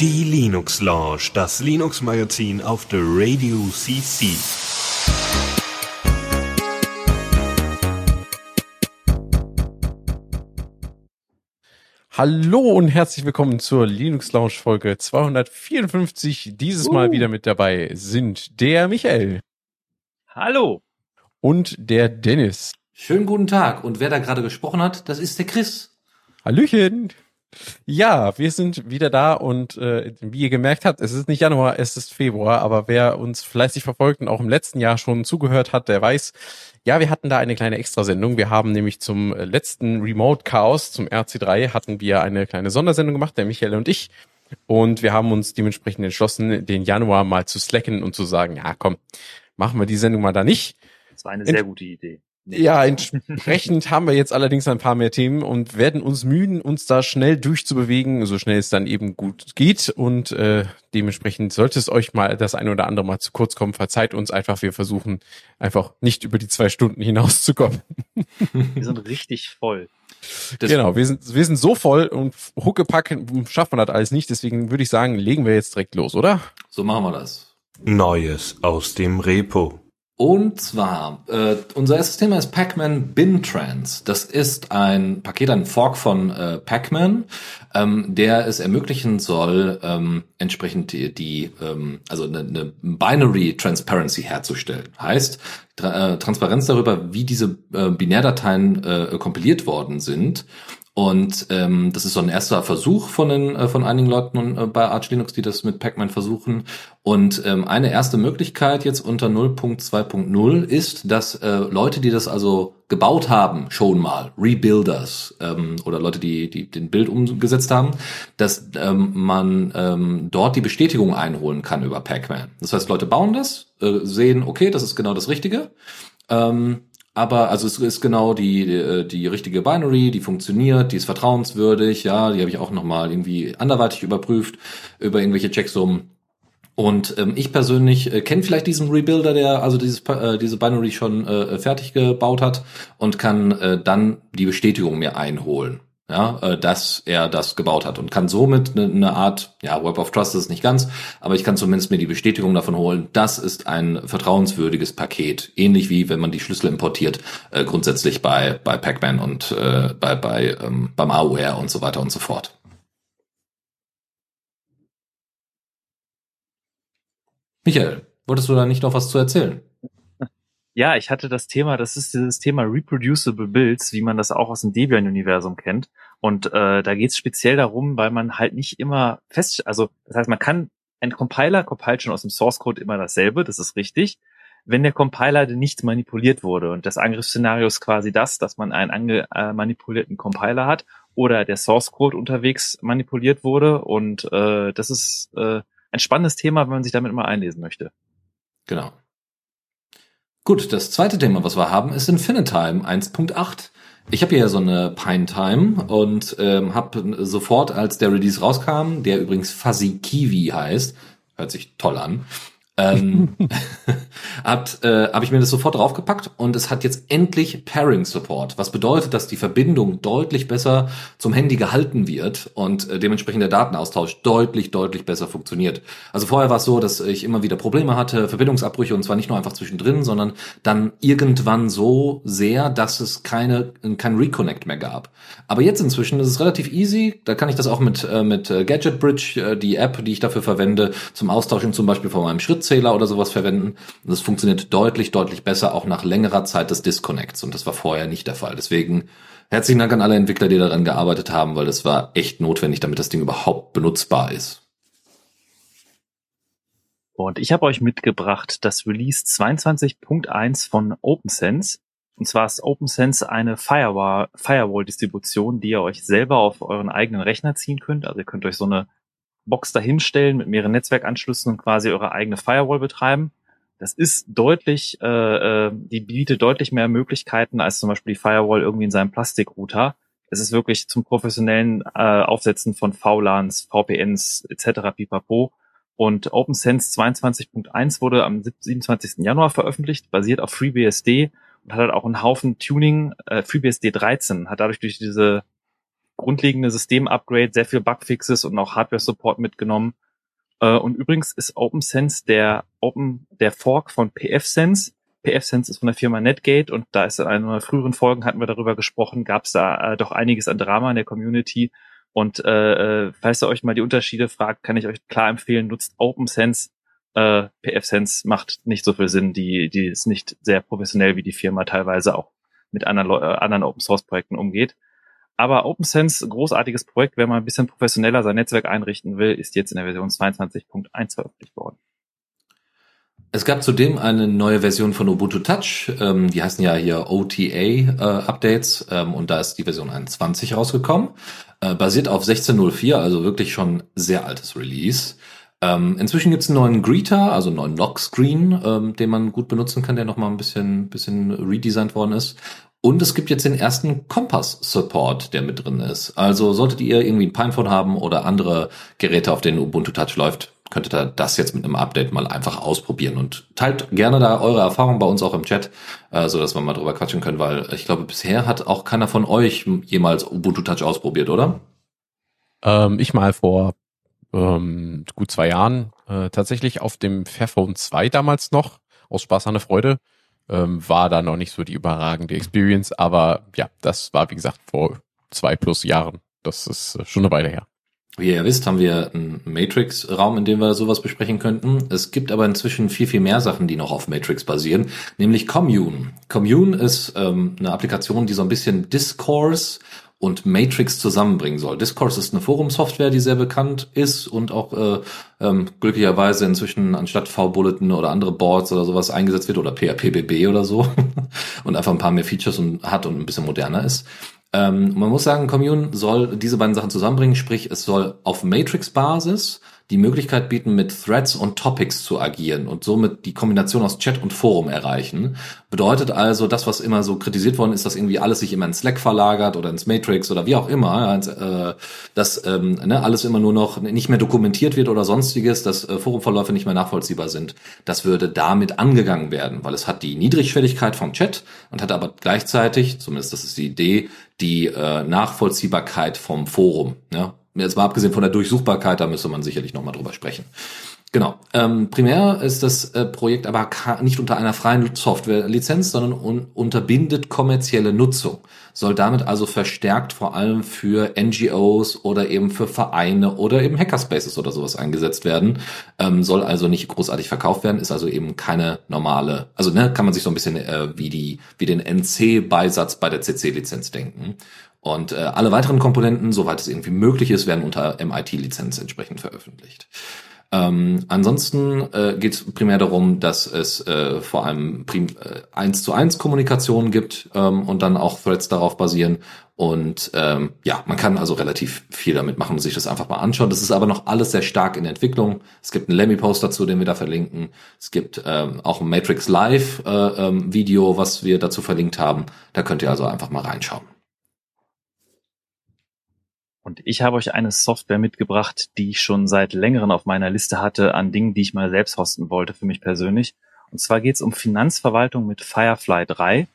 Die Linux Lounge, das Linux Magazin auf der Radio CC. Hallo und herzlich willkommen zur Linux Lounge Folge 254. Dieses Mal wieder mit dabei sind der Michael. Hallo. Und der Dennis. Schönen guten Tag. Und wer da gerade gesprochen hat, das ist der Chris. Hallöchen. Ja, wir sind wieder da und äh, wie ihr gemerkt habt, es ist nicht Januar, es ist Februar, aber wer uns fleißig verfolgt und auch im letzten Jahr schon zugehört hat, der weiß, ja, wir hatten da eine kleine Extrasendung. Wir haben nämlich zum letzten Remote Chaos, zum RC3, hatten wir eine kleine Sondersendung gemacht, der Michael und ich. Und wir haben uns dementsprechend entschlossen, den Januar mal zu slacken und zu sagen, ja, komm, machen wir die Sendung mal da nicht. Das war eine sehr gute Idee. Ja, entsprechend haben wir jetzt allerdings ein paar mehr Themen und werden uns mühen, uns da schnell durchzubewegen, so schnell es dann eben gut geht. Und äh, dementsprechend sollte es euch mal das eine oder andere mal zu kurz kommen, verzeiht uns einfach. Wir versuchen einfach nicht über die zwei Stunden hinauszukommen. Wir sind richtig voll. Das genau, wir sind, wir sind so voll und Huckepack schafft man das alles nicht. Deswegen würde ich sagen, legen wir jetzt direkt los, oder? So machen wir das. Neues aus dem Repo. Und zwar, äh, unser erstes Thema ist Pac-Man Bin Trans. Das ist ein Paket, ein Fork von äh, Pac-Man, ähm, der es ermöglichen soll, ähm, entsprechend die, die ähm, also eine, eine Binary Transparency herzustellen. Heißt, Tra äh, Transparenz darüber, wie diese äh, Binärdateien äh, kompiliert worden sind und ähm, das ist so ein erster Versuch von den äh, von einigen Leuten äh, bei Arch Linux, die das mit Pacman versuchen. Und ähm, eine erste Möglichkeit jetzt unter 0.2.0 ist, dass äh, Leute, die das also gebaut haben, schon mal Rebuilders ähm, oder Leute, die, die den Bild umgesetzt haben, dass ähm, man ähm, dort die Bestätigung einholen kann über Pacman. Das heißt, Leute bauen das, äh, sehen, okay, das ist genau das Richtige. Ähm, aber also es ist genau die, die, die richtige Binary, die funktioniert, die ist vertrauenswürdig, ja, die habe ich auch nochmal irgendwie anderweitig überprüft über irgendwelche Checksummen. Und ähm, ich persönlich äh, kenne vielleicht diesen Rebuilder, der also dieses, äh, diese Binary schon äh, fertig gebaut hat und kann äh, dann die Bestätigung mir einholen ja, äh, dass er das gebaut hat und kann somit eine, eine Art, ja, Web of Trust ist nicht ganz, aber ich kann zumindest mir die Bestätigung davon holen, das ist ein vertrauenswürdiges Paket, ähnlich wie wenn man die Schlüssel importiert, äh, grundsätzlich bei bei Pacman und äh, bei bei ähm, beim AOR und so weiter und so fort. Michael, wolltest du da nicht noch was zu erzählen? Ja, ich hatte das Thema, das ist dieses Thema Reproducible Builds, wie man das auch aus dem Debian-Universum kennt. Und äh, da geht es speziell darum, weil man halt nicht immer fest, also das heißt, man kann, ein Compiler compilt schon aus dem Source Code immer dasselbe, das ist richtig, wenn der Compiler nicht manipuliert wurde. Und das Angriffsszenario ist quasi das, dass man einen ange, äh, manipulierten Compiler hat oder der Source Code unterwegs manipuliert wurde. Und äh, das ist äh, ein spannendes Thema, wenn man sich damit mal einlesen möchte. Genau. Gut, das zweite Thema, was wir haben, ist Infinitime 1.8. Ich habe hier so eine Pine Time und ähm, habe sofort, als der Release rauskam, der übrigens Fuzzy Kiwi heißt, hört sich toll an, ähm, hat, äh, habe ich mir das sofort draufgepackt und es hat jetzt endlich Pairing Support, was bedeutet, dass die Verbindung deutlich besser zum Handy gehalten wird und äh, dementsprechend der Datenaustausch deutlich, deutlich besser funktioniert. Also vorher war es so, dass ich immer wieder Probleme hatte, Verbindungsabbrüche und zwar nicht nur einfach zwischendrin, sondern dann irgendwann so sehr, dass es keine, kein Reconnect mehr gab. Aber jetzt inzwischen ist es relativ easy, da kann ich das auch mit, äh, mit äh, Gadget Bridge, äh, die App, die ich dafür verwende, zum Austauschen zum Beispiel von meinem Schritt Schrittzähler oder sowas verwenden. Und das funktioniert deutlich, deutlich besser, auch nach längerer Zeit des Disconnects. Und das war vorher nicht der Fall. Deswegen herzlichen Dank an alle Entwickler, die daran gearbeitet haben, weil das war echt notwendig, damit das Ding überhaupt benutzbar ist. Und ich habe euch mitgebracht das Release 22.1 von OpenSense. Und zwar ist OpenSense eine Firewall-Distribution, die ihr euch selber auf euren eigenen Rechner ziehen könnt. Also ihr könnt euch so eine Box dahinstellen mit mehreren Netzwerkanschlüssen und quasi eure eigene Firewall betreiben. Das ist deutlich, äh, äh, die bietet deutlich mehr Möglichkeiten als zum Beispiel die Firewall irgendwie in seinem Plastikrouter. Es ist wirklich zum professionellen äh, Aufsetzen von VLANs, VPNs etc. pipapo. Und OpenSense 22.1 wurde am 27. Januar veröffentlicht, basiert auf FreeBSD und hat halt auch einen Haufen Tuning. Äh, FreeBSD 13 hat dadurch durch diese grundlegende System-Upgrade, sehr viel Bugfixes und auch Hardware-Support mitgenommen. Äh, und übrigens ist OpenSense der Open, der Fork von PFSense. PFSense ist von der Firma Netgate und da ist in einer früheren Folgen hatten wir darüber gesprochen, gab es da äh, doch einiges an Drama in der Community. Und äh, äh, falls ihr euch mal die Unterschiede fragt, kann ich euch klar empfehlen, nutzt OpenSense. Äh, PFSense macht nicht so viel Sinn, die, die ist nicht sehr professionell, wie die Firma teilweise auch mit anderen, äh, anderen Open Source Projekten umgeht. Aber OpenSense, großartiges Projekt, wenn man ein bisschen professioneller sein Netzwerk einrichten will, ist jetzt in der Version 22.1 veröffentlicht worden. Es gab zudem eine neue Version von Ubuntu Touch, ähm, die heißen ja hier OTA-Updates äh, ähm, und da ist die Version 21 rausgekommen, äh, basiert auf 16.04, also wirklich schon sehr altes Release. Ähm, inzwischen gibt es einen neuen Greeter, also einen neuen Lock-Screen, ähm, den man gut benutzen kann, der nochmal ein bisschen, bisschen redesigned worden ist. Und es gibt jetzt den ersten Kompass-Support, der mit drin ist. Also solltet ihr irgendwie ein Pinephone haben oder andere Geräte, auf denen Ubuntu Touch läuft, könntet ihr das jetzt mit einem Update mal einfach ausprobieren und teilt gerne da eure Erfahrungen bei uns auch im Chat, äh, so dass wir mal drüber quatschen können, weil ich glaube, bisher hat auch keiner von euch jemals Ubuntu Touch ausprobiert, oder? Ähm, ich mal vor ähm, gut zwei Jahren äh, tatsächlich auf dem Fairphone 2 damals noch aus Spaß an der Freude ähm, war da noch nicht so die überragende Experience, aber ja, das war wie gesagt vor zwei plus Jahren. Das ist äh, schon eine Weile her. Wie ihr wisst, haben wir einen Matrix-Raum, in dem wir sowas besprechen könnten. Es gibt aber inzwischen viel, viel mehr Sachen, die noch auf Matrix basieren, nämlich Commune. Commune ist ähm, eine Applikation, die so ein bisschen Discourse und Matrix zusammenbringen soll. Discourse ist eine Forumsoftware, die sehr bekannt ist und auch äh, ähm, glücklicherweise inzwischen anstatt V-Bulletin oder andere Boards oder sowas eingesetzt wird oder PHPBB oder so und einfach ein paar mehr Features und hat und ein bisschen moderner ist. Ähm, man muss sagen, Commune soll diese beiden Sachen zusammenbringen, sprich es soll auf Matrix-Basis die Möglichkeit bieten, mit Threads und Topics zu agieren und somit die Kombination aus Chat und Forum erreichen. Bedeutet also, das, was immer so kritisiert worden ist, dass irgendwie alles sich immer in Slack verlagert oder ins Matrix oder wie auch immer, äh, dass ähm, ne, alles immer nur noch nicht mehr dokumentiert wird oder sonstiges, dass äh, Forumverläufe nicht mehr nachvollziehbar sind. Das würde damit angegangen werden, weil es hat die Niedrigschwelligkeit vom Chat und hat aber gleichzeitig, zumindest das ist die Idee, die äh, Nachvollziehbarkeit vom Forum. Ja? Jetzt mal abgesehen von der Durchsuchbarkeit, da müsste man sicherlich nochmal drüber sprechen. Genau. Ähm, primär ist das äh, Projekt aber nicht unter einer freien Softwarelizenz, sondern un unterbindet kommerzielle Nutzung. Soll damit also verstärkt vor allem für NGOs oder eben für Vereine oder eben Hackerspaces oder sowas eingesetzt werden. Ähm, soll also nicht großartig verkauft werden, ist also eben keine normale, also ne, kann man sich so ein bisschen äh, wie die wie den NC-Beisatz bei der CC-Lizenz denken. Und äh, alle weiteren Komponenten, soweit es irgendwie möglich ist, werden unter MIT-Lizenz entsprechend veröffentlicht. Ähm, ansonsten äh, geht es primär darum, dass es äh, vor allem prim äh, 1 zu 1 Kommunikation gibt ähm, und dann auch Threads darauf basieren. Und ähm, ja, man kann also relativ viel damit machen und sich das einfach mal anschauen. Das ist aber noch alles sehr stark in Entwicklung. Es gibt einen Lemmy-Post dazu, den wir da verlinken. Es gibt ähm, auch ein Matrix Live-Video, äh, ähm, was wir dazu verlinkt haben. Da könnt ihr also einfach mal reinschauen. Und ich habe euch eine Software mitgebracht, die ich schon seit längerem auf meiner Liste hatte an Dingen, die ich mal selbst hosten wollte für mich persönlich. Und zwar geht es um Finanzverwaltung mit Firefly 3.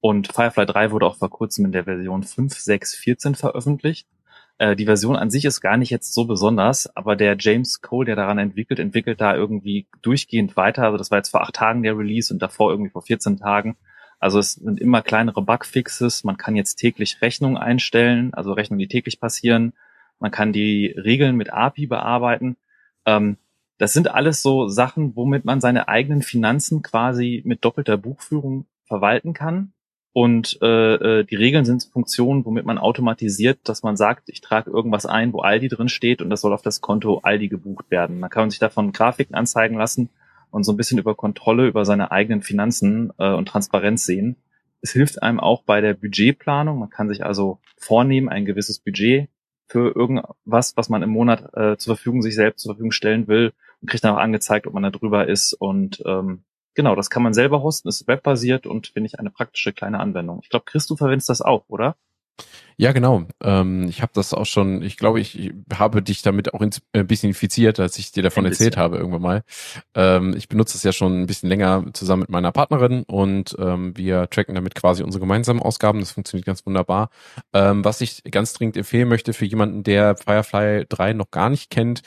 Und Firefly 3 wurde auch vor kurzem in der Version 5.6.14 veröffentlicht. Äh, die Version an sich ist gar nicht jetzt so besonders, aber der James Cole, der daran entwickelt, entwickelt da irgendwie durchgehend weiter. Also das war jetzt vor acht Tagen der Release und davor irgendwie vor 14 Tagen. Also es sind immer kleinere Bugfixes. Man kann jetzt täglich Rechnungen einstellen, also Rechnungen, die täglich passieren. Man kann die Regeln mit API bearbeiten. Ähm, das sind alles so Sachen, womit man seine eigenen Finanzen quasi mit doppelter Buchführung verwalten kann. Und äh, äh, die Regeln sind Funktionen, womit man automatisiert, dass man sagt, ich trage irgendwas ein, wo Aldi drin steht und das soll auf das Konto Aldi gebucht werden. Man kann sich davon Grafiken anzeigen lassen und so ein bisschen über Kontrolle über seine eigenen Finanzen äh, und Transparenz sehen. Es hilft einem auch bei der Budgetplanung. Man kann sich also vornehmen, ein gewisses Budget für irgendwas, was man im Monat äh, zur Verfügung sich selbst zur Verfügung stellen will und kriegt dann auch angezeigt, ob man da drüber ist. Und ähm, genau, das kann man selber hosten, ist webbasiert und finde ich eine praktische kleine Anwendung. Ich glaube, Chris, du verwendest das auch, oder? Ja, genau. Ähm, ich habe das auch schon, ich glaube, ich habe dich damit auch ein äh, bisschen infiziert, als ich dir davon erzählt habe irgendwann mal. Ähm, ich benutze es ja schon ein bisschen länger zusammen mit meiner Partnerin und ähm, wir tracken damit quasi unsere gemeinsamen Ausgaben. Das funktioniert ganz wunderbar. Ähm, was ich ganz dringend empfehlen möchte für jemanden, der Firefly 3 noch gar nicht kennt,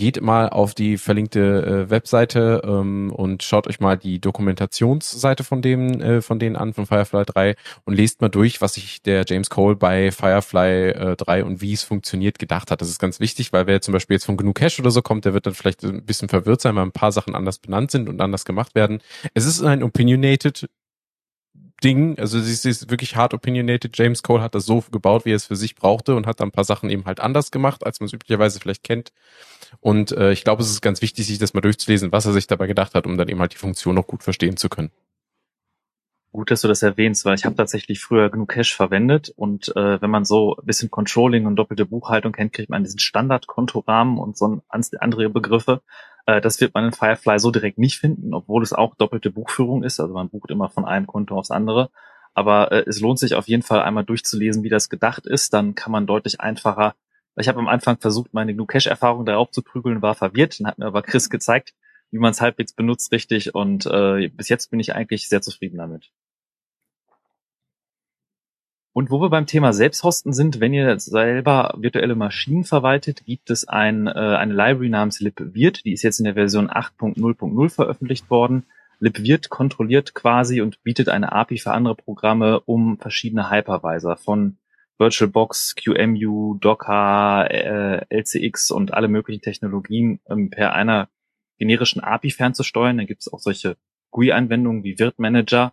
geht mal auf die verlinkte äh, Webseite ähm, und schaut euch mal die Dokumentationsseite von dem, äh, von denen an, von Firefly 3 und lest mal durch, was sich der James Cole bei Firefly äh, 3 und wie es funktioniert gedacht hat. Das ist ganz wichtig, weil wer zum Beispiel jetzt von GNU Cache oder so kommt, der wird dann vielleicht ein bisschen verwirrt sein, weil ein paar Sachen anders benannt sind und anders gemacht werden. Es ist ein opinionated Ding, also es ist wirklich hart opinionated. James Cole hat das so gebaut, wie er es für sich brauchte und hat dann ein paar Sachen eben halt anders gemacht, als man es üblicherweise vielleicht kennt. Und äh, ich glaube, es ist ganz wichtig, sich das mal durchzulesen, was er sich dabei gedacht hat, um dann eben halt die Funktion noch gut verstehen zu können. Gut, dass du das erwähnst, weil ich habe tatsächlich früher genug Cash verwendet und äh, wenn man so ein bisschen Controlling und doppelte Buchhaltung kennt, kriegt man diesen Standard-Kontorahmen und so andere Begriffe. Äh, das wird man in Firefly so direkt nicht finden, obwohl es auch doppelte Buchführung ist. Also man bucht immer von einem Konto aufs andere. Aber äh, es lohnt sich auf jeden Fall einmal durchzulesen, wie das gedacht ist. Dann kann man deutlich einfacher. Ich habe am Anfang versucht, meine GNU Cache-Erfahrung darauf zu prügeln, war verwirrt. Dann hat mir aber Chris gezeigt, wie man es halbwegs benutzt richtig und äh, bis jetzt bin ich eigentlich sehr zufrieden damit. Und wo wir beim Thema Selbsthosten sind, wenn ihr selber virtuelle Maschinen verwaltet, gibt es ein, äh, eine Library namens libvirt, die ist jetzt in der Version 8.0.0 veröffentlicht worden. libvirt kontrolliert quasi und bietet eine API für andere Programme, um verschiedene Hypervisor von VirtualBox, QEMU, Docker, äh, LCX und alle möglichen Technologien ähm, per einer generischen API fernzusteuern. Da gibt es auch solche GUI-Anwendungen wie Virt Manager.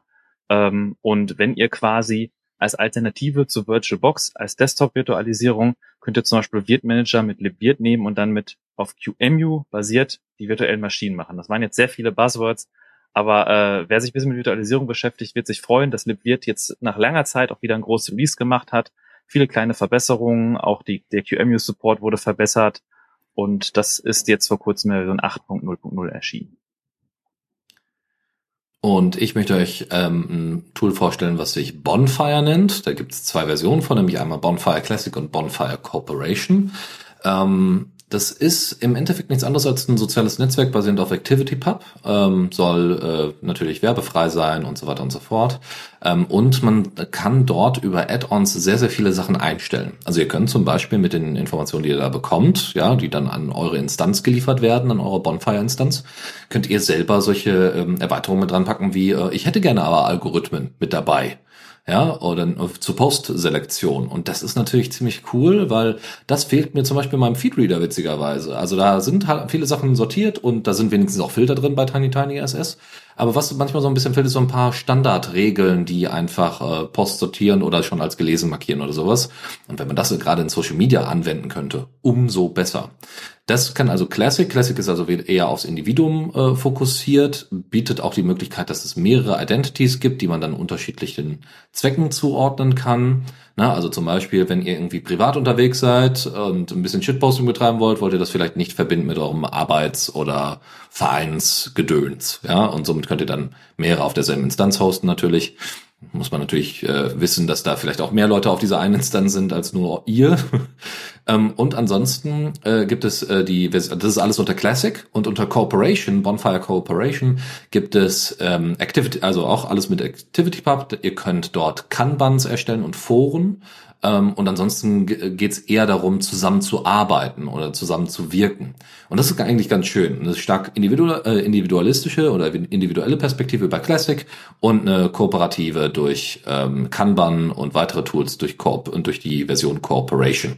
Ähm, und wenn ihr quasi als Alternative zu VirtualBox als Desktop-Virtualisierung könnt ihr zum Beispiel Virt Manager mit libvirt nehmen und dann mit auf QEMU basiert die virtuellen Maschinen machen. Das waren jetzt sehr viele Buzzwords, aber äh, wer sich ein bisschen mit Virtualisierung beschäftigt, wird sich freuen, dass libvirt jetzt nach langer Zeit auch wieder ein großes Release gemacht hat. Viele kleine Verbesserungen, auch die, der QEMU-Support wurde verbessert und das ist jetzt vor kurzem in Version 8.0.0 erschienen. Und ich möchte euch ähm, ein Tool vorstellen, was sich Bonfire nennt. Da gibt es zwei Versionen von, nämlich einmal Bonfire Classic und Bonfire Corporation. Ähm, das ist im Endeffekt nichts anderes als ein soziales Netzwerk basierend auf ActivityPub, ähm, soll äh, natürlich werbefrei sein und so weiter und so fort. Ähm, und man kann dort über Add-ons sehr, sehr viele Sachen einstellen. Also ihr könnt zum Beispiel mit den Informationen, die ihr da bekommt, ja, die dann an eure Instanz geliefert werden, an eure Bonfire-Instanz, könnt ihr selber solche ähm, Erweiterungen mit dran packen wie, äh, ich hätte gerne aber Algorithmen mit dabei ja, oder zur Postselektion. Und das ist natürlich ziemlich cool, weil das fehlt mir zum Beispiel in meinem Feedreader witzigerweise. Also da sind halt viele Sachen sortiert und da sind wenigstens auch Filter drin bei Tiny Tiny SS. Aber was manchmal so ein bisschen fehlt, ist so ein paar Standardregeln, die einfach äh, Post sortieren oder schon als gelesen markieren oder sowas. Und wenn man das gerade in Social Media anwenden könnte, umso besser. Das kann also Classic. Classic ist also eher aufs Individuum äh, fokussiert, bietet auch die Möglichkeit, dass es mehrere Identities gibt, die man dann unterschiedlichen Zwecken zuordnen kann. Na, also zum Beispiel, wenn ihr irgendwie privat unterwegs seid und ein bisschen Shitposting betreiben wollt, wollt ihr das vielleicht nicht verbinden mit eurem Arbeits- oder Vereinsgedöns. Ja, und somit könnt ihr dann mehrere auf derselben Instanz hosten natürlich muss man natürlich äh, wissen, dass da vielleicht auch mehr Leute auf dieser einen Instanz sind als nur ihr. ähm, und ansonsten äh, gibt es äh, die, das ist alles unter Classic und unter Cooperation, Bonfire Cooperation gibt es ähm, Activity, also auch alles mit ActivityPub. Ihr könnt dort Kanbans erstellen und Foren ähm, und ansonsten geht es eher darum, zusammen zu arbeiten oder zusammen zu wirken. Und das ist eigentlich ganz schön. Eine stark äh, individualistische oder individuelle Perspektive bei Classic und eine kooperative durch ähm, Kanban und weitere Tools durch Corp und durch die Version Cooperation.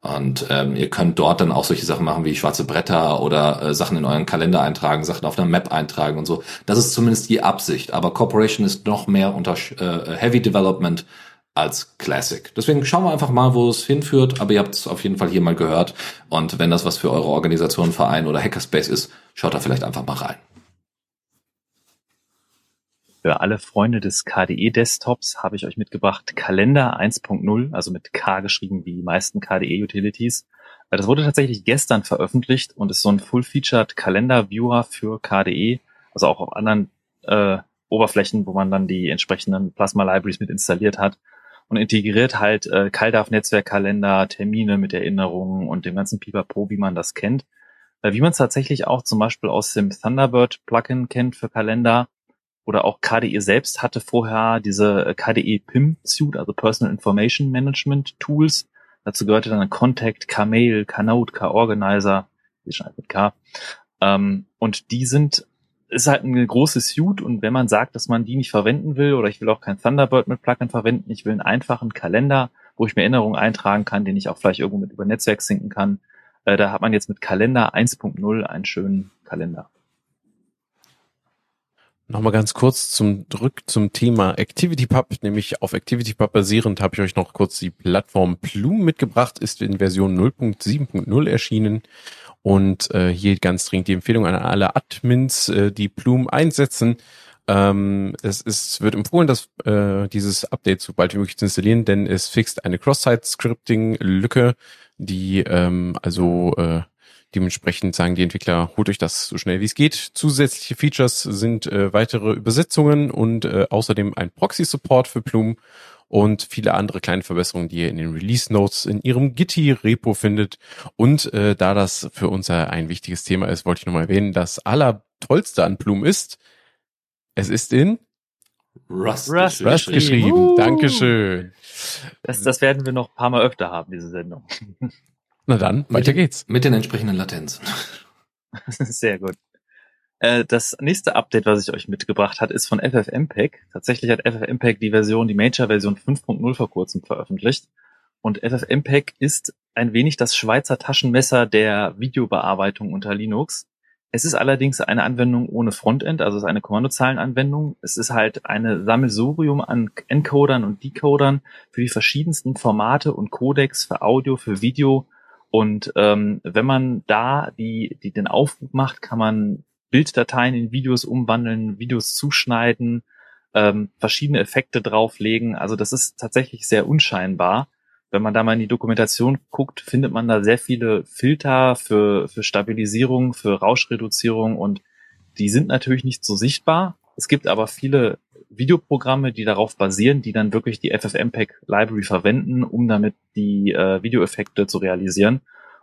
Und ähm, ihr könnt dort dann auch solche Sachen machen wie schwarze Bretter oder äh, Sachen in euren Kalender eintragen, Sachen auf einer Map eintragen und so. Das ist zumindest die Absicht. Aber Corporation ist noch mehr unter äh, Heavy Development als Classic. Deswegen schauen wir einfach mal, wo es hinführt. Aber ihr habt es auf jeden Fall hier mal gehört. Und wenn das was für eure Organisation, Verein oder Hackerspace ist, schaut da vielleicht einfach mal rein. Für alle Freunde des KDE-Desktops habe ich euch mitgebracht Kalender 1.0, also mit K geschrieben wie die meisten KDE-Utilities. Das wurde tatsächlich gestern veröffentlicht und ist so ein Full-Featured Kalender-Viewer für KDE, also auch auf anderen äh, Oberflächen, wo man dann die entsprechenden Plasma-Libraries mit installiert hat. Und integriert halt äh, CalDAV-Netzwerkkalender, Termine mit Erinnerungen und dem ganzen Pipapo, wie man das kennt. Äh, wie man es tatsächlich auch zum Beispiel aus dem Thunderbird-Plugin kennt für Kalender oder auch KDE selbst hatte vorher diese äh, KDE PIM Suite, also Personal Information Management Tools. Dazu gehörte dann Contact, Kmail, Knote, K-Organizer, wie schon mit K. Ähm, und die sind, ist halt eine große Suite und wenn man sagt, dass man die nicht verwenden will oder ich will auch kein Thunderbird mit Plugin verwenden, ich will einen einfachen Kalender, wo ich mir Erinnerungen eintragen kann, den ich auch vielleicht irgendwo mit über Netzwerk sinken kann, äh, da hat man jetzt mit Kalender 1.0 einen schönen Kalender. Nochmal ganz kurz zum Drück zum Thema ActivityPub, nämlich auf ActivityPub basierend habe ich euch noch kurz die Plattform Plume mitgebracht, ist in Version 0.7.0 erschienen. Und äh, hier ganz dringend die Empfehlung an alle Admins, äh, die Plume einsetzen. Ähm, es ist, wird empfohlen, dass äh, dieses Update so bald wie möglich zu installieren, denn es fixt eine Cross-Site-Scripting-Lücke, die ähm, also äh, Dementsprechend sagen die Entwickler, holt euch das so schnell wie es geht. Zusätzliche Features sind äh, weitere Übersetzungen und äh, außerdem ein Proxy-Support für Plume und viele andere kleine Verbesserungen, die ihr in den Release Notes in ihrem Gitti-Repo findet. Und äh, da das für uns ein wichtiges Thema ist, wollte ich nochmal erwähnen, das allertollste an Plume ist, es ist in Rust, Rust, Rust geschrieben. Uh. Dankeschön. Das, das werden wir noch ein paar Mal öfter haben, diese Sendung. Na dann, weiter mit, geht's. Mit den entsprechenden Latenzen. Sehr gut. Äh, das nächste Update, was ich euch mitgebracht hat, ist von FFmpeg. Tatsächlich hat FFmpeg die Version, die Major-Version 5.0 vor kurzem veröffentlicht. Und FFmpeg ist ein wenig das Schweizer Taschenmesser der Videobearbeitung unter Linux. Es ist allerdings eine Anwendung ohne Frontend, also es ist eine Kommandozeilenanwendung. Es ist halt eine Sammelsurium an Encodern und Decodern für die verschiedensten Formate und Codecs für Audio, für Video und ähm, wenn man da die, die den Aufruf macht, kann man Bilddateien in Videos umwandeln, Videos zuschneiden, ähm, verschiedene Effekte drauflegen. Also das ist tatsächlich sehr unscheinbar. Wenn man da mal in die Dokumentation guckt, findet man da sehr viele Filter für, für Stabilisierung, für Rauschreduzierung und die sind natürlich nicht so sichtbar. Es gibt aber viele Videoprogramme, die darauf basieren, die dann wirklich die FFmpeg Library verwenden, um damit die äh, Videoeffekte zu realisieren.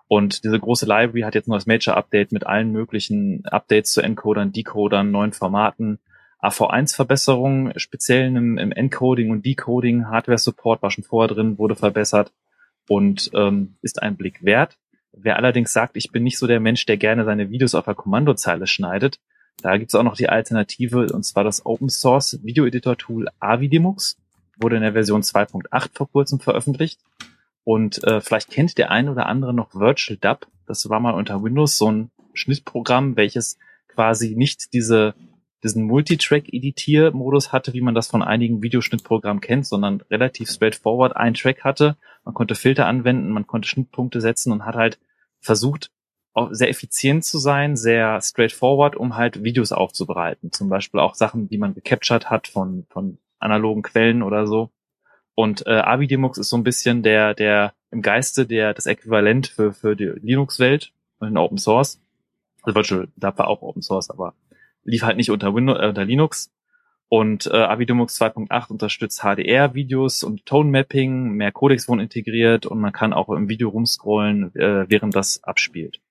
Und diese große Library hat jetzt noch das Major Update mit allen möglichen Updates zu Encodern, Decodern, neuen Formaten, AV1-Verbesserungen, speziell im, im, Encoding und Decoding, Hardware-Support war schon vorher drin, wurde verbessert und ähm, ist ein Blick wert. Wer allerdings sagt, ich bin nicht so der Mensch, der gerne seine Videos auf der Kommandozeile schneidet, da gibt es auch noch die Alternative, und zwar das Open Source Video Editor Tool Avidemux, wurde in der Version 2.8 vor kurzem veröffentlicht. Und äh, vielleicht kennt der ein oder andere noch Virtual Dub. Das war mal unter Windows so ein Schnittprogramm, welches quasi nicht diese, diesen Multitrack-Editier-Modus hatte, wie man das von einigen Videoschnittprogrammen kennt, sondern relativ straightforward einen Track hatte. Man konnte Filter anwenden, man konnte Schnittpunkte setzen und hat halt versucht, sehr effizient zu sein, sehr straightforward, um halt Videos aufzubereiten. Zum Beispiel auch Sachen, die man gecaptured hat von, von analogen Quellen oder so. Und äh, Avidemux ist so ein bisschen der, der im Geiste der das Äquivalent für, für die Linux-Welt und in Open Source. Also Virtual da war auch Open Source, aber lief halt nicht unter Windows, äh, unter Linux. Und äh, Avidemux 2.8 unterstützt HDR-Videos und Tone-Mapping, mehr Codecs wurden integriert und man kann auch im Video rumscrollen, äh, während das abspielt.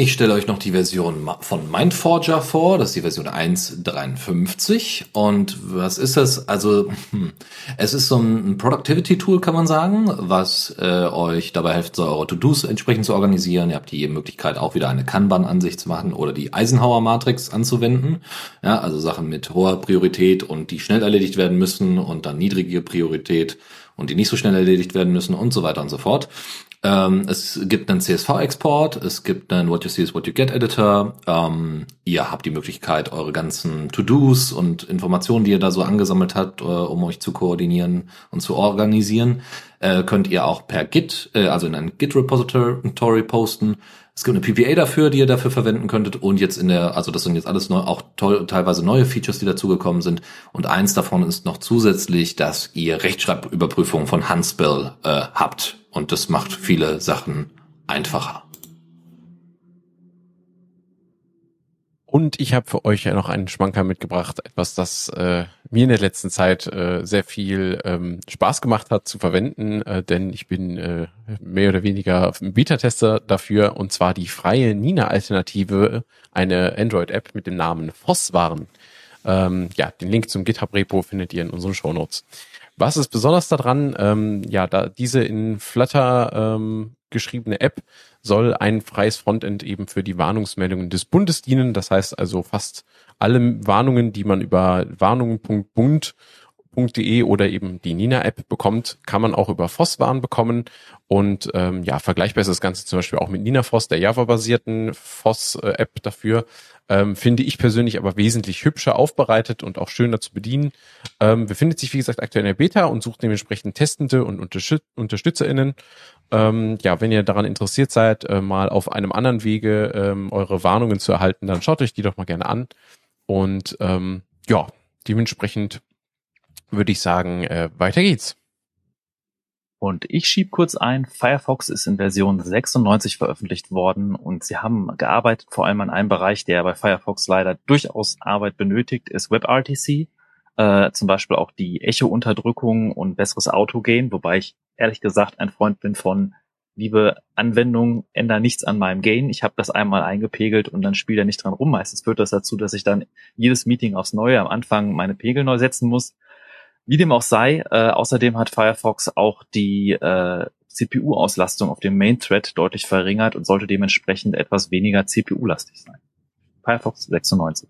Ich stelle euch noch die Version von Mindforger vor, das ist die Version 1.53. Und was ist das? Also, hm, es ist so ein Productivity-Tool, kann man sagen, was äh, euch dabei hilft, so eure To-Dos entsprechend zu organisieren. Ihr habt die Möglichkeit, auch wieder eine Kanban-Ansicht zu machen oder die Eisenhower-Matrix anzuwenden. Ja, also Sachen mit hoher Priorität und die schnell erledigt werden müssen und dann niedrige Priorität und die nicht so schnell erledigt werden müssen und so weiter und so fort. Ähm, es gibt einen CSV-Export, es gibt einen What You See is What You Get Editor. Ähm, ihr habt die Möglichkeit, eure ganzen To-Dos und Informationen, die ihr da so angesammelt habt, äh, um euch zu koordinieren und zu organisieren, äh, könnt ihr auch per Git, äh, also in ein Git-Repository posten. Es gibt eine PPA dafür, die ihr dafür verwenden könntet. Und jetzt in der, also das sind jetzt alles neu, auch teilweise neue Features, die dazugekommen sind. Und eins davon ist noch zusätzlich, dass ihr Rechtschreibüberprüfung von Handspell äh, habt. Und das macht viele Sachen einfacher. Und ich habe für euch ja noch einen Schmanker mitgebracht, etwas, das äh, mir in der letzten Zeit äh, sehr viel ähm, Spaß gemacht hat zu verwenden, äh, denn ich bin äh, mehr oder weniger Beta-Tester dafür, und zwar die freie Nina-Alternative, eine Android-App mit dem Namen Fosswaren. Ähm, ja, den Link zum GitHub-Repo findet ihr in unseren Shownotes. Was ist besonders daran? Ähm, ja, da diese in Flutter ähm, geschriebene App soll ein freies Frontend eben für die Warnungsmeldungen des Bundes dienen. Das heißt also fast alle Warnungen, die man über warnungen.bund.de oder eben die Nina-App bekommt, kann man auch über FOSS-Warn bekommen. Und ähm, ja, vergleichbar ist das Ganze zum Beispiel auch mit NinaFOSS, der Java-basierten FOSS-App dafür. Ähm, finde ich persönlich aber wesentlich hübscher aufbereitet und auch schöner zu bedienen. Ähm, befindet sich, wie gesagt, aktuell in der Beta und sucht dementsprechend Testende und Unterstüt UnterstützerInnen. Ähm, ja, wenn ihr daran interessiert seid, äh, mal auf einem anderen Wege ähm, eure Warnungen zu erhalten, dann schaut euch die doch mal gerne an. Und ähm, ja, dementsprechend würde ich sagen, äh, weiter geht's. Und ich schieb kurz ein, Firefox ist in Version 96 veröffentlicht worden und sie haben gearbeitet vor allem an einem Bereich, der bei Firefox leider durchaus Arbeit benötigt, ist WebRTC. Äh, zum Beispiel auch die Echo-Unterdrückung und besseres Autogain, wobei ich ehrlich gesagt ein Freund bin von liebe Anwendung, ändere nichts an meinem Gain. Ich habe das einmal eingepegelt und dann spielt er nicht dran rum. Meistens führt das dazu, dass ich dann jedes Meeting aufs Neue am Anfang meine Pegel neu setzen muss. Wie dem auch sei, äh, außerdem hat Firefox auch die äh, CPU-Auslastung auf dem Main-Thread deutlich verringert und sollte dementsprechend etwas weniger CPU-lastig sein. Firefox 96.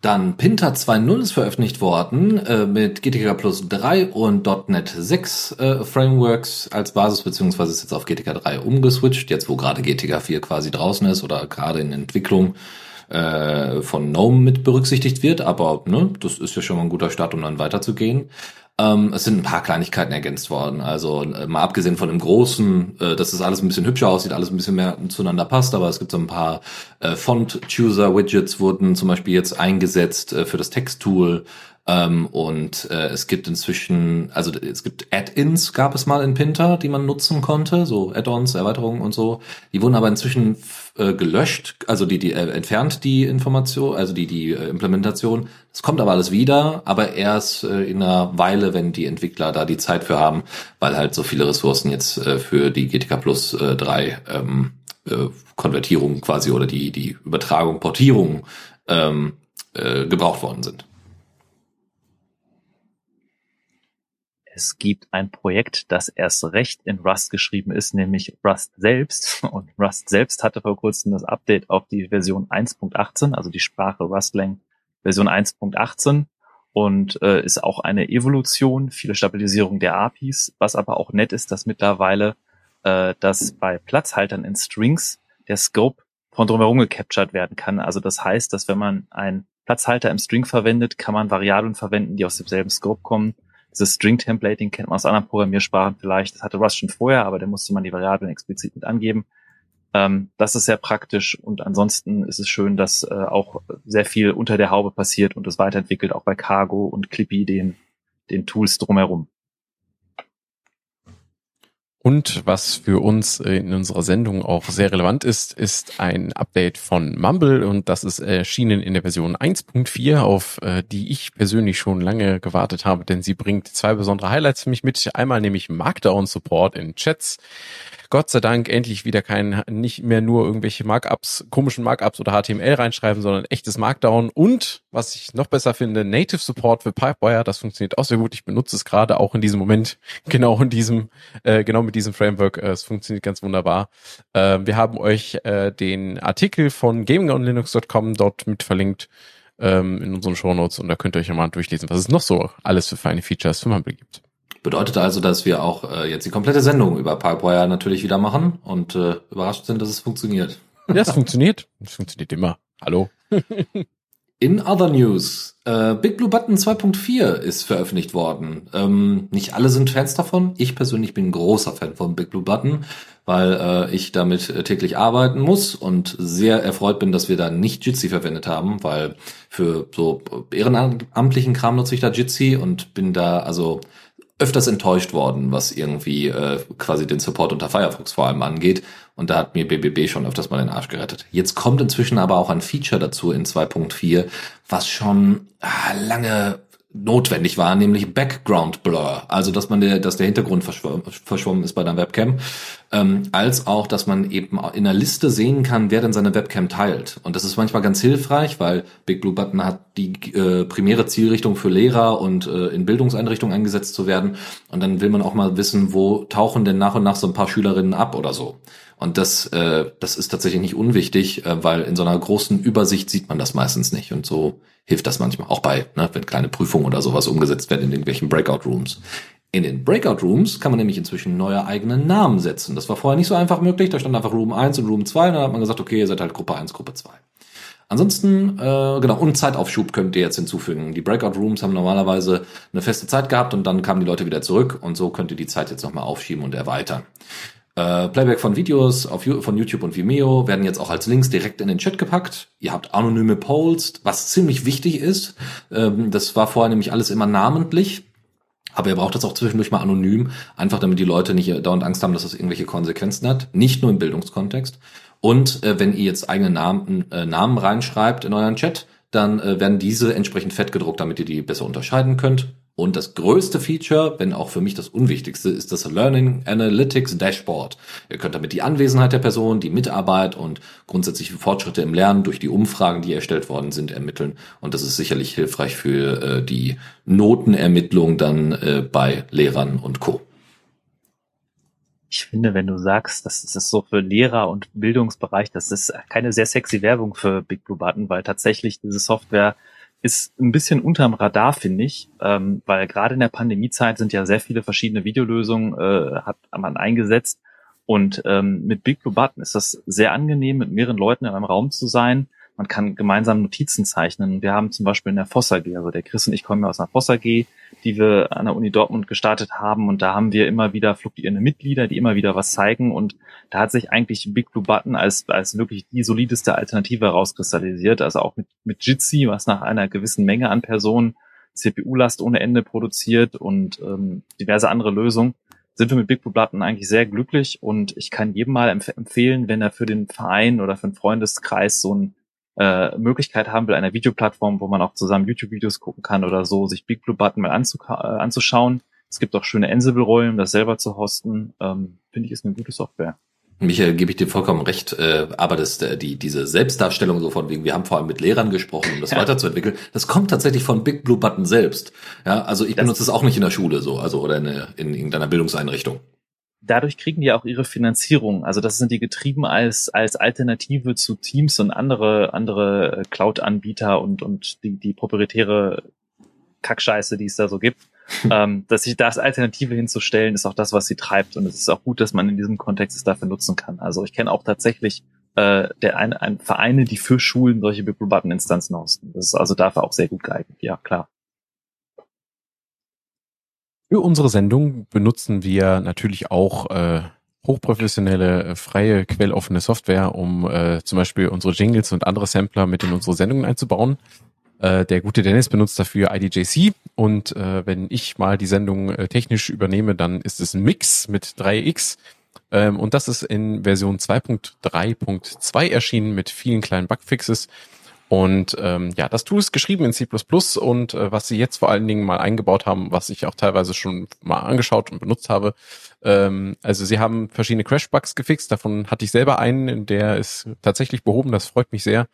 Dann Pinter 2.0 ist veröffentlicht worden äh, mit GTK Plus 3 und .NET 6 äh, Frameworks als Basis, beziehungsweise ist jetzt auf GTK 3 umgeswitcht, jetzt wo gerade GTK 4 quasi draußen ist oder gerade in Entwicklung äh, von GNOME mit berücksichtigt wird, aber ne, das ist ja schon mal ein guter Start, um dann weiterzugehen. Ähm, es sind ein paar Kleinigkeiten ergänzt worden. Also äh, mal abgesehen von dem Großen, äh, dass das alles ein bisschen hübscher aussieht, alles ein bisschen mehr zueinander passt, aber es gibt so ein paar äh, Font-Chooser-Widgets wurden zum Beispiel jetzt eingesetzt äh, für das Texttool. Ähm, und äh, es gibt inzwischen, also es gibt Add-ins, gab es mal in Pinter, die man nutzen konnte, so Add-ons, Erweiterungen und so. Die wurden aber inzwischen äh, gelöscht, also die, die äh, entfernt die Information, also die, die äh, Implementation. Es kommt aber alles wieder, aber erst äh, in einer Weile, wenn die Entwickler da die Zeit für haben, weil halt so viele Ressourcen jetzt äh, für die GTK Plus äh, 3 ähm, äh, Konvertierung quasi oder die, die Übertragung, Portierung ähm, äh, gebraucht worden sind. Es gibt ein Projekt, das erst recht in Rust geschrieben ist, nämlich Rust selbst. Und Rust selbst hatte vor kurzem das Update auf die Version 1.18, also die Sprache Rustlang Version 1.18 und äh, ist auch eine Evolution, viele Stabilisierung der APIs, was aber auch nett ist, dass mittlerweile äh, dass bei Platzhaltern in Strings der Scope von drumherum gecaptured werden kann. Also das heißt, dass wenn man einen Platzhalter im String verwendet, kann man Variablen verwenden, die aus demselben Scope kommen dieses String-Templating kennt man aus anderen Programmiersprachen vielleicht. Das hatte Rust schon vorher, aber da musste man die Variablen explizit mit angeben. Ähm, das ist sehr praktisch und ansonsten ist es schön, dass äh, auch sehr viel unter der Haube passiert und es weiterentwickelt, auch bei Cargo und Clippy, den, den Tools drumherum. Und was für uns in unserer Sendung auch sehr relevant ist, ist ein Update von Mumble und das ist erschienen in der Version 1.4, auf äh, die ich persönlich schon lange gewartet habe, denn sie bringt zwei besondere Highlights für mich mit. Einmal nämlich Markdown Support in Chats Gott sei Dank endlich wieder kein, nicht mehr nur irgendwelche Markups, komischen Markups oder HTML reinschreiben, sondern echtes Markdown und, was ich noch besser finde, Native Support für Pipewire. Das funktioniert auch sehr gut. Ich benutze es gerade auch in diesem Moment, genau in diesem, äh, genau mit diesem Framework. Äh, es funktioniert ganz wunderbar. Äh, wir haben euch äh, den Artikel von gamingonlinux.com dort mit verlinkt ähm, in unseren Shownotes und da könnt ihr euch ja mal durchlesen, was es noch so alles für feine Features für Mumble gibt. Bedeutet also, dass wir auch äh, jetzt die komplette Sendung über Pipewire natürlich wieder machen und äh, überrascht sind, dass es funktioniert. Ja, es funktioniert. Es funktioniert immer. Hallo. In other news, äh, Big Blue Button 2.4 ist veröffentlicht worden. Ähm, nicht alle sind Fans davon. Ich persönlich bin ein großer Fan von Big Blue Button, weil äh, ich damit äh, täglich arbeiten muss und sehr erfreut bin, dass wir da nicht Jitsi verwendet haben, weil für so ehrenamtlichen Kram nutze ich da Jitsi und bin da also öfters enttäuscht worden, was irgendwie äh, quasi den Support unter Firefox vor allem angeht. Und da hat mir BBB schon öfters mal den Arsch gerettet. Jetzt kommt inzwischen aber auch ein Feature dazu in 2.4, was schon ah, lange notwendig war, nämlich Background Blur, also dass man der, dass der Hintergrund verschwommen, verschwommen ist bei der Webcam, ähm, als auch, dass man eben in der Liste sehen kann, wer denn seine Webcam teilt. Und das ist manchmal ganz hilfreich, weil Big Blue Button hat die äh, primäre Zielrichtung für Lehrer und äh, in Bildungseinrichtungen eingesetzt zu werden. Und dann will man auch mal wissen, wo tauchen denn nach und nach so ein paar Schülerinnen ab oder so. Und das, äh, das ist tatsächlich nicht unwichtig, äh, weil in so einer großen Übersicht sieht man das meistens nicht. Und so hilft das manchmal auch bei, ne, wenn kleine Prüfungen oder sowas umgesetzt werden in irgendwelchen Breakout Rooms. In den Breakout Rooms kann man nämlich inzwischen neue eigene Namen setzen. Das war vorher nicht so einfach möglich. Da stand einfach Room 1 und Room 2 und dann hat man gesagt, okay, ihr seid halt Gruppe 1, Gruppe 2. Ansonsten, äh, genau, und Zeitaufschub könnt ihr jetzt hinzufügen. Die Breakout Rooms haben normalerweise eine feste Zeit gehabt und dann kamen die Leute wieder zurück und so könnt ihr die Zeit jetzt nochmal aufschieben und erweitern. Äh, Playback von Videos auf, von YouTube und Vimeo werden jetzt auch als Links direkt in den Chat gepackt. Ihr habt anonyme Polls, was ziemlich wichtig ist. Ähm, das war vorher nämlich alles immer namentlich. Aber ihr braucht das auch zwischendurch mal anonym, einfach damit die Leute nicht dauernd Angst haben, dass das irgendwelche Konsequenzen hat. Nicht nur im Bildungskontext. Und äh, wenn ihr jetzt eigene Namen, äh, Namen reinschreibt in euren Chat, dann äh, werden diese entsprechend fett gedruckt, damit ihr die besser unterscheiden könnt. Und das größte Feature, wenn auch für mich das unwichtigste, ist das Learning Analytics Dashboard. Ihr könnt damit die Anwesenheit der Person, die Mitarbeit und grundsätzliche Fortschritte im Lernen durch die Umfragen, die erstellt worden sind, ermitteln. Und das ist sicherlich hilfreich für äh, die Notenermittlung dann äh, bei Lehrern und Co. Ich finde, wenn du sagst, das ist so für Lehrer und Bildungsbereich, das ist keine sehr sexy Werbung für Big Blue Button, weil tatsächlich diese Software ist ein bisschen unterm Radar, finde ich, ähm, weil gerade in der Pandemiezeit sind ja sehr viele verschiedene Videolösungen äh, hat man eingesetzt. Und ähm, mit Big Blue Button ist das sehr angenehm, mit mehreren Leuten in einem Raum zu sein man kann gemeinsam Notizen zeichnen. Wir haben zum Beispiel in der Fossa AG, also der Chris und ich kommen ja aus einer Fossa AG, die wir an der Uni Dortmund gestartet haben. Und da haben wir immer wieder fluktuierende Mitglieder, die immer wieder was zeigen. Und da hat sich eigentlich Big Blue Button als, als wirklich die solideste Alternative herauskristallisiert, also auch mit, mit Jitsi, was nach einer gewissen Menge an Personen CPU-Last ohne Ende produziert und ähm, diverse andere Lösungen sind wir mit Big Blue Button eigentlich sehr glücklich. Und ich kann jedem mal empf empfehlen, wenn er für den Verein oder für einen Freundeskreis so ein äh, Möglichkeit haben will, einer Videoplattform, wo man auch zusammen YouTube-Videos gucken kann oder so, sich Big Blue Button mal äh, anzuschauen. Es gibt auch schöne Ansible-Rollen, das selber zu hosten. Ähm, Finde ich, ist eine gute Software. Michael, gebe ich dir vollkommen recht, äh, aber das, äh, die, diese Selbstdarstellung so von wegen, wir haben vor allem mit Lehrern gesprochen, um das ja. weiterzuentwickeln, das kommt tatsächlich von Big Blue Button selbst. Ja, also ich das benutze es auch nicht in der Schule so, also oder in, in irgendeiner Bildungseinrichtung dadurch kriegen die auch ihre Finanzierung. Also das sind die getrieben als, als Alternative zu Teams und andere, andere äh, Cloud-Anbieter und, und die, die proprietäre Kackscheiße, die es da so gibt. ähm, dass sich das Alternative hinzustellen, ist auch das, was sie treibt. Und es ist auch gut, dass man in diesem Kontext es dafür nutzen kann. Also ich kenne auch tatsächlich äh, der ein, ein Vereine, die für Schulen solche Big Button Instanzen hosten. Das ist also dafür auch sehr gut geeignet. Ja, klar. Für unsere Sendung benutzen wir natürlich auch äh, hochprofessionelle, äh, freie, quelloffene Software, um äh, zum Beispiel unsere Jingles und andere Sampler mit in unsere Sendungen einzubauen. Äh, der gute Dennis benutzt dafür IDJC und äh, wenn ich mal die Sendung äh, technisch übernehme, dann ist es ein Mix mit 3x. Ähm, und das ist in Version 2.3.2 erschienen mit vielen kleinen Bugfixes. Und ähm, ja, das Tool ist geschrieben in C++ und äh, was sie jetzt vor allen Dingen mal eingebaut haben, was ich auch teilweise schon mal angeschaut und benutzt habe, ähm, also sie haben verschiedene Crash-Bugs gefixt, davon hatte ich selber einen, der ist tatsächlich behoben, das freut mich sehr.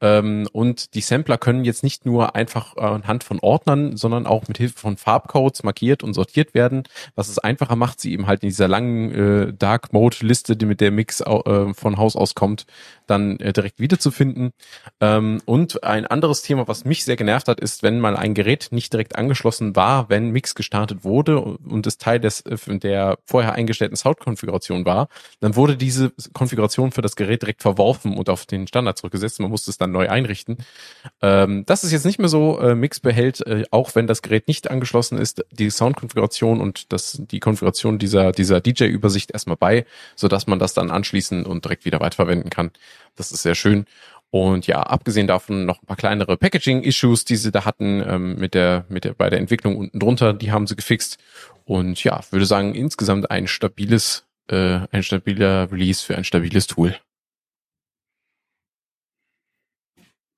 Ähm, und die Sampler können jetzt nicht nur einfach anhand von Ordnern, sondern auch mit Hilfe von Farbcodes markiert und sortiert werden, was es einfacher macht, sie eben halt in dieser langen äh, Dark Mode-Liste, die mit der Mix äh, von Haus aus kommt, dann äh, direkt wiederzufinden. Ähm, und ein anderes Thema, was mich sehr genervt hat, ist, wenn mal ein Gerät nicht direkt angeschlossen war, wenn Mix gestartet wurde und es Teil des äh, der vorher eingestellten Sound-Konfiguration war, dann wurde diese Konfiguration für das Gerät direkt verworfen und auf den Standard zurückgesetzt. Man musste es dann neu einrichten. Ähm, das ist jetzt nicht mehr so. Äh, Mix behält, äh, auch wenn das Gerät nicht angeschlossen ist, die Sound-Konfiguration und das, die Konfiguration dieser, dieser DJ-Übersicht erstmal bei, sodass man das dann anschließen und direkt wieder weiterverwenden kann. Das ist sehr schön. Und ja, abgesehen davon noch ein paar kleinere Packaging-Issues, die sie da hatten ähm, mit der mit der bei der Entwicklung unten drunter, die haben sie gefixt. Und ja, würde sagen insgesamt ein stabiles äh, ein stabiler Release für ein stabiles Tool.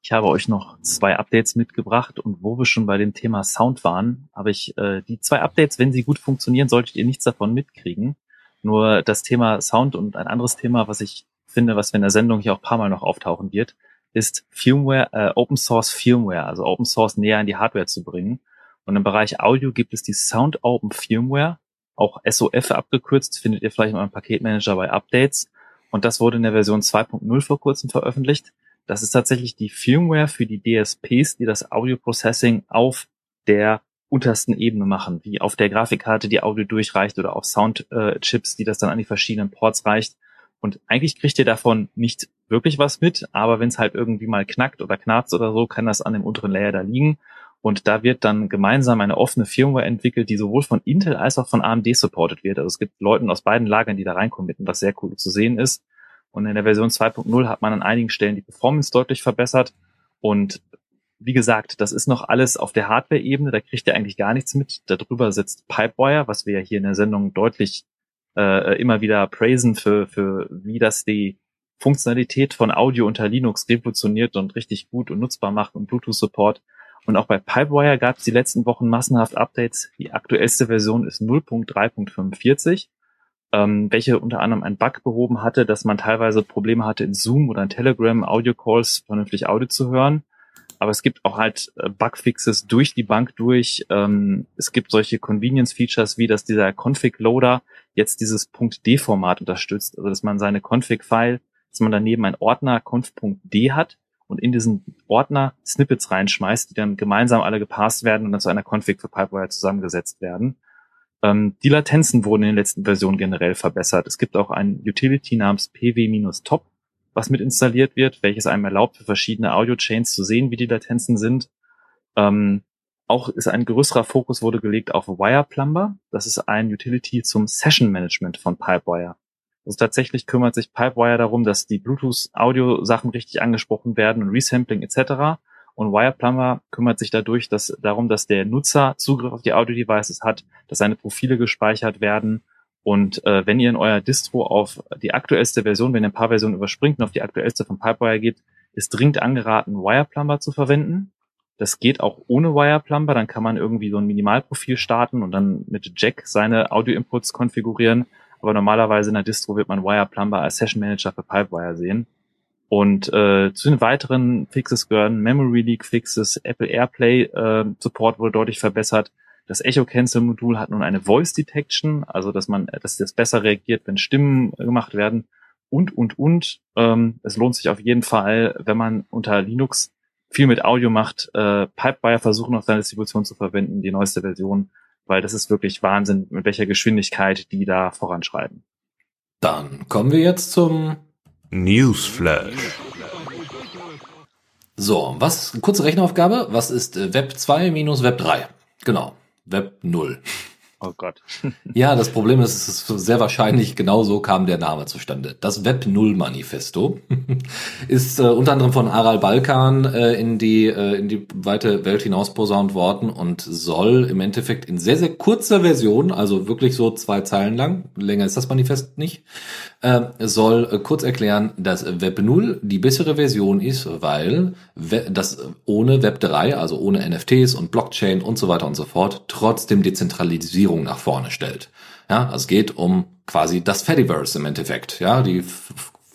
Ich habe euch noch zwei Updates mitgebracht und wo wir schon bei dem Thema Sound waren, habe ich äh, die zwei Updates, wenn sie gut funktionieren, solltet ihr nichts davon mitkriegen. Nur das Thema Sound und ein anderes Thema, was ich finde, was wir in der Sendung hier auch ein paar Mal noch auftauchen wird, ist Firmware, äh, Open Source Firmware, also Open Source näher in die Hardware zu bringen. Und im Bereich Audio gibt es die Sound Open Firmware, auch SOF abgekürzt, findet ihr vielleicht in eurem Paketmanager bei Updates. Und das wurde in der Version 2.0 vor kurzem veröffentlicht. Das ist tatsächlich die Firmware für die DSPs, die das Audio Processing auf der untersten Ebene machen, wie auf der Grafikkarte die Audio durchreicht oder auf Soundchips, äh, die das dann an die verschiedenen Ports reicht. Und eigentlich kriegt ihr davon nicht wirklich was mit, aber wenn es halt irgendwie mal knackt oder knarzt oder so, kann das an dem unteren Layer da liegen. Und da wird dann gemeinsam eine offene Firmware entwickelt, die sowohl von Intel als auch von AMD supported wird. Also es gibt Leute aus beiden Lagern, die da reinkommen, was sehr cool zu sehen ist. Und in der Version 2.0 hat man an einigen Stellen die Performance deutlich verbessert. Und wie gesagt, das ist noch alles auf der Hardware-Ebene, da kriegt ihr eigentlich gar nichts mit. Darüber sitzt Pipewire, was wir ja hier in der Sendung deutlich äh, immer wieder praisen für, für wie das die Funktionalität von Audio unter Linux revolutioniert und richtig gut und nutzbar macht und Bluetooth-Support. Und auch bei Pipewire gab es die letzten Wochen massenhaft Updates. Die aktuellste Version ist 0.3.45 ähm, welche unter anderem ein Bug behoben hatte, dass man teilweise Probleme hatte in Zoom oder in Telegram Audio Calls vernünftig Audio zu hören. Aber es gibt auch halt äh, Bugfixes durch die Bank durch. Ähm, es gibt solche Convenience-Features wie, dass dieser Config-Loader jetzt dieses .d-Format unterstützt, also dass man seine Config-File, dass man daneben einen Ordner conf.d hat und in diesen Ordner Snippets reinschmeißt, die dann gemeinsam alle gepasst werden und dann zu einer Config für Pipewire zusammengesetzt werden. Ähm, die Latenzen wurden in den letzten Versionen generell verbessert. Es gibt auch ein Utility namens pw-top, was mit installiert wird, welches einem erlaubt, für verschiedene Audio-Chains zu sehen, wie die Latenzen sind. Ähm, auch ist ein größerer Fokus wurde gelegt auf Wire Plumber. Das ist ein Utility zum Session Management von Pipewire. Also tatsächlich kümmert sich Pipewire darum, dass die Bluetooth-Audio-Sachen richtig angesprochen werden und Resampling etc. Und Wireplumber kümmert sich dadurch dass, darum, dass der Nutzer Zugriff auf die Audio-Devices hat, dass seine Profile gespeichert werden. Und äh, wenn ihr in euer Distro auf die aktuellste Version, wenn ihr ein paar Versionen überspringt und auf die aktuellste von Pipewire geht, ist dringend angeraten, Wireplumber zu verwenden. Das geht auch ohne Wireplumber, dann kann man irgendwie so ein Minimalprofil starten und dann mit Jack seine Audio-Inputs konfigurieren. Aber normalerweise in der Distro wird man Wireplumber als Session Manager für Pipewire sehen. Und äh, zu den weiteren Fixes gehören Memory Leak Fixes, Apple AirPlay äh, Support wurde deutlich verbessert. Das Echo Cancel Modul hat nun eine Voice Detection, also dass man, dass das besser reagiert, wenn Stimmen gemacht werden. Und und und. Ähm, es lohnt sich auf jeden Fall, wenn man unter Linux viel mit Audio macht, äh, Pipewire versuchen auf seine Distribution zu verwenden, die neueste Version, weil das ist wirklich Wahnsinn, mit welcher Geschwindigkeit die da voranschreiten. Dann kommen wir jetzt zum Newsflash. So, was, kurze Rechenaufgabe. Was ist äh, Web 2 minus Web 3? Genau. Web 0. Oh Gott. ja, das Problem ist, es ist sehr wahrscheinlich genau so kam der Name zustande. Das Web Null Manifesto ist äh, unter anderem von Aral Balkan äh, in die äh, in die weite Welt hinaus posaunt worden und soll im Endeffekt in sehr sehr kurzer Version, also wirklich so zwei Zeilen lang, länger ist das Manifest nicht, äh, soll äh, kurz erklären, dass Web Null die bessere Version ist, weil das ohne Web 3, also ohne NFTs und Blockchain und so weiter und so fort, trotzdem Dezentralisierung Digitalisierung nach vorne stellt. Ja, also es geht um quasi das Fediverse im Endeffekt. Ja, die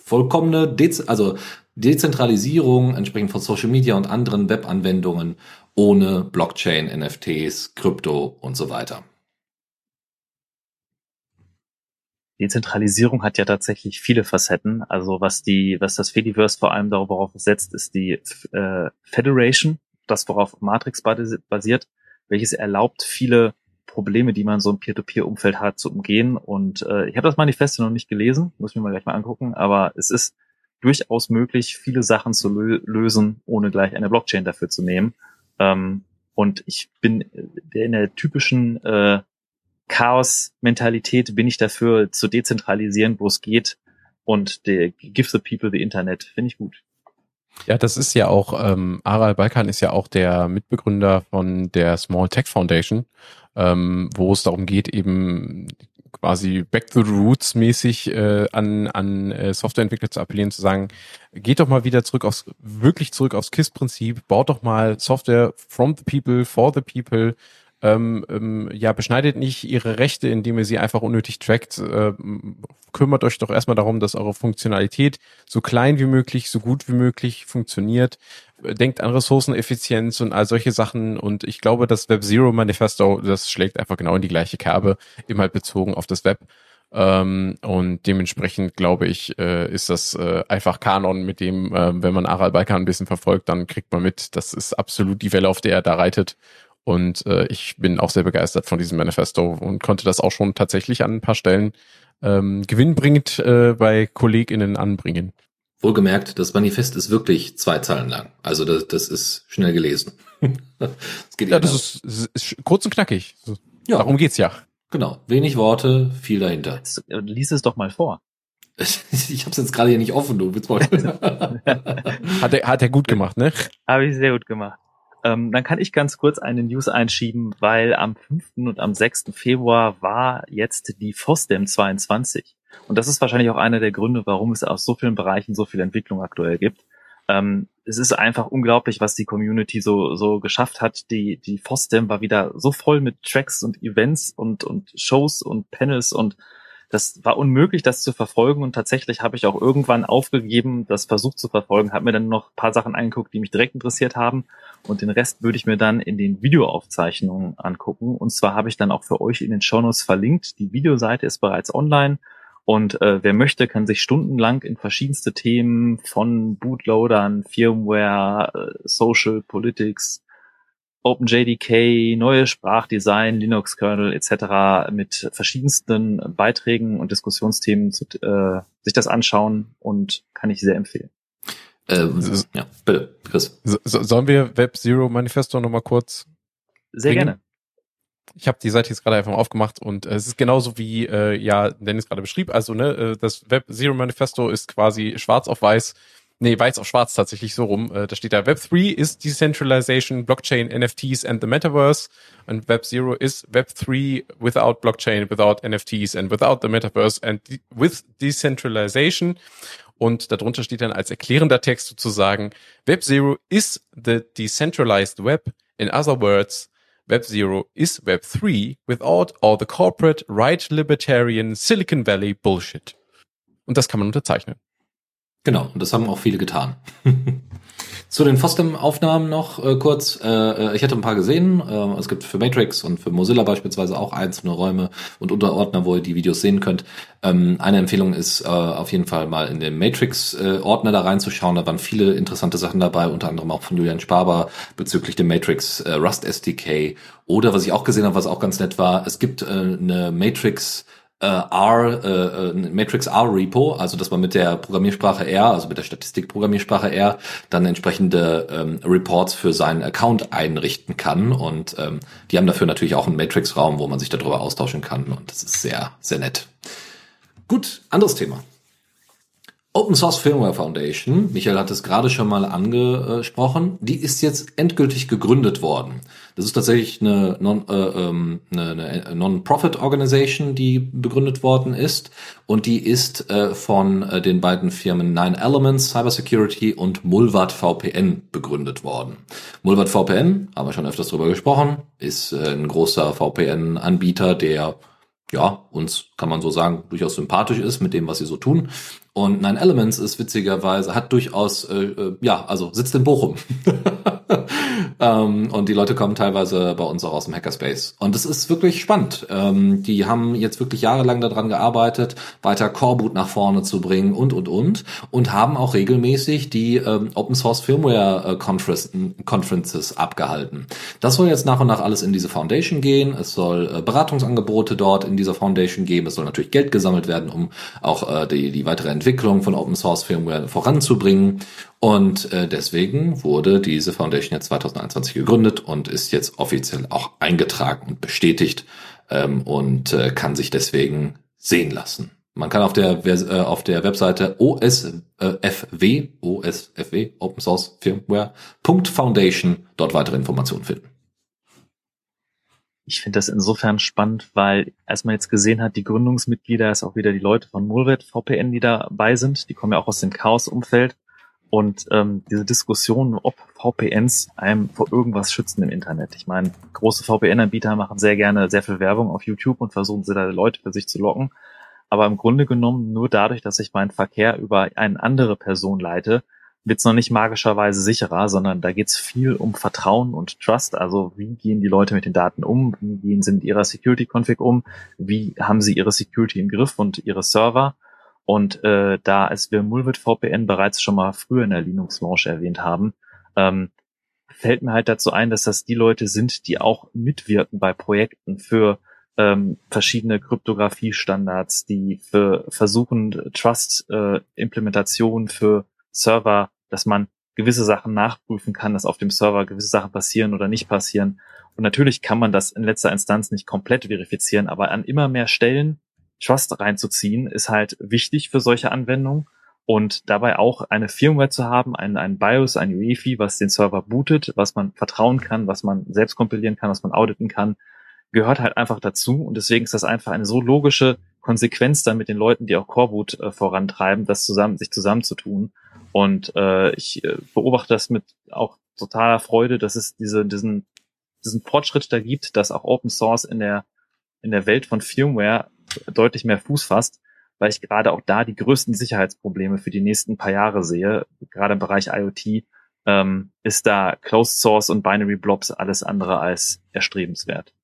vollkommene, Dez also Dezentralisierung entsprechend von Social Media und anderen Webanwendungen ohne Blockchain, NFTs, Krypto und so weiter. Dezentralisierung hat ja tatsächlich viele Facetten. Also was die, was das Fediverse vor allem darauf setzt, ist die äh, Federation, das worauf Matrix basiert, welches erlaubt, viele Probleme, die man so im Peer-to-Peer-Umfeld hat, zu umgehen. Und äh, ich habe das Manifesto noch nicht gelesen, muss mir mal gleich mal angucken, aber es ist durchaus möglich, viele Sachen zu lö lösen, ohne gleich eine Blockchain dafür zu nehmen. Ähm, und ich bin in der typischen äh, Chaos-Mentalität bin ich dafür zu dezentralisieren, wo es geht. Und der Give the People the Internet finde ich gut. Ja, das ist ja auch, ähm, Aral Balkan ist ja auch der Mitbegründer von der Small Tech Foundation, ähm, wo es darum geht, eben quasi Back to the Roots mäßig äh, an, an äh, Softwareentwickler zu appellieren, zu sagen, geht doch mal wieder zurück aufs, wirklich zurück aufs KISS-Prinzip, baut doch mal Software from the people, for the people, ähm, ähm, ja, beschneidet nicht ihre Rechte, indem ihr sie einfach unnötig trackt. Äh, kümmert euch doch erstmal darum, dass eure Funktionalität so klein wie möglich, so gut wie möglich funktioniert. Denkt an Ressourceneffizienz und all solche Sachen. Und ich glaube, das Web Zero Manifesto, das schlägt einfach genau in die gleiche Kerbe, immer halt bezogen auf das Web. Ähm, und dementsprechend glaube ich, äh, ist das äh, einfach Kanon, mit dem, äh, wenn man Aral Balkan ein bisschen verfolgt, dann kriegt man mit, das ist absolut die Welle, auf der er da reitet. Und äh, ich bin auch sehr begeistert von diesem Manifesto und konnte das auch schon tatsächlich an ein paar Stellen ähm, gewinnbringend äh, bei KollegInnen anbringen. Wohlgemerkt, das Manifest ist wirklich zwei Zeilen lang. Also das, das ist schnell gelesen. das geht ja, das ist, ist, ist, kurz und knackig. Ja. Darum geht's ja. Genau. Wenig Worte, viel dahinter. Jetzt, äh, lies es doch mal vor. ich hab's jetzt gerade hier nicht offen, du willst mal. hat, er, hat er gut gemacht, ne? Habe ich sehr gut gemacht. Ähm, dann kann ich ganz kurz eine News einschieben, weil am 5. und am 6. Februar war jetzt die FOSDEM 22. Und das ist wahrscheinlich auch einer der Gründe, warum es aus so vielen Bereichen so viel Entwicklung aktuell gibt. Ähm, es ist einfach unglaublich, was die Community so, so geschafft hat. Die, die FOSDEM war wieder so voll mit Tracks und Events und, und Shows und Panels und das war unmöglich, das zu verfolgen und tatsächlich habe ich auch irgendwann aufgegeben, das versucht zu verfolgen, habe mir dann noch ein paar Sachen angeguckt, die mich direkt interessiert haben und den Rest würde ich mir dann in den Videoaufzeichnungen angucken und zwar habe ich dann auch für euch in den Shownotes verlinkt. Die Videoseite ist bereits online und äh, wer möchte, kann sich stundenlang in verschiedenste Themen von Bootloadern, Firmware, äh, Social Politics, OpenJDK, neue Sprachdesign, Linux-Kernel etc. mit verschiedensten Beiträgen und Diskussionsthemen zu, äh, sich das anschauen und kann ich sehr empfehlen. Ähm, ja, bitte, Chris. So, sollen wir Web Zero Manifesto nochmal kurz? Sehr bringen? gerne. Ich habe die Seite jetzt gerade einfach mal aufgemacht und äh, es ist genauso wie äh, ja Dennis gerade beschrieb. Also ne, äh, das Web Zero Manifesto ist quasi schwarz auf weiß Nee, weiß auf schwarz tatsächlich so rum. Äh, da steht da, Web 3 ist Decentralization, Blockchain, NFTs and the Metaverse. Und Web 0 ist Web 3 without Blockchain, without NFTs and without the Metaverse and with Decentralization. Und darunter steht dann als erklärender Text sozusagen, Web 0 is the decentralized web. In other words, Web 0 is Web 3 without all the corporate, right libertarian Silicon Valley Bullshit. Und das kann man unterzeichnen. Genau, und das haben auch viele getan. Zu den FOSDEM-Aufnahmen noch äh, kurz. Äh, äh, ich hätte ein paar gesehen. Äh, es gibt für Matrix und für Mozilla beispielsweise auch einzelne Räume und Unterordner, wo ihr die Videos sehen könnt. Ähm, eine Empfehlung ist äh, auf jeden Fall mal in den Matrix-Ordner da reinzuschauen. Da waren viele interessante Sachen dabei, unter anderem auch von Julian Sparber bezüglich dem Matrix äh, Rust SDK. Oder was ich auch gesehen habe, was auch ganz nett war, es gibt äh, eine Matrix äh, R, äh, äh Matrix R Repo, also dass man mit der Programmiersprache R, also mit der Statistikprogrammiersprache R, dann entsprechende ähm, Reports für seinen Account einrichten kann. Und ähm, die haben dafür natürlich auch einen Matrix-Raum, wo man sich darüber austauschen kann. Und das ist sehr, sehr nett. Gut, anderes Thema. Open Source Firmware Foundation, Michael hat es gerade schon mal angesprochen, die ist jetzt endgültig gegründet worden. Das ist tatsächlich eine äh, ähm, eine, eine Non-Profit Organization, die begründet worden ist und die ist äh, von äh, den beiden Firmen Nine Elements Cybersecurity und Mulvat VPN begründet worden. Mulvat VPN, haben wir schon öfters drüber gesprochen, ist äh, ein großer VPN-Anbieter, der ja, uns kann man so sagen, durchaus sympathisch ist mit dem, was sie so tun. Und Nine Elements ist witzigerweise, hat durchaus, äh, äh ja, also sitzt in Bochum. ähm, und die Leute kommen teilweise bei uns auch aus dem Hackerspace. Und es ist wirklich spannend. Ähm, die haben jetzt wirklich jahrelang daran gearbeitet, weiter Coreboot nach vorne zu bringen und, und, und. Und haben auch regelmäßig die ähm, Open Source Firmware äh, Conference, Conferences abgehalten. Das soll jetzt nach und nach alles in diese Foundation gehen. Es soll äh, Beratungsangebote dort in dieser Foundation geben. Es soll natürlich Geld gesammelt werden, um auch äh, die, die weitere Entwicklung von Open Source Firmware voranzubringen. Und äh, deswegen wurde diese Foundation jetzt 2021 gegründet und ist jetzt offiziell auch eingetragen und bestätigt ähm, und äh, kann sich deswegen sehen lassen. Man kann auf der, äh, auf der Webseite OSFW, OSFW, Open Source Firmware, Foundation dort weitere Informationen finden. Ich finde das insofern spannend, weil als man jetzt gesehen hat, die Gründungsmitglieder ist auch wieder die Leute von Mulvet VPN, die dabei sind. Die kommen ja auch aus dem Chaos-Umfeld. Und ähm, diese Diskussion, ob VPNs einem vor irgendwas schützen im Internet. Ich meine, große VPN-Anbieter machen sehr gerne sehr viel Werbung auf YouTube und versuchen sie da Leute für sich zu locken. Aber im Grunde genommen nur dadurch, dass ich meinen Verkehr über eine andere Person leite, wird es noch nicht magischerweise sicherer, sondern da geht es viel um Vertrauen und Trust. Also wie gehen die Leute mit den Daten um? Wie gehen sie mit ihrer Security-Config um? Wie haben sie ihre Security im Griff und ihre Server? Und äh, da, als wir Mulvet VPN bereits schon mal früher in der Linux-Launch erwähnt haben, ähm, fällt mir halt dazu ein, dass das die Leute sind, die auch mitwirken bei Projekten für ähm, verschiedene Kryptographie-Standards, die für versuchen Trust-Implementation äh, für Server, dass man gewisse Sachen nachprüfen kann, dass auf dem Server gewisse Sachen passieren oder nicht passieren. Und natürlich kann man das in letzter Instanz nicht komplett verifizieren, aber an immer mehr Stellen Trust reinzuziehen, ist halt wichtig für solche Anwendungen und dabei auch eine Firmware zu haben, ein, ein BIOS, ein UEFI, was den Server bootet, was man vertrauen kann, was man selbst kompilieren kann, was man auditen kann, gehört halt einfach dazu und deswegen ist das einfach eine so logische Konsequenz dann mit den Leuten, die auch Coreboot äh, vorantreiben, das zusammen, sich zusammenzutun. Und äh, ich äh, beobachte das mit auch totaler Freude, dass es diese, diesen, diesen Fortschritt da gibt, dass auch Open Source in der, in der Welt von Firmware deutlich mehr Fuß fasst, weil ich gerade auch da die größten Sicherheitsprobleme für die nächsten paar Jahre sehe, gerade im Bereich IoT, ähm, ist da Closed Source und Binary Blobs alles andere als erstrebenswert.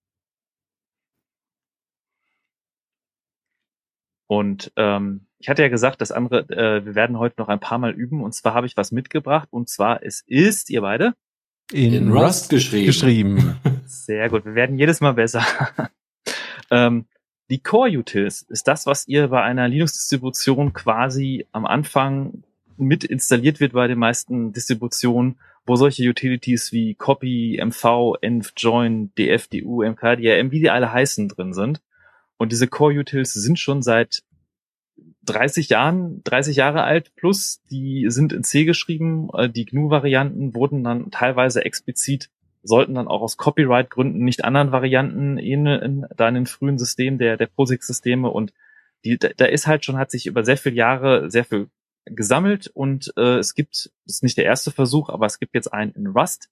Und ähm, ich hatte ja gesagt, das andere, äh, wir werden heute noch ein paar Mal üben. Und zwar habe ich was mitgebracht. Und zwar, es ist, ihr beide? In, In Rust, Rust geschrieben. geschrieben. Sehr gut. Wir werden jedes Mal besser. ähm, die Core Utils ist das, was ihr bei einer Linux-Distribution quasi am Anfang mit installiert wird bei den meisten Distributionen, wo solche Utilities wie Copy, MV, Env, Join, DF, DU, MKDRM, wie die alle heißen, drin sind. Und diese Core Utils sind schon seit 30 Jahren, 30 Jahre alt plus, die sind in C geschrieben. Äh, die GNU-Varianten wurden dann teilweise explizit, sollten dann auch aus Copyright-Gründen nicht anderen Varianten ähneln, in den frühen Systemen der, der POSIX-Systeme und die, da ist halt schon, hat sich über sehr viele Jahre sehr viel gesammelt und äh, es gibt, das ist nicht der erste Versuch, aber es gibt jetzt einen in Rust,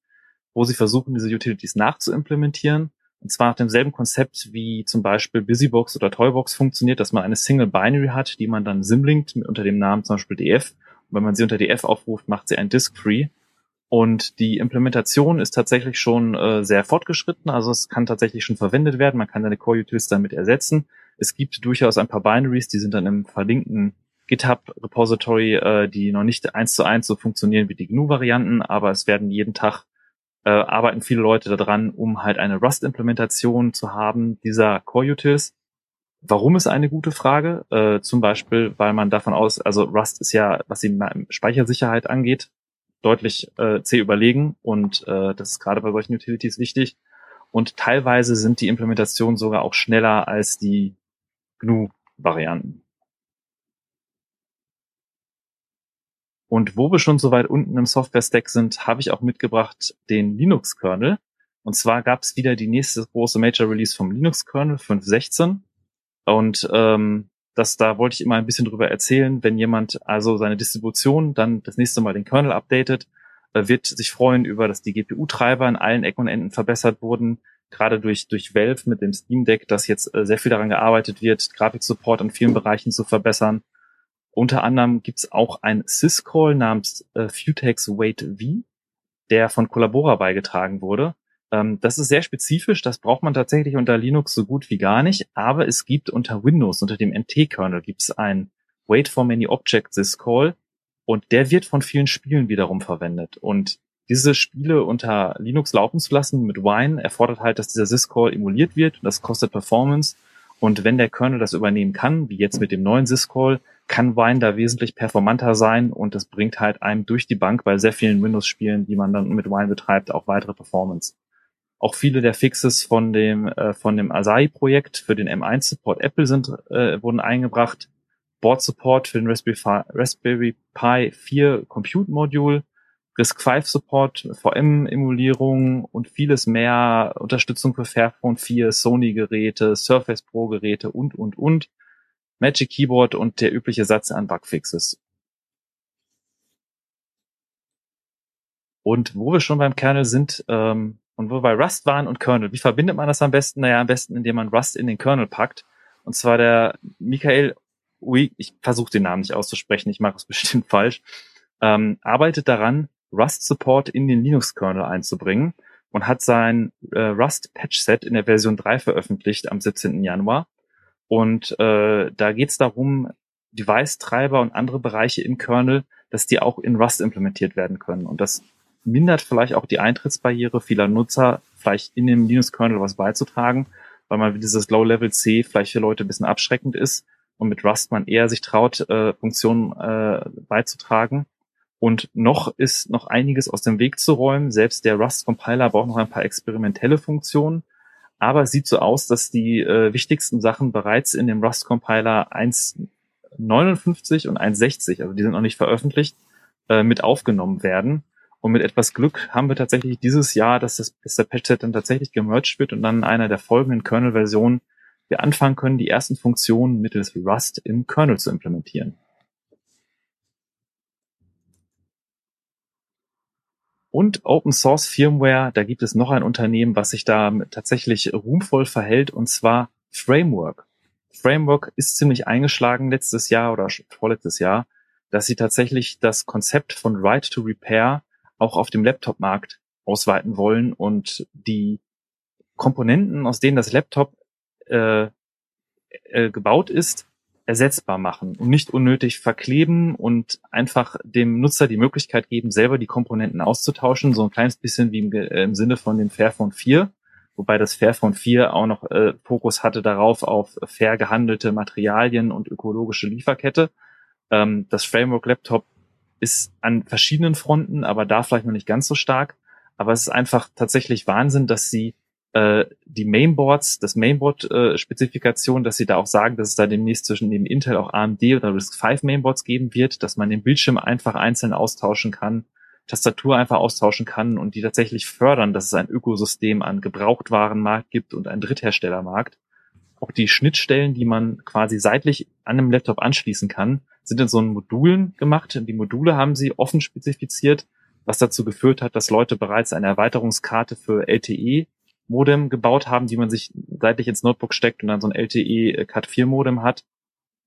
wo sie versuchen, diese Utilities nachzuimplementieren und zwar nach demselben Konzept wie zum Beispiel Busybox oder Toybox funktioniert, dass man eine Single Binary hat, die man dann simlinkt unter dem Namen zum Beispiel df. Und wenn man sie unter df aufruft, macht sie ein Disk-Free. Und die Implementation ist tatsächlich schon äh, sehr fortgeschritten, also es kann tatsächlich schon verwendet werden. Man kann seine Core-Utils damit ersetzen. Es gibt durchaus ein paar Binaries, die sind dann im verlinkten GitHub-Repository, äh, die noch nicht eins zu eins so funktionieren wie die GNU-Varianten, aber es werden jeden Tag äh, arbeiten viele Leute daran, um halt eine Rust-Implementation zu haben dieser Core-Utils. Warum ist eine gute Frage? Äh, zum Beispiel, weil man davon aus, also Rust ist ja, was die Speichersicherheit angeht, deutlich äh, C überlegen und äh, das ist gerade bei solchen Utilities wichtig. Und teilweise sind die Implementationen sogar auch schneller als die GNU-Varianten. Und wo wir schon so weit unten im Software-Stack sind, habe ich auch mitgebracht den Linux-Kernel. Und zwar gab es wieder die nächste große Major-Release vom Linux-Kernel 5.16. Und ähm, das, da wollte ich immer ein bisschen drüber erzählen. Wenn jemand also seine Distribution dann das nächste Mal den Kernel updatet, äh, wird sich freuen über, dass die GPU-Treiber in allen Ecken und Enden verbessert wurden. Gerade durch, durch Valve mit dem Steam Deck, dass jetzt äh, sehr viel daran gearbeitet wird, Grafiksupport in vielen Bereichen zu verbessern. Unter anderem gibt's auch ein Syscall namens äh, Futex Wait V, der von Collabora beigetragen wurde. Ähm, das ist sehr spezifisch, das braucht man tatsächlich unter Linux so gut wie gar nicht, aber es gibt unter Windows, unter dem NT-Kernel, gibt's ein Wait for Many Object Syscall und der wird von vielen Spielen wiederum verwendet. Und diese Spiele unter Linux laufen zu lassen mit Wine erfordert halt, dass dieser Syscall emuliert wird und das kostet Performance. Und wenn der Kernel das übernehmen kann, wie jetzt mit dem neuen Syscall, kann Wine da wesentlich performanter sein und das bringt halt einem durch die Bank bei sehr vielen Windows-Spielen, die man dann mit Wine betreibt, auch weitere Performance. Auch viele der Fixes von dem äh, von dem Asahi-Projekt für den M1-Support Apple sind äh, wurden eingebracht. Board Support für den Raspberry Pi, Raspberry Pi 4 Compute Module, RISC-V Support, VM-Emulierung und vieles mehr, Unterstützung für Fairphone 4, Sony-Geräte, Surface Pro-Geräte und, und, und, Magic Keyboard und der übliche Satz an Bugfixes. Und wo wir schon beim Kernel sind ähm, und wo bei Rust waren und Kernel, wie verbindet man das am besten? Naja, am besten, indem man Rust in den Kernel packt. Und zwar der Michael Ui, ich versuche den Namen nicht auszusprechen, ich mache es bestimmt falsch, ähm, arbeitet daran, Rust Support in den Linux-Kernel einzubringen und hat sein äh, Rust Patch Set in der Version 3 veröffentlicht am 17. Januar. Und äh, da geht es darum, Device-Treiber und andere Bereiche im Kernel, dass die auch in Rust implementiert werden können. Und das mindert vielleicht auch die Eintrittsbarriere vieler Nutzer, vielleicht in dem Linux-Kernel was beizutragen, weil man dieses Low-Level-C vielleicht für Leute ein bisschen abschreckend ist und mit Rust man eher sich traut, äh, Funktionen äh, beizutragen. Und noch ist noch einiges aus dem Weg zu räumen. Selbst der Rust-Compiler braucht noch ein paar experimentelle Funktionen. Aber es sieht so aus, dass die äh, wichtigsten Sachen bereits in dem Rust-Compiler 1.59 und 1.60, also die sind noch nicht veröffentlicht, äh, mit aufgenommen werden. Und mit etwas Glück haben wir tatsächlich dieses Jahr, dass, das, dass der Patchset dann tatsächlich gemerged wird und dann in einer der folgenden Kernel-Versionen wir anfangen können, die ersten Funktionen mittels Rust im Kernel zu implementieren. Und Open Source Firmware, da gibt es noch ein Unternehmen, was sich da tatsächlich ruhmvoll verhält, und zwar Framework. Framework ist ziemlich eingeschlagen letztes Jahr oder vorletztes Jahr, dass sie tatsächlich das Konzept von Right to Repair auch auf dem Laptop-Markt ausweiten wollen und die Komponenten, aus denen das Laptop äh, äh, gebaut ist, ersetzbar machen und nicht unnötig verkleben und einfach dem Nutzer die Möglichkeit geben, selber die Komponenten auszutauschen, so ein kleines bisschen wie im, äh, im Sinne von dem Fairphone 4, wobei das Fairphone 4 auch noch äh, Fokus hatte darauf auf fair gehandelte Materialien und ökologische Lieferkette. Ähm, das Framework Laptop ist an verschiedenen Fronten, aber da vielleicht noch nicht ganz so stark. Aber es ist einfach tatsächlich Wahnsinn, dass sie äh, die Mainboards, das Mainboard-Spezifikation, äh, dass sie da auch sagen, dass es da demnächst zwischen dem Intel auch AMD oder RISC-V Mainboards geben wird, dass man den Bildschirm einfach einzeln austauschen kann, Tastatur einfach austauschen kann und die tatsächlich fördern, dass es ein Ökosystem an Gebrauchtwarenmarkt gibt und ein Drittherstellermarkt. Auch die Schnittstellen, die man quasi seitlich an einem Laptop anschließen kann, sind in so einen Modulen gemacht. Die Module haben sie offen spezifiziert, was dazu geführt hat, dass Leute bereits eine Erweiterungskarte für LTE Modem gebaut haben, die man sich seitlich ins Notebook steckt und dann so ein LTE Cat 4 Modem hat.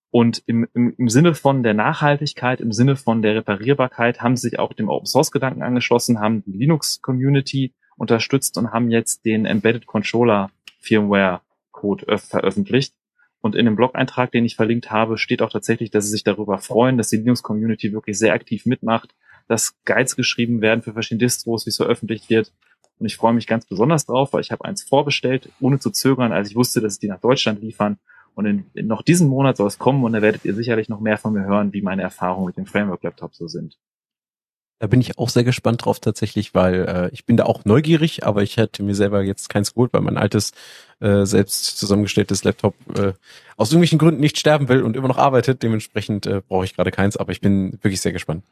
Und im, im, im Sinne von der Nachhaltigkeit, im Sinne von der Reparierbarkeit haben sie sich auch dem Open Source Gedanken angeschlossen, haben die Linux Community unterstützt und haben jetzt den Embedded Controller Firmware Code veröffentlicht. Und in dem Blog-Eintrag, den ich verlinkt habe, steht auch tatsächlich, dass sie sich darüber freuen, dass die Linux-Community wirklich sehr aktiv mitmacht, dass Guides geschrieben werden für verschiedene Distros, wie es veröffentlicht wird und ich freue mich ganz besonders drauf, weil ich habe eins vorbestellt, ohne zu zögern, als ich wusste, dass sie die nach Deutschland liefern. Und in, in noch diesen Monat soll es kommen und da werdet ihr sicherlich noch mehr von mir hören, wie meine Erfahrungen mit dem Framework-Laptop so sind. Da bin ich auch sehr gespannt drauf tatsächlich, weil äh, ich bin da auch neugierig, aber ich hätte mir selber jetzt keins geholt, weil mein altes äh, selbst zusammengestelltes Laptop äh, aus irgendwelchen Gründen nicht sterben will und immer noch arbeitet. Dementsprechend äh, brauche ich gerade keins, aber ich bin wirklich sehr gespannt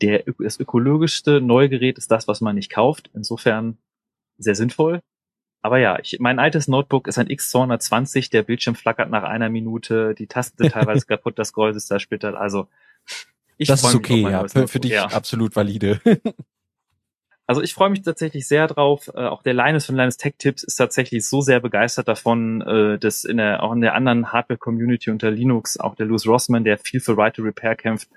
der, das ökologischste neue Gerät ist das, was man nicht kauft. Insofern sehr sinnvoll. Aber ja, ich, mein altes Notebook ist ein X220, der Bildschirm flackert nach einer Minute, die Tasten sind teilweise kaputt, das Scroll ist zersplittert. Also ich das ist okay, ja, für, für dich ja. absolut valide. also ich freue mich tatsächlich sehr drauf. Äh, auch der Linus von Linus Tech Tips ist tatsächlich so sehr begeistert davon, äh, dass in der, auch in der anderen Hardware-Community unter Linux, auch der Louis Rossman, der viel für Right to Repair kämpft,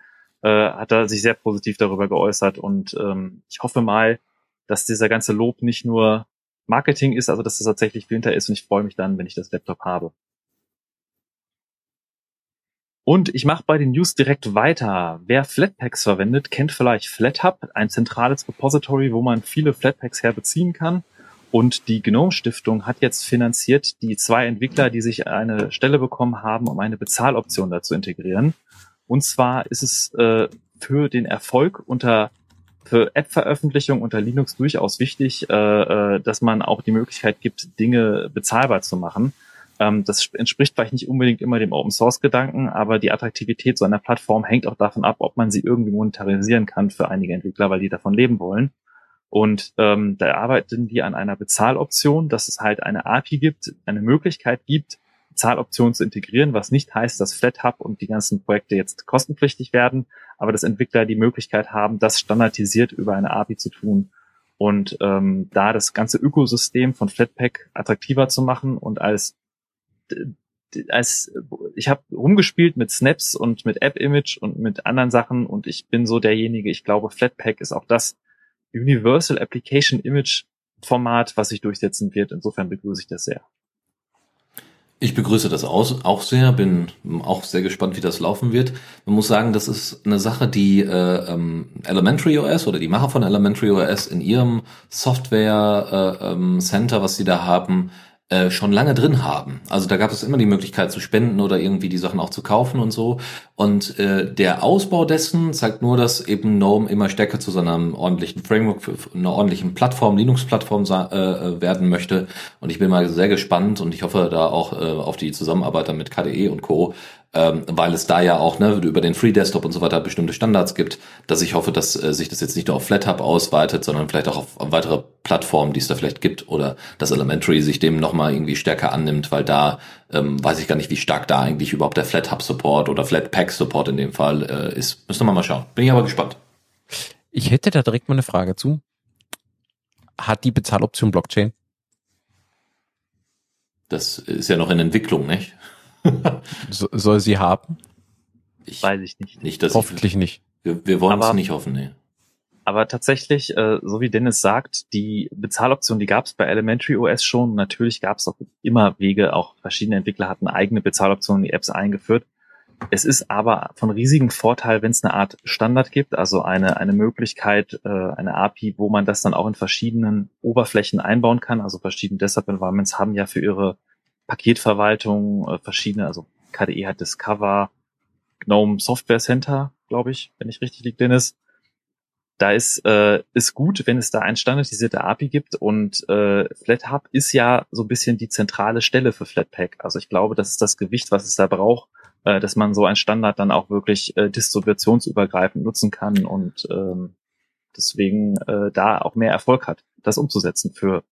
äh, hat er sich sehr positiv darüber geäußert und ähm, ich hoffe mal, dass dieser ganze Lob nicht nur Marketing ist, also dass das tatsächlich dahinter ist und ich freue mich dann, wenn ich das Laptop habe. Und ich mache bei den News direkt weiter. Wer Flatpaks verwendet, kennt vielleicht FlatHub, ein zentrales Repository, wo man viele Flatpaks herbeziehen kann. Und die Gnome Stiftung hat jetzt finanziert die zwei Entwickler, die sich eine Stelle bekommen haben, um eine Bezahloption dazu integrieren. Und zwar ist es äh, für den Erfolg unter für App-Veröffentlichung unter Linux durchaus wichtig, äh, äh, dass man auch die Möglichkeit gibt, Dinge bezahlbar zu machen. Ähm, das entspricht vielleicht nicht unbedingt immer dem Open Source Gedanken, aber die Attraktivität so einer Plattform hängt auch davon ab, ob man sie irgendwie monetarisieren kann für einige Entwickler, weil die davon leben wollen. Und ähm, da arbeiten die an einer Bezahloption, dass es halt eine API gibt, eine Möglichkeit gibt, Bezahloptionen zu integrieren, was nicht heißt, dass FlatHub und die ganzen Projekte jetzt kostenpflichtig werden, aber dass Entwickler die Möglichkeit haben, das standardisiert über eine API zu tun und ähm, da das ganze Ökosystem von Flatpak attraktiver zu machen und als als ich habe rumgespielt mit Snaps und mit App Image und mit anderen Sachen und ich bin so derjenige, ich glaube Flatpak ist auch das Universal Application Image Format, was sich durchsetzen wird. Insofern begrüße ich das sehr. Ich begrüße das auch sehr, bin auch sehr gespannt, wie das laufen wird. Man muss sagen, das ist eine Sache, die äh, ähm, Elementary OS oder die Macher von Elementary OS in ihrem Software äh, ähm, Center, was sie da haben, äh, schon lange drin haben. Also da gab es immer die Möglichkeit zu spenden oder irgendwie die Sachen auch zu kaufen und so. Und äh, der Ausbau dessen zeigt nur, dass eben GNOME immer stärker zu so einem ordentlichen Framework, einer ordentlichen Plattform, Linux-Plattform äh, äh, werden möchte. Und ich bin mal sehr gespannt und ich hoffe da auch äh, auf die Zusammenarbeit mit KDE und Co., ähm, weil es da ja auch ne, über den Free Desktop und so weiter bestimmte Standards gibt, dass ich hoffe, dass äh, sich das jetzt nicht nur auf FlatHub ausweitet, sondern vielleicht auch auf, weitere Plattformen, die es da vielleicht gibt oder dass Elementary sich dem nochmal irgendwie stärker annimmt, weil da ähm, weiß ich gar nicht, wie stark da eigentlich überhaupt der FlatHub Support oder Flatpak Support in dem Fall äh, ist. Müssen wir mal schauen. Bin ich aber gespannt. Ich hätte da direkt mal eine Frage zu. Hat die Bezahloption Blockchain? Das ist ja noch in Entwicklung, nicht? So, soll sie haben? Ich weiß ich nicht. nicht dass Hoffentlich ich, nicht. Wir, wir wollen es nicht hoffen, nee. Aber tatsächlich, äh, so wie Dennis sagt, die Bezahloption, die gab es bei Elementary OS schon. Natürlich gab es auch immer Wege, auch verschiedene Entwickler hatten eigene Bezahloptionen in die Apps eingeführt. Es ist aber von riesigem Vorteil, wenn es eine Art Standard gibt, also eine, eine Möglichkeit, äh, eine API, wo man das dann auch in verschiedenen Oberflächen einbauen kann. Also verschiedene Desktop-Environments haben ja für ihre Paketverwaltung, äh, verschiedene, also KDE hat Discover, GNOME Software Center, glaube ich, wenn ich richtig liege, Dennis. Da ist äh, ist gut, wenn es da ein standardisierte API gibt und äh, FlatHub ist ja so ein bisschen die zentrale Stelle für Flatpak. Also ich glaube, das ist das Gewicht, was es da braucht, äh, dass man so ein Standard dann auch wirklich äh, distributionsübergreifend nutzen kann und ähm, deswegen äh, da auch mehr Erfolg hat, das umzusetzen für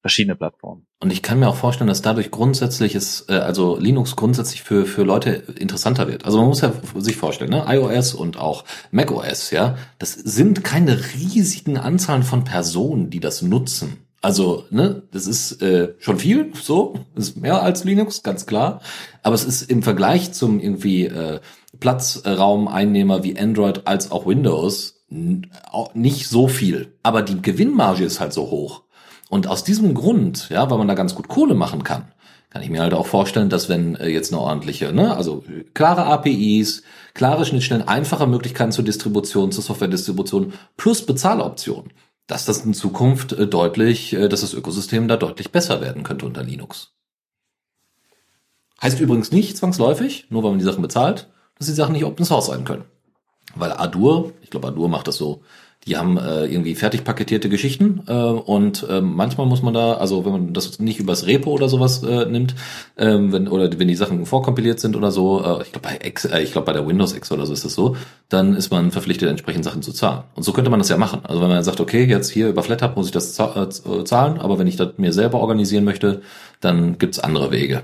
verschiedene Plattformen. Und ich kann mir auch vorstellen, dass dadurch grundsätzlich ist, äh, also Linux grundsätzlich für, für Leute interessanter wird. Also man muss ja sich vorstellen, ne? iOS und auch macOS, ja, das sind keine riesigen Anzahlen von Personen, die das nutzen. Also, ne, das ist äh, schon viel, so, das ist mehr als Linux, ganz klar. Aber es ist im Vergleich zum irgendwie äh, Platzraumeinnehmer wie Android als auch Windows nicht so viel. Aber die Gewinnmarge ist halt so hoch. Und aus diesem Grund, ja, weil man da ganz gut Kohle machen kann, kann ich mir halt auch vorstellen, dass wenn äh, jetzt eine ordentliche, ne, also klare APIs, klare Schnittstellen, einfache Möglichkeiten zur Distribution, zur Software-Distribution plus Bezahloptionen, dass das in Zukunft äh, deutlich, äh, dass das Ökosystem da deutlich besser werden könnte unter Linux. Heißt übrigens nicht zwangsläufig, nur weil man die Sachen bezahlt, dass die Sachen nicht Open Source sein können. Weil Adur, ich glaube Adur macht das so, die haben äh, irgendwie fertig paketierte Geschichten äh, und äh, manchmal muss man da, also wenn man das nicht übers Repo oder sowas äh, nimmt, äh, wenn oder wenn die Sachen vorkompiliert sind oder so, äh, ich glaube bei X, äh, ich glaube bei der Windows X oder so ist das so, dann ist man verpflichtet entsprechend Sachen zu zahlen. Und so könnte man das ja machen. Also wenn man sagt, okay, jetzt hier über FlatHub muss ich das äh, zahlen, aber wenn ich das mir selber organisieren möchte, dann gibt's andere Wege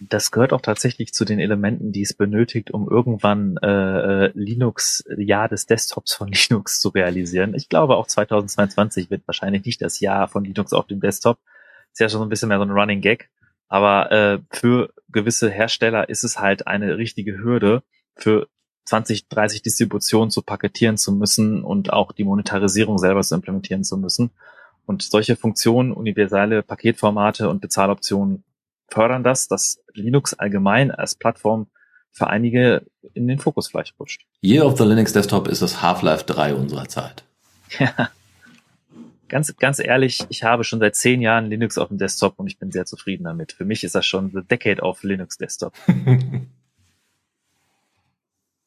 das gehört auch tatsächlich zu den Elementen, die es benötigt, um irgendwann äh, äh Linux, Jahr des Desktops von Linux zu realisieren. Ich glaube, auch 2022 wird wahrscheinlich nicht das Jahr von Linux auf dem Desktop. Ist ja schon so ein bisschen mehr so ein Running Gag. Aber äh, für gewisse Hersteller ist es halt eine richtige Hürde, für 20, 30 Distributionen zu paketieren zu müssen und auch die Monetarisierung selber zu implementieren zu müssen. Und solche Funktionen, universale Paketformate und Bezahloptionen fördern das, dass Linux allgemein als Plattform für einige in den Fokus vielleicht rutscht. Year of the Linux Desktop ist das Half-Life 3 unserer Zeit. Ja. Ganz, ganz ehrlich, ich habe schon seit zehn Jahren Linux auf dem Desktop und ich bin sehr zufrieden damit. Für mich ist das schon the decade of Linux Desktop.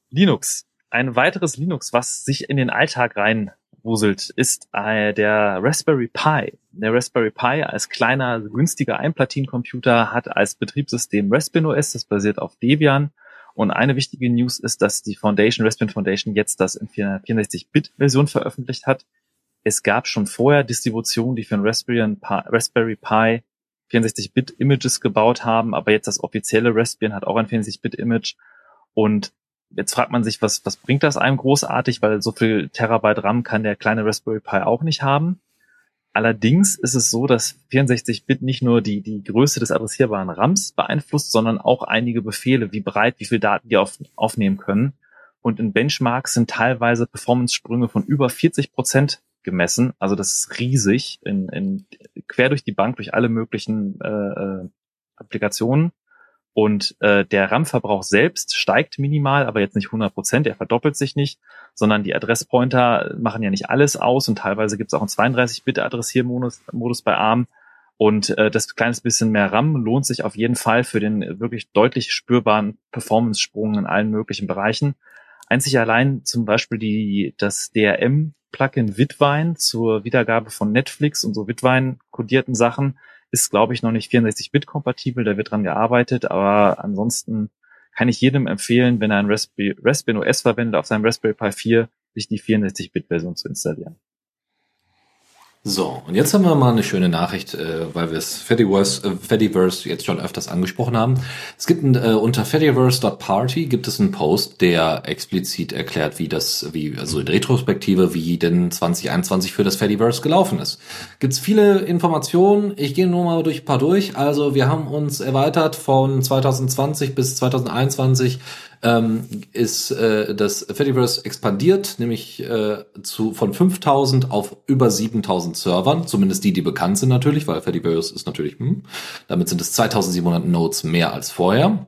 Linux. Ein weiteres Linux, was sich in den Alltag rein wuselt, ist äh, der Raspberry Pi. Der Raspberry Pi als kleiner, günstiger Einplatinencomputer hat als Betriebssystem Raspbian OS, das basiert auf Debian. Und eine wichtige News ist, dass die Foundation, Raspbian Foundation, jetzt das in 64-Bit-Version veröffentlicht hat. Es gab schon vorher Distributionen, die für ein Raspberry Pi, Raspberry Pi 64-Bit-Images gebaut haben, aber jetzt das offizielle Raspbian hat auch ein 64-Bit-Image. Und Jetzt fragt man sich, was, was bringt das einem großartig, weil so viel Terabyte RAM kann der kleine Raspberry Pi auch nicht haben. Allerdings ist es so, dass 64-Bit nicht nur die, die Größe des adressierbaren RAMs beeinflusst, sondern auch einige Befehle, wie breit, wie viel Daten die auf, aufnehmen können. Und in Benchmarks sind teilweise Performance-Sprünge von über 40 Prozent gemessen. Also das ist riesig, in, in, quer durch die Bank, durch alle möglichen äh, äh Applikationen. Und äh, der RAM-Verbrauch selbst steigt minimal, aber jetzt nicht 100 Prozent, er verdoppelt sich nicht, sondern die Adresspointer machen ja nicht alles aus und teilweise gibt es auch einen 32-Bit-Adressiermodus Modus bei ARM. Und äh, das kleines bisschen mehr RAM lohnt sich auf jeden Fall für den wirklich deutlich spürbaren Performance-Sprung in allen möglichen Bereichen. Einzig allein zum Beispiel die, das DRM-Plugin Witwein zur Wiedergabe von Netflix und so Witwein-kodierten Sachen ist, glaube ich, noch nicht 64-Bit kompatibel, da wird dran gearbeitet, aber ansonsten kann ich jedem empfehlen, wenn er ein Raspberry, Raspberry OS verwendet, auf seinem Raspberry Pi 4 sich die 64-Bit-Version zu installieren. So, und jetzt haben wir mal eine schöne Nachricht, äh, weil wir es Fediverse, äh, Fediverse jetzt schon öfters angesprochen haben. Es gibt ein, äh, unter fediverse.party gibt es einen Post, der explizit erklärt, wie das, wie, also in Retrospektive, wie denn 2021 für das Fediverse gelaufen ist. Gibt's viele Informationen, ich gehe nur mal durch ein paar durch. Also wir haben uns erweitert von 2020 bis 2021 ähm, ist äh, das Fediverse expandiert, nämlich äh, zu, von 5000 auf über 7000 Servern, zumindest die, die bekannt sind natürlich, weil Fediverse ist natürlich, hm, damit sind es 2700 Nodes mehr als vorher.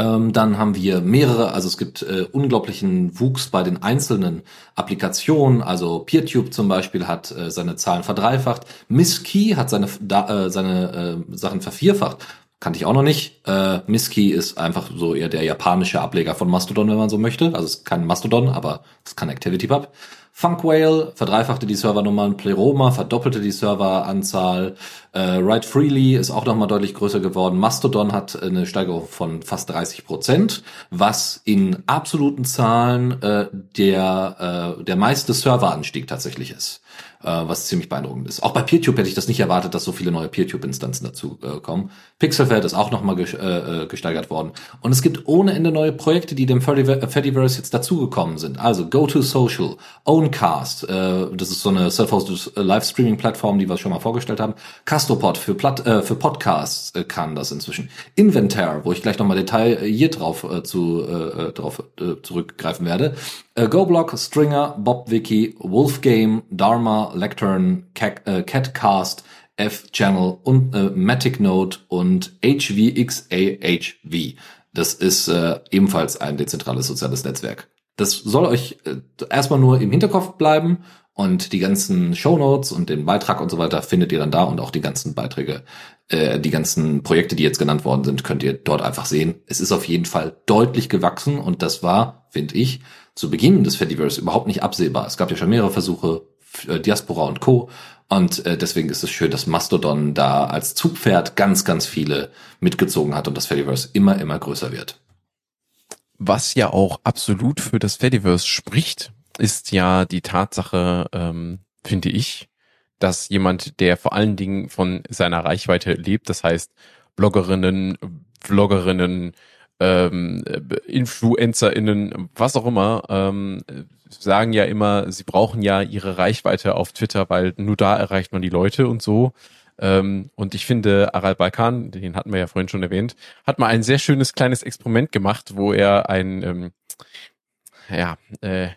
Ähm, dann haben wir mehrere, also es gibt äh, unglaublichen Wuchs bei den einzelnen Applikationen. Also PeerTube zum Beispiel hat äh, seine Zahlen verdreifacht. Misskey hat seine, da, äh, seine äh, Sachen vervierfacht. Kannte ich auch noch nicht. Äh, Miski ist einfach so eher der japanische Ableger von Mastodon, wenn man so möchte. Also es ist kein Mastodon, aber es ist kein ActivityPub. Funkwhale verdreifachte die Servernummern, Pleroma verdoppelte die Serveranzahl, äh, Write Freely ist auch nochmal deutlich größer geworden. Mastodon hat eine Steigerung von fast 30 Prozent, was in absoluten Zahlen äh, der, äh, der meiste Serveranstieg tatsächlich ist was ziemlich beeindruckend ist. Auch bei PeerTube hätte ich das nicht erwartet, dass so viele neue PeerTube-Instanzen dazu äh, kommen. Pixelfed ist auch nochmal ge äh, äh, gesteigert worden. Und es gibt ohne Ende neue Projekte, die dem Fediverse jetzt dazugekommen sind. Also GoToSocial, Owncast, äh, das ist so eine self-hosted äh, Live-Streaming-Plattform, die wir schon mal vorgestellt haben. Castropod für, Platt, äh, für Podcasts äh, kann das inzwischen. Inventar, wo ich gleich nochmal detailliert drauf, äh, zu, äh, drauf äh, zurückgreifen werde. Äh, GoBlock, Stringer, BobWiki, Wolfgame, Dharma, Lectern, Cat, äh, Catcast, F-Channel und äh, Matic Node und HVXAHV. Das ist äh, ebenfalls ein dezentrales soziales Netzwerk. Das soll euch äh, erstmal nur im Hinterkopf bleiben und die ganzen Show Notes und den Beitrag und so weiter findet ihr dann da und auch die ganzen Beiträge, äh, die ganzen Projekte, die jetzt genannt worden sind, könnt ihr dort einfach sehen. Es ist auf jeden Fall deutlich gewachsen und das war, finde ich, zu Beginn des Fediverse überhaupt nicht absehbar. Es gab ja schon mehrere Versuche, äh, Diaspora und Co. Und äh, deswegen ist es schön, dass Mastodon da als Zugpferd ganz, ganz viele mitgezogen hat und das Fediverse immer, immer größer wird. Was ja auch absolut für das Fediverse spricht, ist ja die Tatsache, ähm, finde ich, dass jemand, der vor allen Dingen von seiner Reichweite lebt, das heißt Bloggerinnen, Vloggerinnen, ähm, InfluencerInnen, was auch immer, ähm, sagen ja immer, sie brauchen ja ihre Reichweite auf Twitter, weil nur da erreicht man die Leute und so. Ähm, und ich finde, Aral Balkan, den hatten wir ja vorhin schon erwähnt, hat mal ein sehr schönes kleines Experiment gemacht, wo er ein, ähm, ja, äh,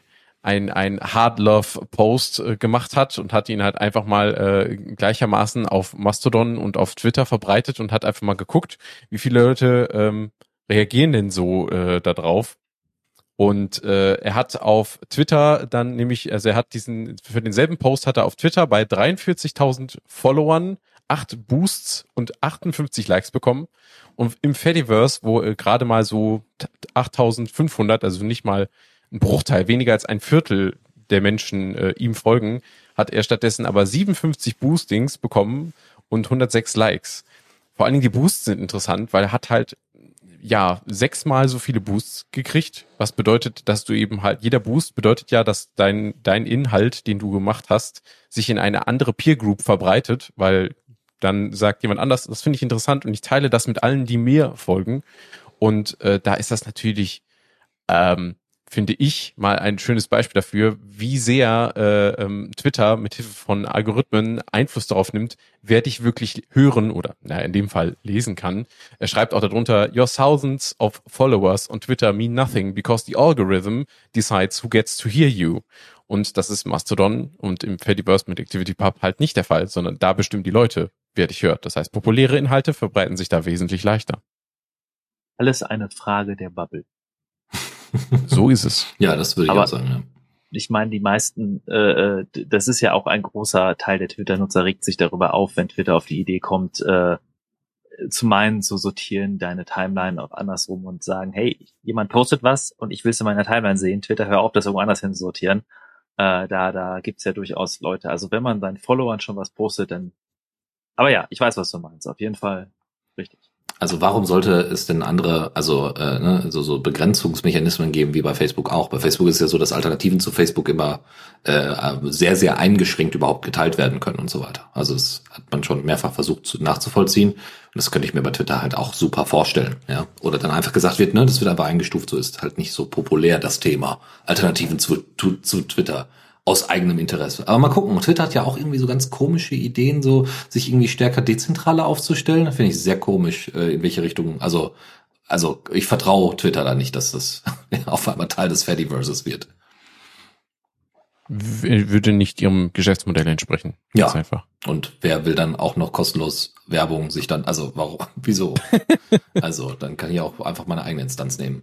ein, ein Hard Love Post äh, gemacht hat und hat ihn halt einfach mal äh, gleichermaßen auf Mastodon und auf Twitter verbreitet und hat einfach mal geguckt, wie viele Leute ähm, reagieren denn so äh, da drauf. Und äh, er hat auf Twitter dann nämlich, also er hat diesen, für denselben Post hat er auf Twitter bei 43.000 Followern acht Boosts und 58 Likes bekommen. Und im Fediverse, wo äh, gerade mal so 8.500, also nicht mal ein Bruchteil, weniger als ein Viertel der Menschen äh, ihm folgen, hat er stattdessen aber 57 Boostings bekommen und 106 Likes. Vor allen Dingen die Boosts sind interessant, weil er hat halt ja sechsmal so viele Boosts gekriegt, was bedeutet, dass du eben halt jeder Boost bedeutet ja, dass dein dein Inhalt, den du gemacht hast, sich in eine andere Peer Group verbreitet, weil dann sagt jemand anders, das finde ich interessant und ich teile das mit allen, die mir folgen. Und äh, da ist das natürlich ähm, finde ich, mal ein schönes Beispiel dafür, wie sehr äh, ähm, Twitter mit Hilfe von Algorithmen Einfluss darauf nimmt, wer dich wirklich hören oder na, in dem Fall lesen kann. Er schreibt auch darunter, Your thousands of followers on Twitter mean nothing because the algorithm decides who gets to hear you. Und das ist Mastodon und im Fediverse mit ActivityPub halt nicht der Fall, sondern da bestimmen die Leute, wer dich hört. Das heißt, populäre Inhalte verbreiten sich da wesentlich leichter. Alles eine Frage der Bubble. So ist es. Ja, das würde ich Aber- auch sagen. Ja. Ich meine, die meisten, äh, äh, das ist ja auch ein großer Teil der Twitter-Nutzer, regt sich darüber auf, wenn Twitter auf die Idee kommt, äh, zu meinen, zu sortieren deine Timeline auf andersrum und sagen, hey, jemand postet was und ich will es in meiner Timeline sehen. Twitter, hör auf, das irgendwo anders hin zu sortieren. Äh, da, da gibt's ja durchaus Leute. Also wenn man seinen Followern schon was postet, dann. Aber ja, ich weiß, was du meinst. Auf jeden Fall richtig. Also warum sollte es denn andere, also äh, ne, so, so Begrenzungsmechanismen geben wie bei Facebook auch? Bei Facebook ist ja so, dass Alternativen zu Facebook immer äh, sehr, sehr eingeschränkt überhaupt geteilt werden können und so weiter. Also das hat man schon mehrfach versucht zu, nachzuvollziehen. Und das könnte ich mir bei Twitter halt auch super vorstellen. Ja? Oder dann einfach gesagt wird, ne, das wird aber eingestuft, so ist halt nicht so populär das Thema. Alternativen zu, zu, zu Twitter aus eigenem Interesse. Aber mal gucken, Twitter hat ja auch irgendwie so ganz komische Ideen, so sich irgendwie stärker dezentraler aufzustellen. Das finde ich sehr komisch, äh, in welche Richtung. Also, also ich vertraue Twitter da nicht, dass das auf einmal Teil des Fediverses wird. Würde nicht ihrem Geschäftsmodell entsprechen. Ja. Ganz einfach. Und wer will dann auch noch kostenlos Werbung sich dann, also warum, wieso? also dann kann ich auch einfach meine eigene Instanz nehmen.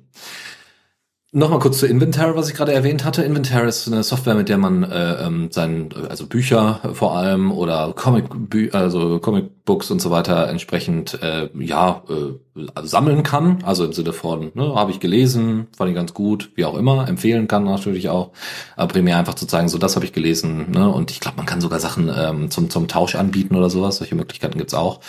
Nochmal kurz zu Inventar, was ich gerade erwähnt hatte. Inventar ist eine Software, mit der man äh, ähm, sein, also Bücher vor allem oder Comic, also Comic Books und so weiter entsprechend äh, ja äh, sammeln kann. Also im Sinne von, ne, habe ich gelesen, fand ich ganz gut, wie auch immer, empfehlen kann natürlich auch. Aber primär einfach zu zeigen, so das habe ich gelesen, ne? Und ich glaube, man kann sogar Sachen ähm, zum zum Tausch anbieten oder sowas. Solche Möglichkeiten gibt's auch.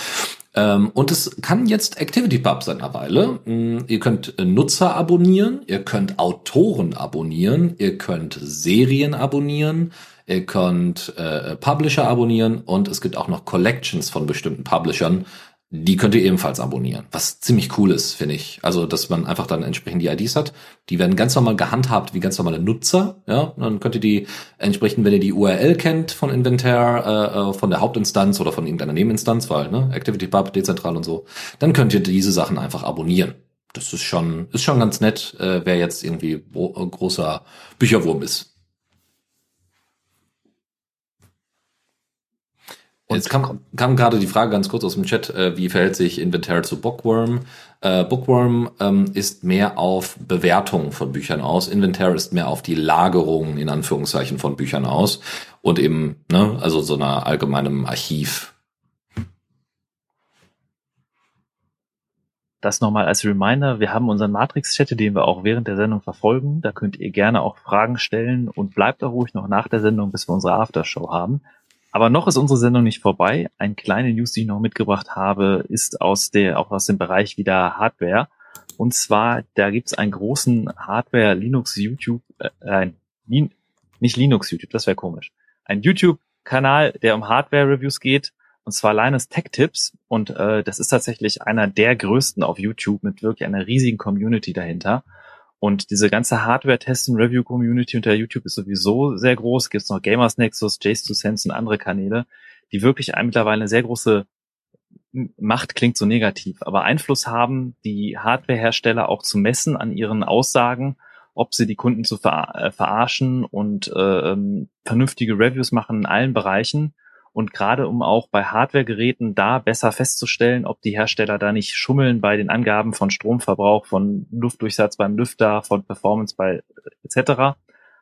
Ähm, und es kann jetzt ActivityPub seit einer Weile. Mm, Ihr könnt äh, Nutzer abonnieren, ihr könnt Autoren abonnieren, ihr könnt Serien abonnieren, ihr könnt äh, Publisher abonnieren und es gibt auch noch Collections von bestimmten Publishern. Die könnt ihr ebenfalls abonnieren, was ziemlich cool ist, finde ich. Also, dass man einfach dann entsprechend die IDs hat. Die werden ganz normal gehandhabt wie ganz normale Nutzer. Ja, dann könnt ihr die entsprechend, wenn ihr die URL kennt von Inventar, äh, äh, von der Hauptinstanz oder von irgendeiner Nebeninstanz, weil ne, ActivityPub dezentral und so, dann könnt ihr diese Sachen einfach abonnieren. Das ist schon, ist schon ganz nett, äh, wer jetzt irgendwie äh, großer Bücherwurm ist. Jetzt kam, kam gerade die Frage ganz kurz aus dem Chat, äh, wie verhält sich Inventar zu Bookworm? Äh, Bookworm ähm, ist mehr auf Bewertung von Büchern aus. Inventar ist mehr auf die Lagerung in Anführungszeichen von Büchern aus und eben, ne, also so einer allgemeinem Archiv. Das nochmal als Reminder. Wir haben unseren Matrix-Chat, den wir auch während der Sendung verfolgen. Da könnt ihr gerne auch Fragen stellen und bleibt auch ruhig noch nach der Sendung, bis wir unsere Aftershow haben. Aber noch ist unsere Sendung nicht vorbei. Ein kleine News, die ich noch mitgebracht habe, ist aus der, auch aus dem Bereich wieder Hardware. Und zwar, da gibt's einen großen Hardware Linux YouTube, äh, Lin, nicht Linux YouTube, das wäre komisch. Ein YouTube-Kanal, der um Hardware-Reviews geht und zwar Linus Tech Tips und äh, das ist tatsächlich einer der größten auf YouTube mit wirklich einer riesigen Community dahinter. Und diese ganze Hardware-Test- und Review-Community unter YouTube ist sowieso sehr groß. Gibt es noch Gamers Nexus, Jace2Sense und andere Kanäle, die wirklich mittlerweile eine sehr große Macht klingt so negativ, aber Einfluss haben, die Hardware-Hersteller auch zu messen an ihren Aussagen, ob sie die Kunden zu ver äh, verarschen und äh, ähm, vernünftige Reviews machen in allen Bereichen. Und gerade um auch bei Hardware-Geräten da besser festzustellen, ob die Hersteller da nicht schummeln bei den Angaben von Stromverbrauch, von Luftdurchsatz beim Lüfter, von Performance bei etc.,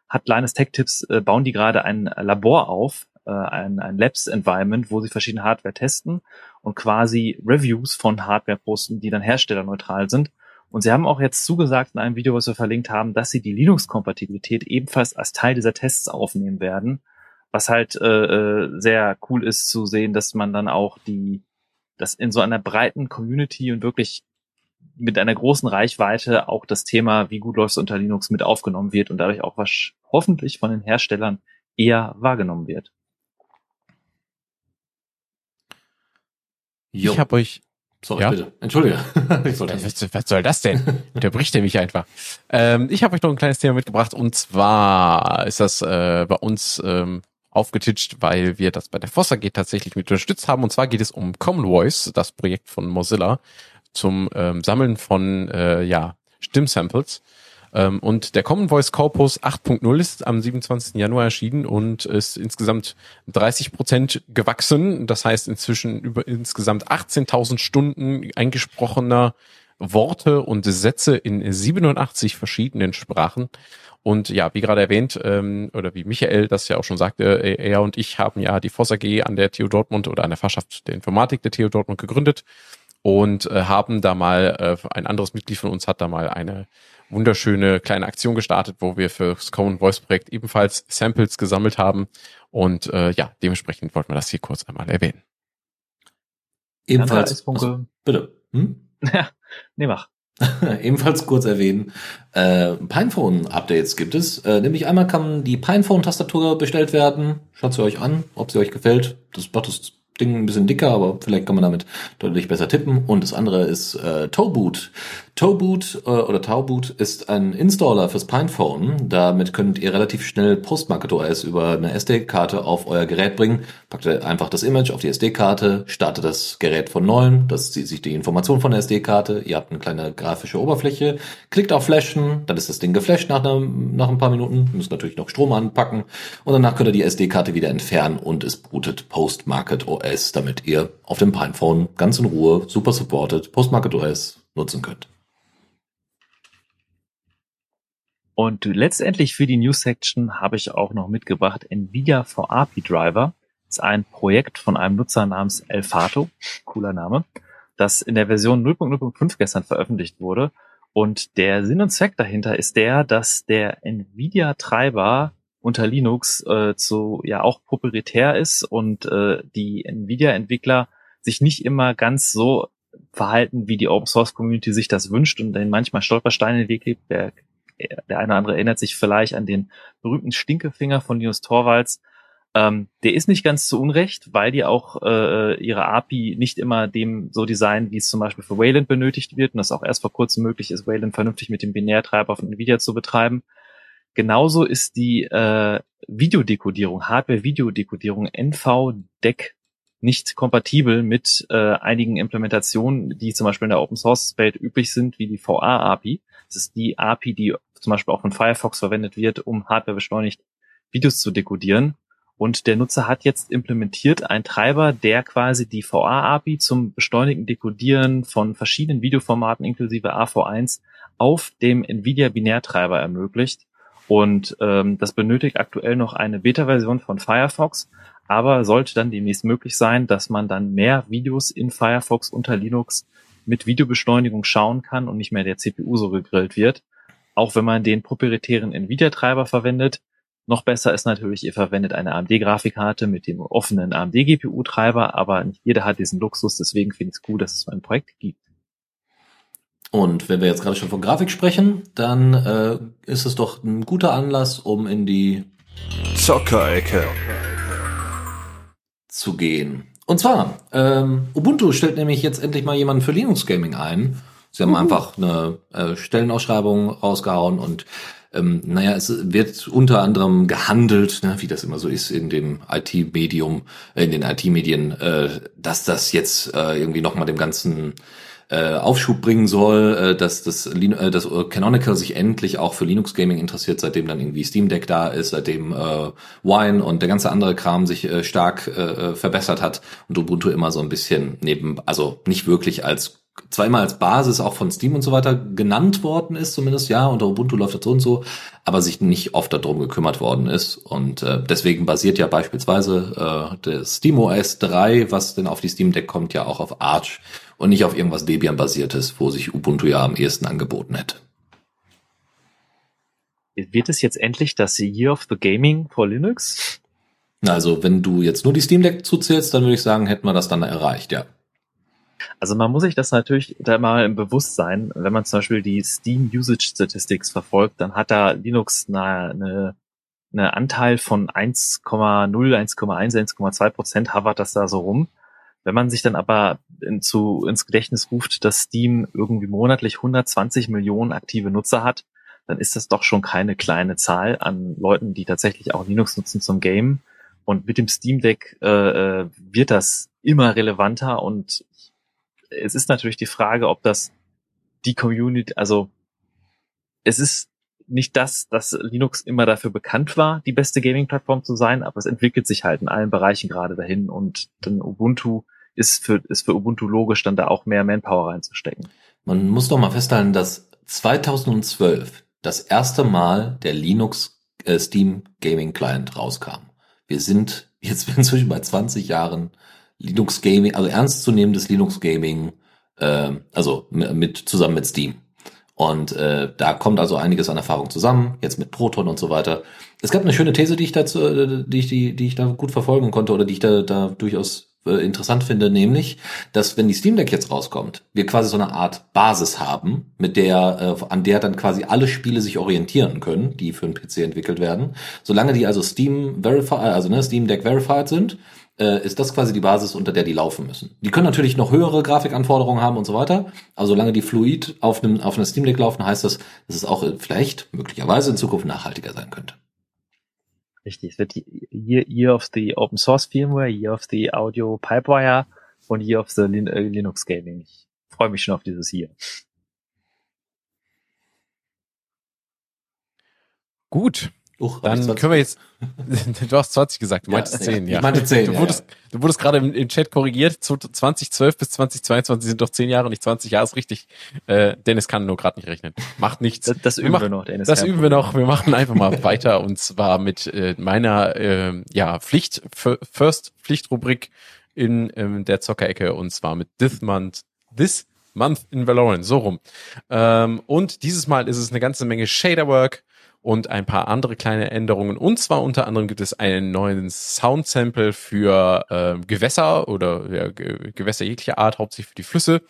hat Linus Tech Tips, äh, bauen die gerade ein Labor auf, äh, ein, ein Labs-Environment, wo sie verschiedene Hardware testen und quasi Reviews von Hardware posten, die dann herstellerneutral sind Und sie haben auch jetzt zugesagt in einem Video, was wir verlinkt haben, dass sie die Linux-Kompatibilität ebenfalls als Teil dieser Tests aufnehmen werden. Was halt äh, äh sehr cool ist zu sehen, dass man dann auch die, dass in so einer breiten Community und wirklich mit einer großen Reichweite auch das Thema, wie gut läuft es unter Linux mit aufgenommen wird und dadurch auch was hoffentlich von den Herstellern eher wahrgenommen wird. Jo. Ich habe euch Sorry, ja? bitte. Entschuldige. was, was, soll das denn? Unterbricht er mich einfach. Ähm, ich habe euch noch ein kleines Thema mitgebracht und zwar ist das äh, bei uns ähm, aufgetitscht, weil wir das bei der Fossa geht tatsächlich mit unterstützt haben. Und zwar geht es um Common Voice, das Projekt von Mozilla zum ähm, Sammeln von äh, ja, Stimmsamples. Ähm, und der Common Voice Corpus 8.0 ist am 27. Januar erschienen und ist insgesamt 30 Prozent gewachsen. Das heißt inzwischen über insgesamt 18.000 Stunden eingesprochener Worte und Sätze in 87 verschiedenen Sprachen. Und ja, wie gerade erwähnt, ähm, oder wie Michael das ja auch schon sagte, äh, er und ich haben ja die Voss AG an der TU Dortmund oder an der Fachschaft der Informatik der TU Dortmund gegründet und äh, haben da mal, äh, ein anderes Mitglied von uns hat da mal eine wunderschöne kleine Aktion gestartet, wo wir für das Common Voice Projekt ebenfalls Samples gesammelt haben. Und äh, ja, dementsprechend wollten wir das hier kurz einmal erwähnen. Ebenfalls. Also, bitte. Hm? Ja, nee, mach. Ebenfalls kurz erwähnen, äh, Pinephone-Updates gibt es. Äh, nämlich einmal kann die Pinephone-Tastatur bestellt werden. Schaut sie euch an, ob sie euch gefällt. Das macht das Ding ein bisschen dicker, aber vielleicht kann man damit deutlich besser tippen. Und das andere ist äh, Toeboot. Toeboot äh, oder Tauboot ist ein Installer fürs Pinephone. Damit könnt ihr relativ schnell Postmarket OS über eine SD-Karte auf euer Gerät bringen. Packt ihr einfach das Image auf die SD-Karte, startet das Gerät von neuem, das zieht sich die Information von der SD-Karte, ihr habt eine kleine grafische Oberfläche, klickt auf Flashen, dann ist das Ding geflasht nach, einem, nach ein paar Minuten, müsst natürlich noch Strom anpacken und danach könnt ihr die SD-Karte wieder entfernen und es bootet Postmarket OS, damit ihr auf dem Pinephone ganz in Ruhe, super supported, Postmarket OS nutzen könnt. Und letztendlich für die News Section habe ich auch noch mitgebracht Nvidia for API Driver. Ist ein Projekt von einem Nutzer namens Elfato, cooler Name, das in der Version 0.0.5 gestern veröffentlicht wurde. Und der Sinn und Zweck dahinter ist der, dass der Nvidia Treiber unter Linux äh, zu ja auch proprietär ist und äh, die Nvidia Entwickler sich nicht immer ganz so verhalten, wie die Open Source Community sich das wünscht und dann manchmal Stolpersteine in den Weg lebt. Der der eine oder andere erinnert sich vielleicht an den berühmten Stinkefinger von Linus Torvalds. Ähm, der ist nicht ganz zu Unrecht, weil die auch äh, ihre API nicht immer dem so designen, wie es zum Beispiel für Wayland benötigt wird und das auch erst vor kurzem möglich ist, Wayland vernünftig mit dem Binärtreiber von Nvidia zu betreiben. Genauso ist die äh, Videodekodierung, Hardware-Videodekodierung NVDEC nicht kompatibel mit äh, einigen Implementationen, die zum Beispiel in der Open Source Welt üblich sind, wie die VA-API. Das ist die API, die zum Beispiel auch von Firefox verwendet wird, um Hardware beschleunigt Videos zu dekodieren. Und der Nutzer hat jetzt implementiert einen Treiber, der quasi die VA-API zum beschleunigten Dekodieren von verschiedenen Videoformaten inklusive AV1 auf dem NVIDIA-Binärtreiber ermöglicht. Und ähm, das benötigt aktuell noch eine Beta-Version von Firefox, aber sollte dann demnächst möglich sein, dass man dann mehr Videos in Firefox unter Linux mit Videobeschleunigung schauen kann und nicht mehr der CPU so gegrillt wird. Auch wenn man den proprietären Nvidia-Treiber verwendet. Noch besser ist natürlich, ihr verwendet eine AMD-Grafikkarte mit dem offenen AMD-GPU-Treiber, aber nicht jeder hat diesen Luxus, deswegen finde ich es gut, dass es so ein Projekt gibt. Und wenn wir jetzt gerade schon von Grafik sprechen, dann äh, ist es doch ein guter Anlass, um in die Zockerecke zu gehen. Und zwar, ähm, Ubuntu stellt nämlich jetzt endlich mal jemanden für Linux Gaming ein. Sie haben uh. einfach eine äh, Stellenausschreibung rausgehauen und ähm, naja, es wird unter anderem gehandelt, ne, wie das immer so ist in dem IT-Medium, äh, in den IT-Medien, äh, dass das jetzt äh, irgendwie nochmal dem ganzen äh, Aufschub bringen soll, äh, dass das, äh, dass Canonical sich endlich auch für Linux Gaming interessiert, seitdem dann irgendwie Steam Deck da ist, seitdem äh, Wine und der ganze andere Kram sich äh, stark äh, verbessert hat und Ubuntu immer so ein bisschen neben, also nicht wirklich als zwar immer als Basis auch von Steam und so weiter genannt worden ist, zumindest ja, unter Ubuntu läuft das so und so, aber sich nicht oft darum gekümmert worden ist. Und äh, deswegen basiert ja beispielsweise äh, der SteamOS 3, was denn auf die Steam Deck kommt, ja auch auf Arch und nicht auf irgendwas Debian-basiertes, wo sich Ubuntu ja am ehesten angeboten hätte. Wird es jetzt endlich das Year of the Gaming for Linux? Also, wenn du jetzt nur die Steam Deck zuzählst, dann würde ich sagen, hätten wir das dann erreicht, ja. Also man muss sich das natürlich da mal im Bewusstsein, wenn man zum Beispiel die Steam Usage Statistics verfolgt, dann hat da Linux eine, eine, eine Anteil von 1,0, 1,1, 1,2 Prozent havert das da so rum. Wenn man sich dann aber in, zu, ins Gedächtnis ruft, dass Steam irgendwie monatlich 120 Millionen aktive Nutzer hat, dann ist das doch schon keine kleine Zahl an Leuten, die tatsächlich auch Linux nutzen zum Game. Und mit dem Steam Deck äh, äh wird das immer relevanter und es ist natürlich die Frage, ob das die Community, also es ist nicht das, dass Linux immer dafür bekannt war, die beste Gaming-Plattform zu sein, aber es entwickelt sich halt in allen Bereichen gerade dahin und dann Ubuntu ist für, ist für Ubuntu logisch, dann da auch mehr Manpower reinzustecken. Man muss doch mal festhalten, dass 2012 das erste Mal der Linux äh, Steam Gaming Client rauskam. Wir sind jetzt inzwischen bei 20 Jahren Linux Gaming, also ernstzunehmendes Linux Gaming, äh, also mit zusammen mit Steam. Und äh, da kommt also einiges an Erfahrung zusammen, jetzt mit Proton und so weiter. Es gab eine schöne These, die ich dazu, äh, die ich, die, die ich da gut verfolgen konnte oder die ich da, da durchaus äh, interessant finde, nämlich, dass wenn die Steam Deck jetzt rauskommt, wir quasi so eine Art Basis haben, mit der, äh, an der dann quasi alle Spiele sich orientieren können, die für einen PC entwickelt werden. Solange die also Steam Verified, also ne, Steam Deck Verified sind, äh, ist das quasi die Basis, unter der die laufen müssen. Die können natürlich noch höhere Grafikanforderungen haben und so weiter, aber solange die fluid auf einem, auf einer Steam Deck laufen, heißt das, dass es auch vielleicht möglicherweise in Zukunft nachhaltiger sein könnte. Richtig, es wird Year, Year of the Open Source Firmware, Year of the Audio Pipewire und Year of the Lin äh, Linux Gaming. Ich freue mich schon auf dieses Year. Gut, Uch, dann können wir jetzt, du hast 20 gesagt, du meintest ja, 10, ja. Ich meinte 10, du wurdest, ja, ja. Du wurdest gerade im, im, Chat korrigiert, 2012 bis 2022 sind doch 10 Jahre, nicht 20 Jahre, ist richtig. Äh, Dennis kann nur gerade nicht rechnen. Macht nichts. Das, das üben wir, machen, wir noch, Dennis. Das üben wir noch, wir machen einfach mal weiter und zwar mit äh, meiner äh, ja, Pflicht, First Pflichtrubrik in ähm, der Zockerecke und zwar mit This Month, This Month in Valorant, so rum. Ähm, und dieses Mal ist es eine ganze Menge Shaderwork, und ein paar andere kleine Änderungen. Und zwar unter anderem gibt es einen neuen Soundsample für äh, Gewässer oder ja, Gewässer jeglicher Art, hauptsächlich für die Flüsse.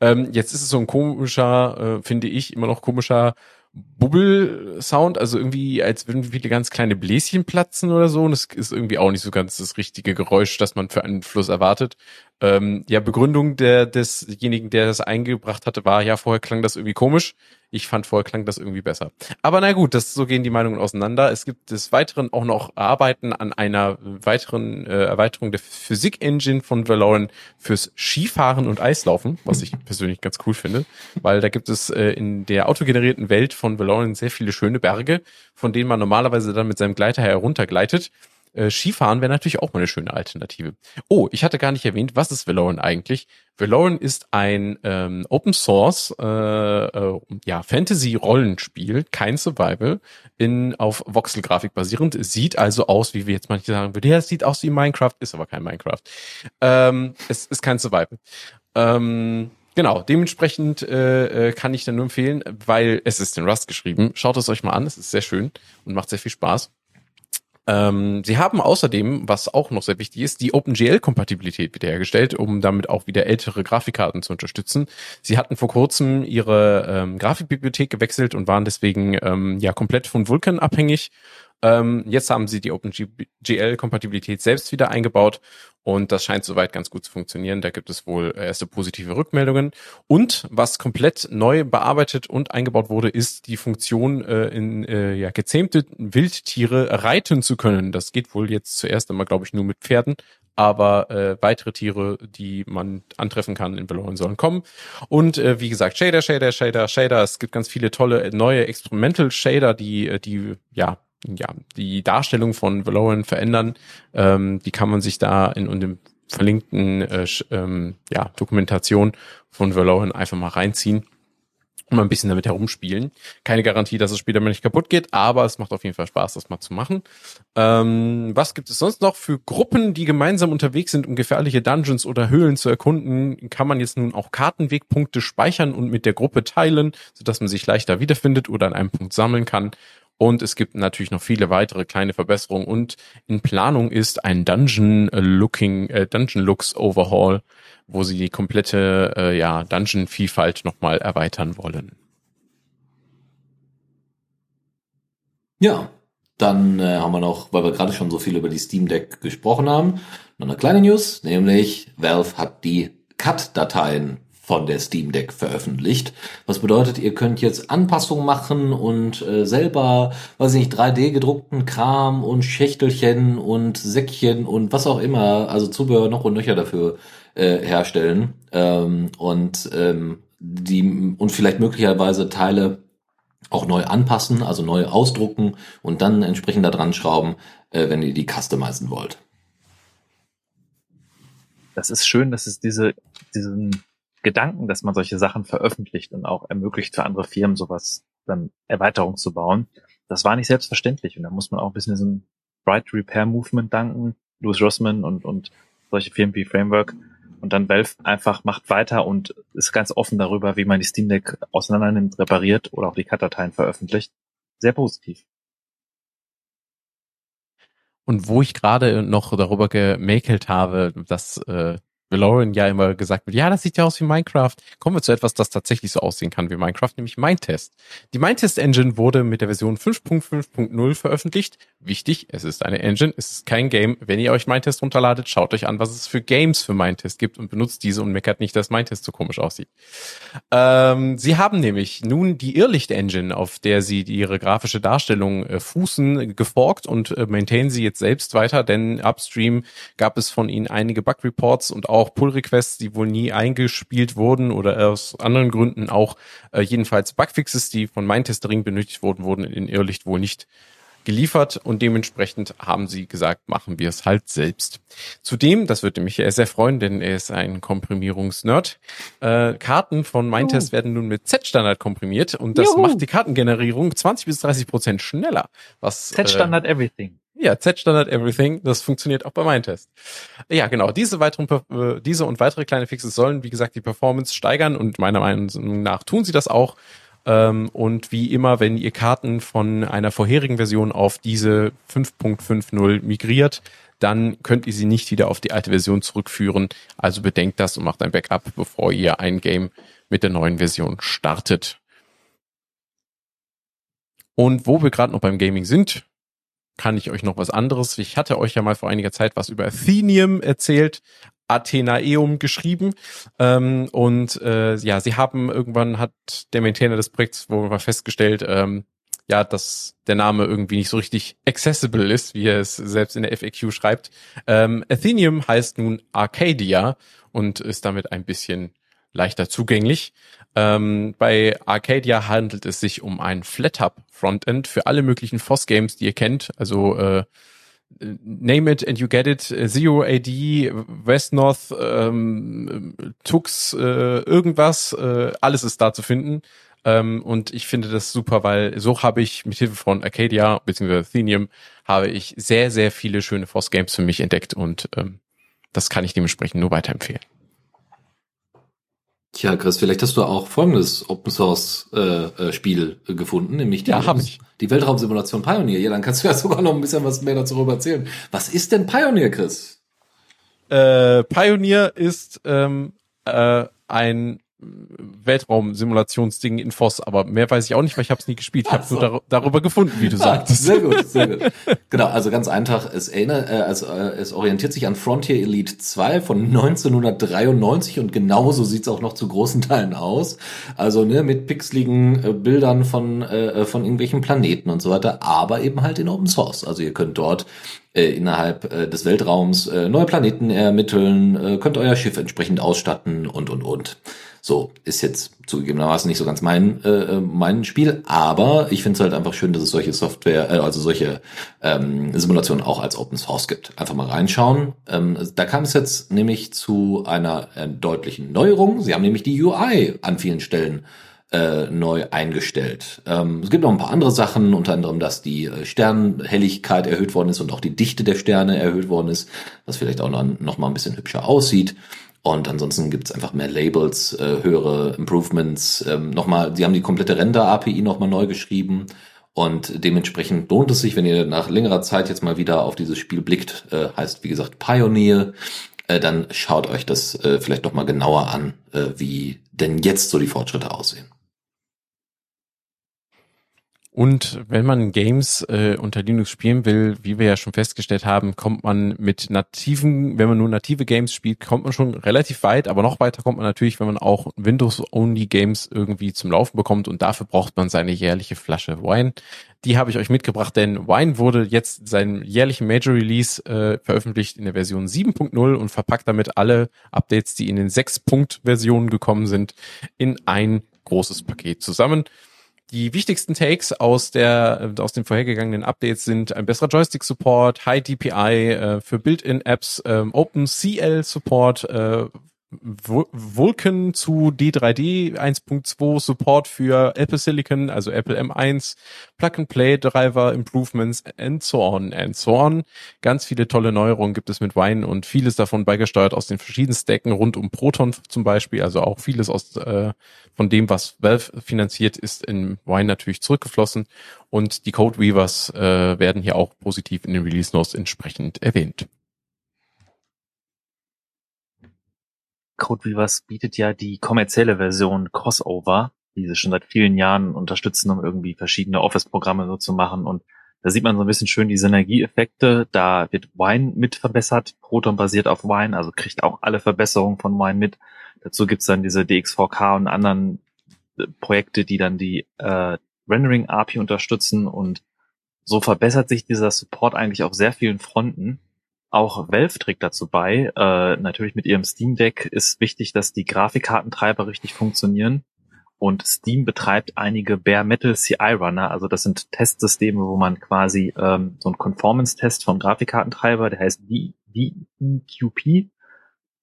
Ähm, jetzt ist es so ein komischer, äh, finde ich, immer noch komischer Bubble-Sound, also irgendwie, als würden viele ganz kleine Bläschen platzen oder so. Und es ist irgendwie auch nicht so ganz das richtige Geräusch, das man für einen Fluss erwartet. Ähm, ja, Begründung der, desjenigen, der das eingebracht hatte, war, ja, vorher klang das irgendwie komisch. Ich fand vorher klang das irgendwie besser. Aber na gut, das, so gehen die Meinungen auseinander. Es gibt des Weiteren auch noch Arbeiten an einer weiteren äh, Erweiterung der Physik-Engine von Valorant fürs Skifahren und Eislaufen, was ich persönlich ganz cool finde, weil da gibt es äh, in der autogenerierten Welt von Valorant sehr viele schöne Berge, von denen man normalerweise dann mit seinem Gleiter heruntergleitet. Äh, Skifahren wäre natürlich auch mal eine schöne Alternative. Oh, ich hatte gar nicht erwähnt, was ist Valorant eigentlich? Valorant ist ein ähm, Open Source äh, äh, ja, Fantasy-Rollenspiel, kein Survival, in auf Voxel-Grafik basierend. Sieht also aus, wie wir jetzt manche sagen würden, ja, es sieht aus wie Minecraft, ist aber kein Minecraft. Ähm, es ist kein Survival. Ähm, Genau, dementsprechend äh, äh, kann ich dann nur empfehlen, weil es ist in Rust geschrieben. Schaut es euch mal an, es ist sehr schön und macht sehr viel Spaß. Ähm, sie haben außerdem, was auch noch sehr wichtig ist, die OpenGL-Kompatibilität wiederhergestellt, um damit auch wieder ältere Grafikkarten zu unterstützen. Sie hatten vor kurzem ihre ähm, Grafikbibliothek gewechselt und waren deswegen ähm, ja komplett von Vulkan abhängig ähm, jetzt haben sie die OpenGL-Kompatibilität selbst wieder eingebaut und das scheint soweit ganz gut zu funktionieren. Da gibt es wohl erste positive Rückmeldungen. Und was komplett neu bearbeitet und eingebaut wurde, ist die Funktion, äh, in äh, ja, gezähmte Wildtiere reiten zu können. Das geht wohl jetzt zuerst einmal, glaube ich, nur mit Pferden aber äh, weitere Tiere, die man antreffen kann in Valorant sollen kommen. Und äh, wie gesagt, Shader, Shader, Shader, Shader. Es gibt ganz viele tolle neue Experimental Shader, die äh, die ja ja, die Darstellung von Valorant verändern. Ähm, die kann man sich da in, in dem verlinkten äh, ähm, ja, Dokumentation von Valorant einfach mal reinziehen und mal ein bisschen damit herumspielen. Keine Garantie, dass es später mal nicht kaputt geht, aber es macht auf jeden Fall Spaß, das mal zu machen. Ähm, was gibt es sonst noch für Gruppen, die gemeinsam unterwegs sind, um gefährliche Dungeons oder Höhlen zu erkunden? Kann man jetzt nun auch Kartenwegpunkte speichern und mit der Gruppe teilen, sodass man sich leichter wiederfindet oder an einem Punkt sammeln kann. Und es gibt natürlich noch viele weitere kleine Verbesserungen und in Planung ist ein Dungeon Looking, äh, Dungeon Looks Overhaul, wo sie die komplette äh, ja, Dungeon-Vielfalt nochmal erweitern wollen. Ja, dann äh, haben wir noch, weil wir gerade schon so viel über die Steam Deck gesprochen haben, noch eine kleine News, nämlich Valve hat die Cut-Dateien von der Steam Deck veröffentlicht. Was bedeutet, ihr könnt jetzt Anpassungen machen und äh, selber, weiß ich nicht, 3D gedruckten Kram und Schächtelchen und Säckchen und was auch immer, also Zubehör noch und nöcher dafür äh, herstellen ähm, und ähm, die und vielleicht möglicherweise Teile auch neu anpassen, also neu ausdrucken und dann entsprechend da dran schrauben, äh, wenn ihr die customizen wollt. Das ist schön, dass es diese, diesen Gedanken, dass man solche Sachen veröffentlicht und auch ermöglicht für andere Firmen sowas dann Erweiterung zu bauen. Das war nicht selbstverständlich und da muss man auch ein bisschen diesem Bright Repair Movement danken, Louis Rossman und, und solche Firmen wie Framework. Und dann Valve einfach macht weiter und ist ganz offen darüber, wie man die Steam Deck auseinander nimmt, repariert oder auch die Cut-Dateien veröffentlicht. Sehr positiv. Und wo ich gerade noch darüber gemäkelt habe, dass äh, Valorant ja immer gesagt wird, ja, das sieht ja aus wie Minecraft. Kommen wir zu etwas, das tatsächlich so aussehen kann wie Minecraft, nämlich Mindtest. Die Mindtest Engine wurde mit der Version 5.5.0 veröffentlicht. Wichtig, es ist eine Engine, es ist kein Game. Wenn ihr euch Mindtest runterladet, schaut euch an, was es für Games für Mindtest gibt und benutzt diese und meckert nicht, dass Mindtest so komisch aussieht. Ähm, sie haben nämlich nun die Irrlicht Engine, auf der sie ihre grafische Darstellung äh, fußen, geforkt und äh, maintainen sie jetzt selbst weiter, denn upstream gab es von ihnen einige Bug Reports und auch Pull-Requests, die wohl nie eingespielt wurden oder aus anderen Gründen auch äh, jedenfalls Bugfixes, die von Mindtestering benötigt wurden, wurden in Irrlicht wohl nicht geliefert und dementsprechend haben sie gesagt, machen wir es halt selbst. Zudem, das würde mich sehr freuen, denn er ist ein Komprimierungsnerd, äh, Karten von Mindtest werden nun mit Z-Standard komprimiert und das Juhu. macht die Kartengenerierung 20 bis 30 Prozent schneller. Z-Standard äh, Everything. Ja, Z-Standard Everything, das funktioniert auch bei meinem Test. Ja, genau, diese weiteren, äh, diese und weitere kleine Fixes sollen, wie gesagt, die Performance steigern und meiner Meinung nach tun sie das auch. Ähm, und wie immer, wenn ihr Karten von einer vorherigen Version auf diese 5.50 migriert, dann könnt ihr sie nicht wieder auf die alte Version zurückführen. Also bedenkt das und macht ein Backup, bevor ihr ein Game mit der neuen Version startet. Und wo wir gerade noch beim Gaming sind, kann ich euch noch was anderes. Ich hatte euch ja mal vor einiger Zeit was über Athenium erzählt, Athenaeum geschrieben. Ähm, und äh, ja, sie haben irgendwann hat der Maintainer des Projekts wohl mal festgestellt, ähm, ja, dass der Name irgendwie nicht so richtig accessible ist, wie er es selbst in der FAQ schreibt. Ähm, Athenium heißt nun Arcadia und ist damit ein bisschen leichter zugänglich. Ähm, bei Arcadia handelt es sich um ein FlatHub Frontend für alle möglichen FOSS-Games, die ihr kennt. Also äh, Name it and you get it. Zero AD, West North, ähm, Tux, äh, irgendwas, äh, alles ist da zu finden. Ähm, und ich finde das super, weil so habe ich mit Hilfe von Arcadia bzw. Athenium habe ich sehr, sehr viele schöne FOSS-Games für mich entdeckt und ähm, das kann ich dementsprechend nur weiterempfehlen. Tja, Chris, vielleicht hast du auch folgendes Open Source äh, äh, Spiel äh, gefunden, nämlich die, ja, hab ich. die Weltraumsimulation Pioneer. Ja, dann kannst du ja sogar noch ein bisschen was mehr dazu erzählen. Was ist denn Pioneer, Chris? Äh, Pioneer ist ähm, äh, ein Weltraumsimulationsding in Voss, aber mehr weiß ich auch nicht, weil ich habe es nie gespielt. Ich habe so. nur dar darüber gefunden, wie du ah, sagtest. Sehr gut, sehr gut. genau, also ganz einfach, es, erinnert, äh, also, äh, es orientiert sich an Frontier Elite 2 von 1993 und genauso sieht's auch noch zu großen Teilen aus. Also ne, mit pixeligen äh, Bildern von, äh, von irgendwelchen Planeten und so weiter, aber eben halt in Open Source. Also ihr könnt dort äh, innerhalb äh, des Weltraums äh, neue Planeten ermitteln, äh, könnt euer Schiff entsprechend ausstatten und und und. So, ist jetzt zugegebenermaßen nicht so ganz mein, äh, mein Spiel, aber ich finde es halt einfach schön, dass es solche Software, äh, also solche ähm, Simulationen auch als Open Source gibt. Einfach mal reinschauen. Ähm, da kam es jetzt nämlich zu einer äh, deutlichen Neuerung. Sie haben nämlich die UI an vielen Stellen äh, neu eingestellt. Ähm, es gibt noch ein paar andere Sachen, unter anderem, dass die äh, Sternhelligkeit erhöht worden ist und auch die Dichte der Sterne erhöht worden ist, was vielleicht auch noch, noch mal ein bisschen hübscher aussieht. Und ansonsten gibt's einfach mehr Labels, äh, höhere Improvements. Ähm, nochmal, sie haben die komplette Render-API nochmal neu geschrieben. Und dementsprechend lohnt es sich, wenn ihr nach längerer Zeit jetzt mal wieder auf dieses Spiel blickt, äh, heißt wie gesagt Pioneer, äh, dann schaut euch das äh, vielleicht doch mal genauer an, äh, wie denn jetzt so die Fortschritte aussehen. Und wenn man Games äh, unter Linux spielen will, wie wir ja schon festgestellt haben, kommt man mit nativen, wenn man nur native Games spielt, kommt man schon relativ weit, aber noch weiter kommt man natürlich, wenn man auch Windows-only Games irgendwie zum Laufen bekommt und dafür braucht man seine jährliche Flasche Wine. Die habe ich euch mitgebracht, denn Wine wurde jetzt seinen jährlichen Major Release äh, veröffentlicht in der Version 7.0 und verpackt damit alle Updates, die in den 6-Punkt-Versionen gekommen sind, in ein großes Paket zusammen. Die wichtigsten Takes aus der aus den vorhergegangenen Updates sind ein besserer Joystick-Support, High DPI äh, für Built-in-Apps, ähm, OpenCL-Support, äh, Vulkan zu D3D 1.2 Support für Apple Silicon, also Apple M1, Plug-and-Play-Driver, Improvements and so on and so on. Ganz viele tolle Neuerungen gibt es mit Wine und vieles davon beigesteuert aus den verschiedenen Stacken rund um Proton zum Beispiel, also auch vieles aus äh, von dem, was Valve finanziert, ist in Wine natürlich zurückgeflossen und die Code Weavers äh, werden hier auch positiv in den Release Notes entsprechend erwähnt. Codeweavers bietet ja die kommerzielle Version Crossover, die sie schon seit vielen Jahren unterstützen, um irgendwie verschiedene Office-Programme so zu machen. Und da sieht man so ein bisschen schön die Synergieeffekte. Da wird Wine mit verbessert. Proton basiert auf Wine, also kriegt auch alle Verbesserungen von Wine mit. Dazu gibt's dann diese DX4K und anderen äh, Projekte, die dann die äh, Rendering API unterstützen und so verbessert sich dieser Support eigentlich auf sehr vielen Fronten. Auch Valve trägt dazu bei. Äh, natürlich mit ihrem Steam Deck ist wichtig, dass die Grafikkartentreiber richtig funktionieren. Und Steam betreibt einige Bare Metal CI Runner, also das sind Testsysteme, wo man quasi ähm, so einen Conformance-Test vom Grafikkartentreiber, der heißt DEQP,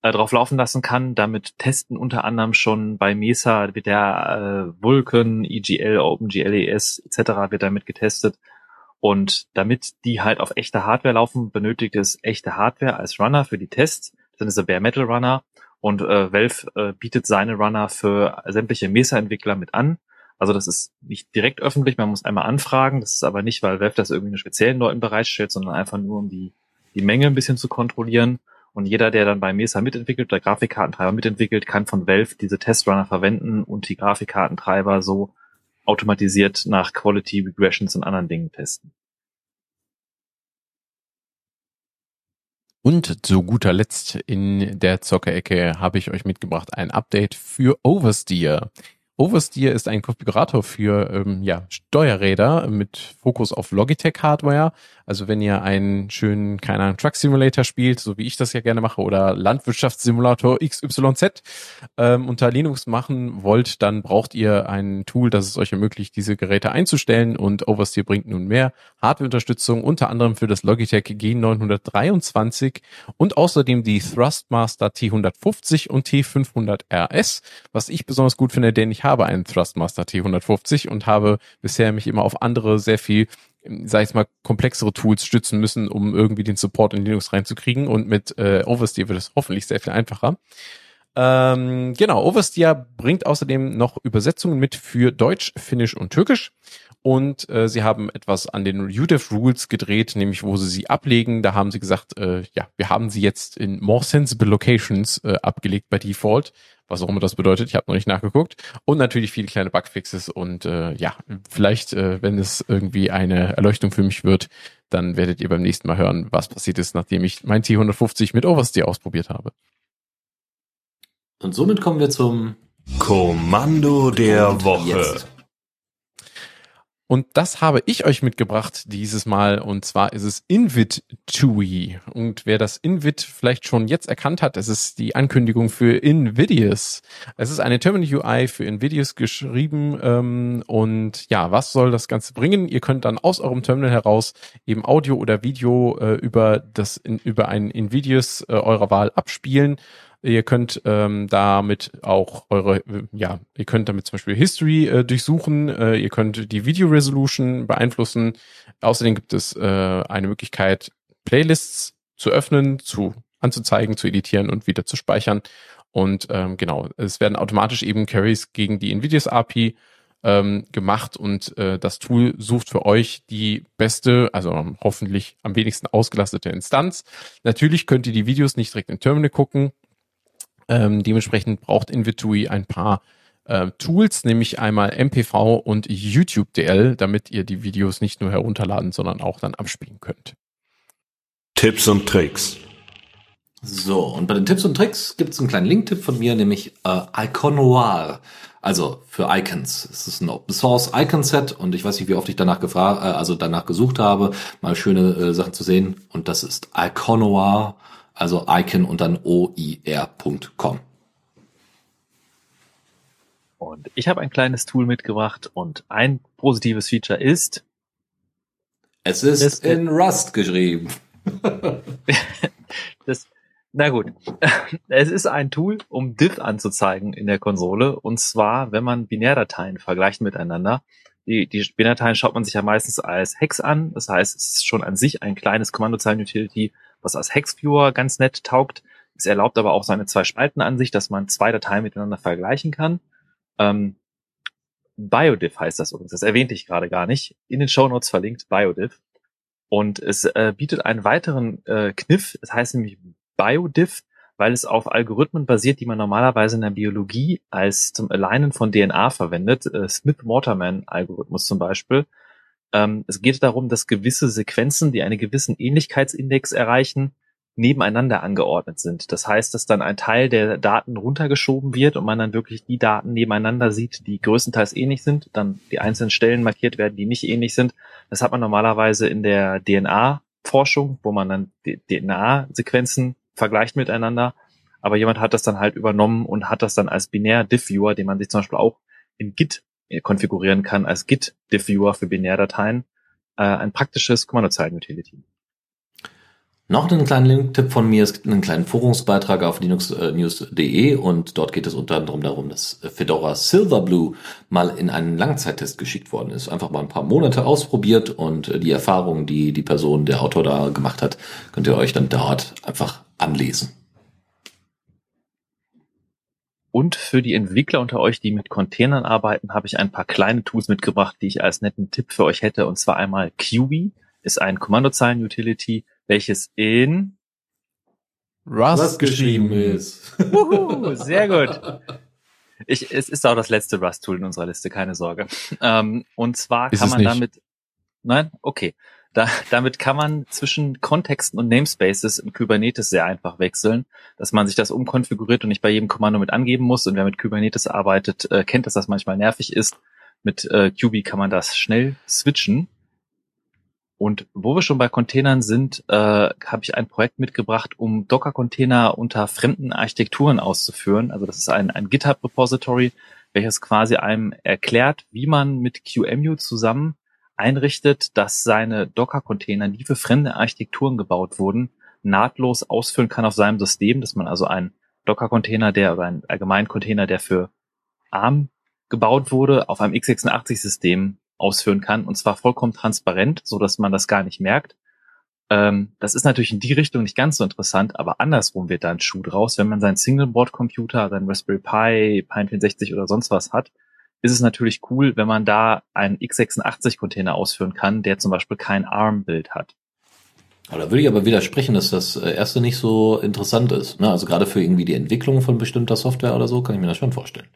äh, drauf laufen lassen kann. Damit testen unter anderem schon bei Mesa wird der äh, Vulkan, EGL, OpenGLES etc. wird damit getestet. Und damit die halt auf echter Hardware laufen, benötigt es echte Hardware als Runner für die Tests. Das sind diese Bare Metal Runner. Und äh, Valve äh, bietet seine Runner für sämtliche Mesa-Entwickler mit an. Also das ist nicht direkt öffentlich, man muss einmal anfragen. Das ist aber nicht, weil Valve das irgendwie nur speziellen Leuten bereitstellt, sondern einfach nur, um die, die Menge ein bisschen zu kontrollieren. Und jeder, der dann bei Mesa mitentwickelt oder Grafikkartentreiber mitentwickelt, kann von Valve diese Testrunner verwenden und die Grafikkartentreiber so automatisiert nach Quality Regressions und anderen Dingen testen. Und zu guter Letzt in der Zockerecke habe ich euch mitgebracht ein Update für Oversteer. Oversteer ist ein Konfigurator für ähm, ja, Steuerräder mit Fokus auf Logitech-Hardware. Also wenn ihr einen schönen, keine Ahnung, Truck Simulator spielt, so wie ich das ja gerne mache, oder Landwirtschaftssimulator XYZ ähm, unter Linux machen wollt, dann braucht ihr ein Tool, das es euch ermöglicht, diese Geräte einzustellen. Und Oversteer bringt nun mehr Hardware-Unterstützung, unter anderem für das Logitech G923 und außerdem die Thrustmaster T150 und T500 RS, was ich besonders gut finde, denn ich habe habe einen Thrustmaster T150 und habe bisher mich immer auf andere sehr viel sag ich mal, komplexere Tools stützen müssen, um irgendwie den Support in Linux reinzukriegen. Und mit äh, Oversteer wird es hoffentlich sehr viel einfacher. Ähm, genau, Oversteer bringt außerdem noch Übersetzungen mit für Deutsch, Finnisch und Türkisch. Und äh, sie haben etwas an den UDEF Rules gedreht, nämlich wo sie sie ablegen. Da haben sie gesagt, äh, ja, wir haben sie jetzt in more sensible locations äh, abgelegt bei Default, was auch immer das bedeutet. Ich habe noch nicht nachgeguckt. Und natürlich viele kleine Bugfixes. Und äh, ja, vielleicht, äh, wenn es irgendwie eine Erleuchtung für mich wird, dann werdet ihr beim nächsten Mal hören, was passiert ist, nachdem ich mein T150 mit Oversteer ausprobiert habe. Und somit kommen wir zum Kommando der Woche. Jetzt. Und das habe ich euch mitgebracht dieses Mal. Und zwar ist es InVid-TUI. Und wer das InVid vielleicht schon jetzt erkannt hat, es ist die Ankündigung für Invidious. Es ist eine Terminal UI für Invidious geschrieben. Ähm, und ja, was soll das Ganze bringen? Ihr könnt dann aus eurem Terminal heraus eben Audio oder Video äh, über das über ein Invidious äh, eurer Wahl abspielen Ihr könnt ähm, damit auch eure, ja, ihr könnt damit zum Beispiel History äh, durchsuchen, äh, ihr könnt die Video Resolution beeinflussen. Außerdem gibt es äh, eine Möglichkeit, Playlists zu öffnen, zu anzuzeigen, zu editieren und wieder zu speichern. Und ähm, genau, es werden automatisch eben Carries gegen die Nvidias API ähm, gemacht und äh, das Tool sucht für euch die beste, also hoffentlich am wenigsten ausgelastete Instanz. Natürlich könnt ihr die Videos nicht direkt im Terminal gucken. Ähm, dementsprechend braucht Invitui ein paar äh, Tools, nämlich einmal MPV und YouTube DL, damit ihr die Videos nicht nur herunterladen, sondern auch dann abspielen könnt. Tipps und Tricks. So, und bei den Tipps und Tricks gibt es einen kleinen Link-Tipp von mir, nämlich äh, Iconoir. Also für Icons. Es ist ein Open Source Icon Set und ich weiß nicht, wie oft ich danach gefragt, äh, also danach gesucht habe, mal schöne äh, Sachen zu sehen. Und das ist Iconoir also icon und dann oir.com. Und ich habe ein kleines Tool mitgebracht und ein positives Feature ist. Es ist es in Rust geschrieben. das, na gut. Es ist ein Tool, um diff anzuzeigen in der Konsole. Und zwar, wenn man Binärdateien vergleicht miteinander. Die, die Binärdateien schaut man sich ja meistens als Hex an. Das heißt, es ist schon an sich ein kleines Kommandozeilen-Utility, was als Hexviewer ganz nett taugt. Es erlaubt aber auch so eine Zwei-Spalten-Ansicht, dass man zwei Dateien miteinander vergleichen kann. Ähm, BioDiff heißt das übrigens. Das erwähnte ich gerade gar nicht. In den Show Notes verlinkt BioDiff. Und es äh, bietet einen weiteren äh, Kniff. Es das heißt nämlich BioDiff, weil es auf Algorithmen basiert, die man normalerweise in der Biologie als zum Alignen von DNA verwendet. Äh, Smith-Waterman-Algorithmus zum Beispiel. Ähm, es geht darum, dass gewisse Sequenzen, die einen gewissen Ähnlichkeitsindex erreichen, nebeneinander angeordnet sind. Das heißt, dass dann ein Teil der Daten runtergeschoben wird und man dann wirklich die Daten nebeneinander sieht, die größtenteils ähnlich sind, dann die einzelnen Stellen markiert werden, die nicht ähnlich sind. Das hat man normalerweise in der DNA-Forschung, wo man dann DNA-Sequenzen vergleicht miteinander. Aber jemand hat das dann halt übernommen und hat das dann als binär-Diff-Viewer, den man sich zum Beispiel auch in Git konfigurieren kann als Git-Diffviewer für Binärdateien, äh, ein praktisches Kommandozeilen-Utility. Noch einen kleinen Link-Tipp von mir. Es gibt einen kleinen Forumsbeitrag auf linuxnews.de und dort geht es unter anderem darum, dass Fedora Silverblue mal in einen Langzeittest geschickt worden ist. Einfach mal ein paar Monate ausprobiert und die Erfahrungen, die die Person, der Autor da gemacht hat, könnt ihr euch dann dort einfach anlesen. Und für die Entwickler unter euch, die mit Containern arbeiten, habe ich ein paar kleine Tools mitgebracht, die ich als netten Tipp für euch hätte. Und zwar einmal QB ist ein Kommandozeilen-Utility, welches in Rust, Rust geschrieben ist. Uhu, sehr gut. Ich, es ist auch das letzte Rust-Tool in unserer Liste, keine Sorge. Ähm, und zwar ist kann man damit. Nein? Okay. Da, damit kann man zwischen Kontexten und Namespaces im Kubernetes sehr einfach wechseln, dass man sich das umkonfiguriert und nicht bei jedem Kommando mit angeben muss. Und wer mit Kubernetes arbeitet, äh, kennt, dass das manchmal nervig ist. Mit äh, QB kann man das schnell switchen. Und wo wir schon bei Containern sind, äh, habe ich ein Projekt mitgebracht, um Docker-Container unter fremden Architekturen auszuführen. Also das ist ein, ein GitHub-Repository, welches quasi einem erklärt, wie man mit QEMU zusammen einrichtet, dass seine Docker-Container, die für fremde Architekturen gebaut wurden, nahtlos ausfüllen kann auf seinem System, dass man also einen Docker-Container, der oder einen allgemeinen Container, der für ARM gebaut wurde, auf einem x86-System ausführen kann und zwar vollkommen transparent, so dass man das gar nicht merkt. Ähm, das ist natürlich in die Richtung nicht ganz so interessant, aber andersrum wird da ein Schuh draus, wenn man seinen Single-Board-Computer, seinen Raspberry Pi, Pi 64 oder sonst was hat ist es natürlich cool, wenn man da einen x86-Container ausführen kann, der zum Beispiel kein ARM-Bild hat. Da würde ich aber widersprechen, dass das äh, erste nicht so interessant ist. Ne? Also gerade für irgendwie die Entwicklung von bestimmter Software oder so, kann ich mir das schon vorstellen.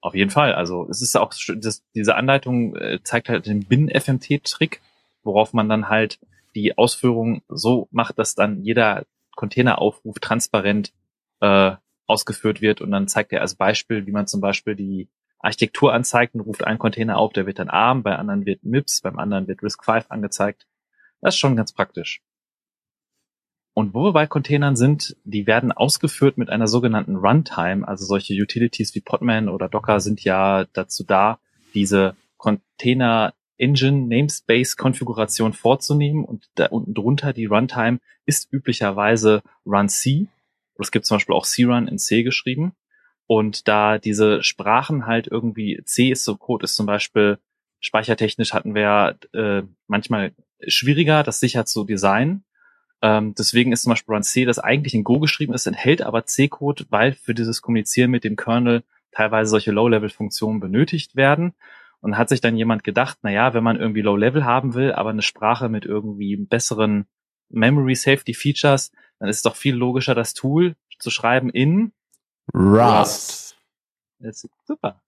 Auf jeden Fall. Also es ist auch, das, diese Anleitung äh, zeigt halt den Bin-FMT-Trick, worauf man dann halt die Ausführung so macht, dass dann jeder Containeraufruf transparent äh, ausgeführt wird und dann zeigt er als Beispiel, wie man zum Beispiel die Architektur anzeigt und ruft einen Container auf, der wird dann ARM, bei anderen wird MIPS, beim anderen wird RISC-V angezeigt. Das ist schon ganz praktisch. Und wo wir bei Containern sind, die werden ausgeführt mit einer sogenannten Runtime. Also solche Utilities wie Podman oder Docker sind ja dazu da, diese Container Engine Namespace Konfiguration vorzunehmen und da unten drunter die Runtime ist üblicherweise Run C. Es gibt zum Beispiel auch C-Run in C geschrieben. Und da diese Sprachen halt irgendwie C ist so Code ist zum Beispiel speichertechnisch hatten wir äh, manchmal schwieriger, das sicher zu designen. Ähm, deswegen ist zum Beispiel Run C, das eigentlich in Go geschrieben ist, enthält aber C-Code, weil für dieses Kommunizieren mit dem Kernel teilweise solche Low-Level-Funktionen benötigt werden. Und hat sich dann jemand gedacht, na ja, wenn man irgendwie Low-Level haben will, aber eine Sprache mit irgendwie besseren Memory Safety Features, dann ist es doch viel logischer, das Tool zu schreiben in Rust. Ist super.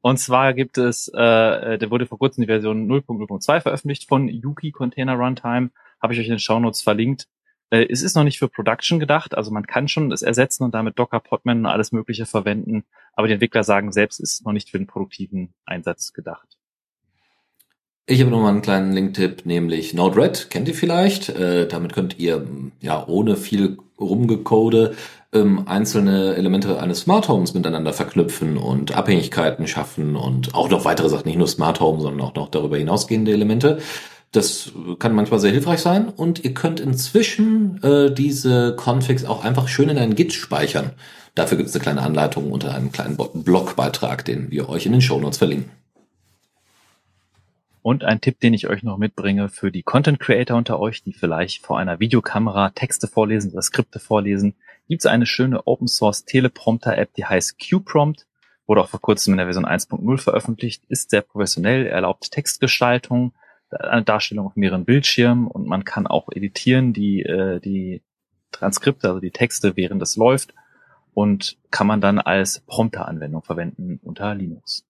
Und zwar gibt es, äh, der wurde vor kurzem die Version 0.0.2 veröffentlicht von Yuki Container Runtime habe ich euch in den Shownotes verlinkt. Äh, es ist noch nicht für Production gedacht, also man kann schon es ersetzen und damit Docker, Podman und alles Mögliche verwenden, aber die Entwickler sagen selbst, ist noch nicht für den produktiven Einsatz gedacht. Ich habe nochmal einen kleinen Link-Tipp, nämlich Node-RED, kennt ihr vielleicht. Äh, damit könnt ihr ja ohne viel Rumgecode ähm, einzelne Elemente eines Smart Homes miteinander verknüpfen und Abhängigkeiten schaffen und auch noch weitere Sachen, nicht nur Smart Home, sondern auch noch darüber hinausgehende Elemente. Das kann manchmal sehr hilfreich sein und ihr könnt inzwischen äh, diese Configs auch einfach schön in einen Git speichern. Dafür gibt es eine kleine Anleitung unter einem kleinen Blogbeitrag, den wir euch in den Shownotes verlinken. Und ein Tipp, den ich euch noch mitbringe für die Content Creator unter euch, die vielleicht vor einer Videokamera Texte vorlesen oder Skripte vorlesen, gibt es eine schöne Open Source Teleprompter App, die heißt QPrompt. Wurde auch vor kurzem in der Version 1.0 veröffentlicht, ist sehr professionell, erlaubt Textgestaltung, eine Darstellung auf mehreren Bildschirmen und man kann auch editieren die, äh, die Transkripte, also die Texte, während es läuft und kann man dann als Prompter-Anwendung verwenden unter Linux.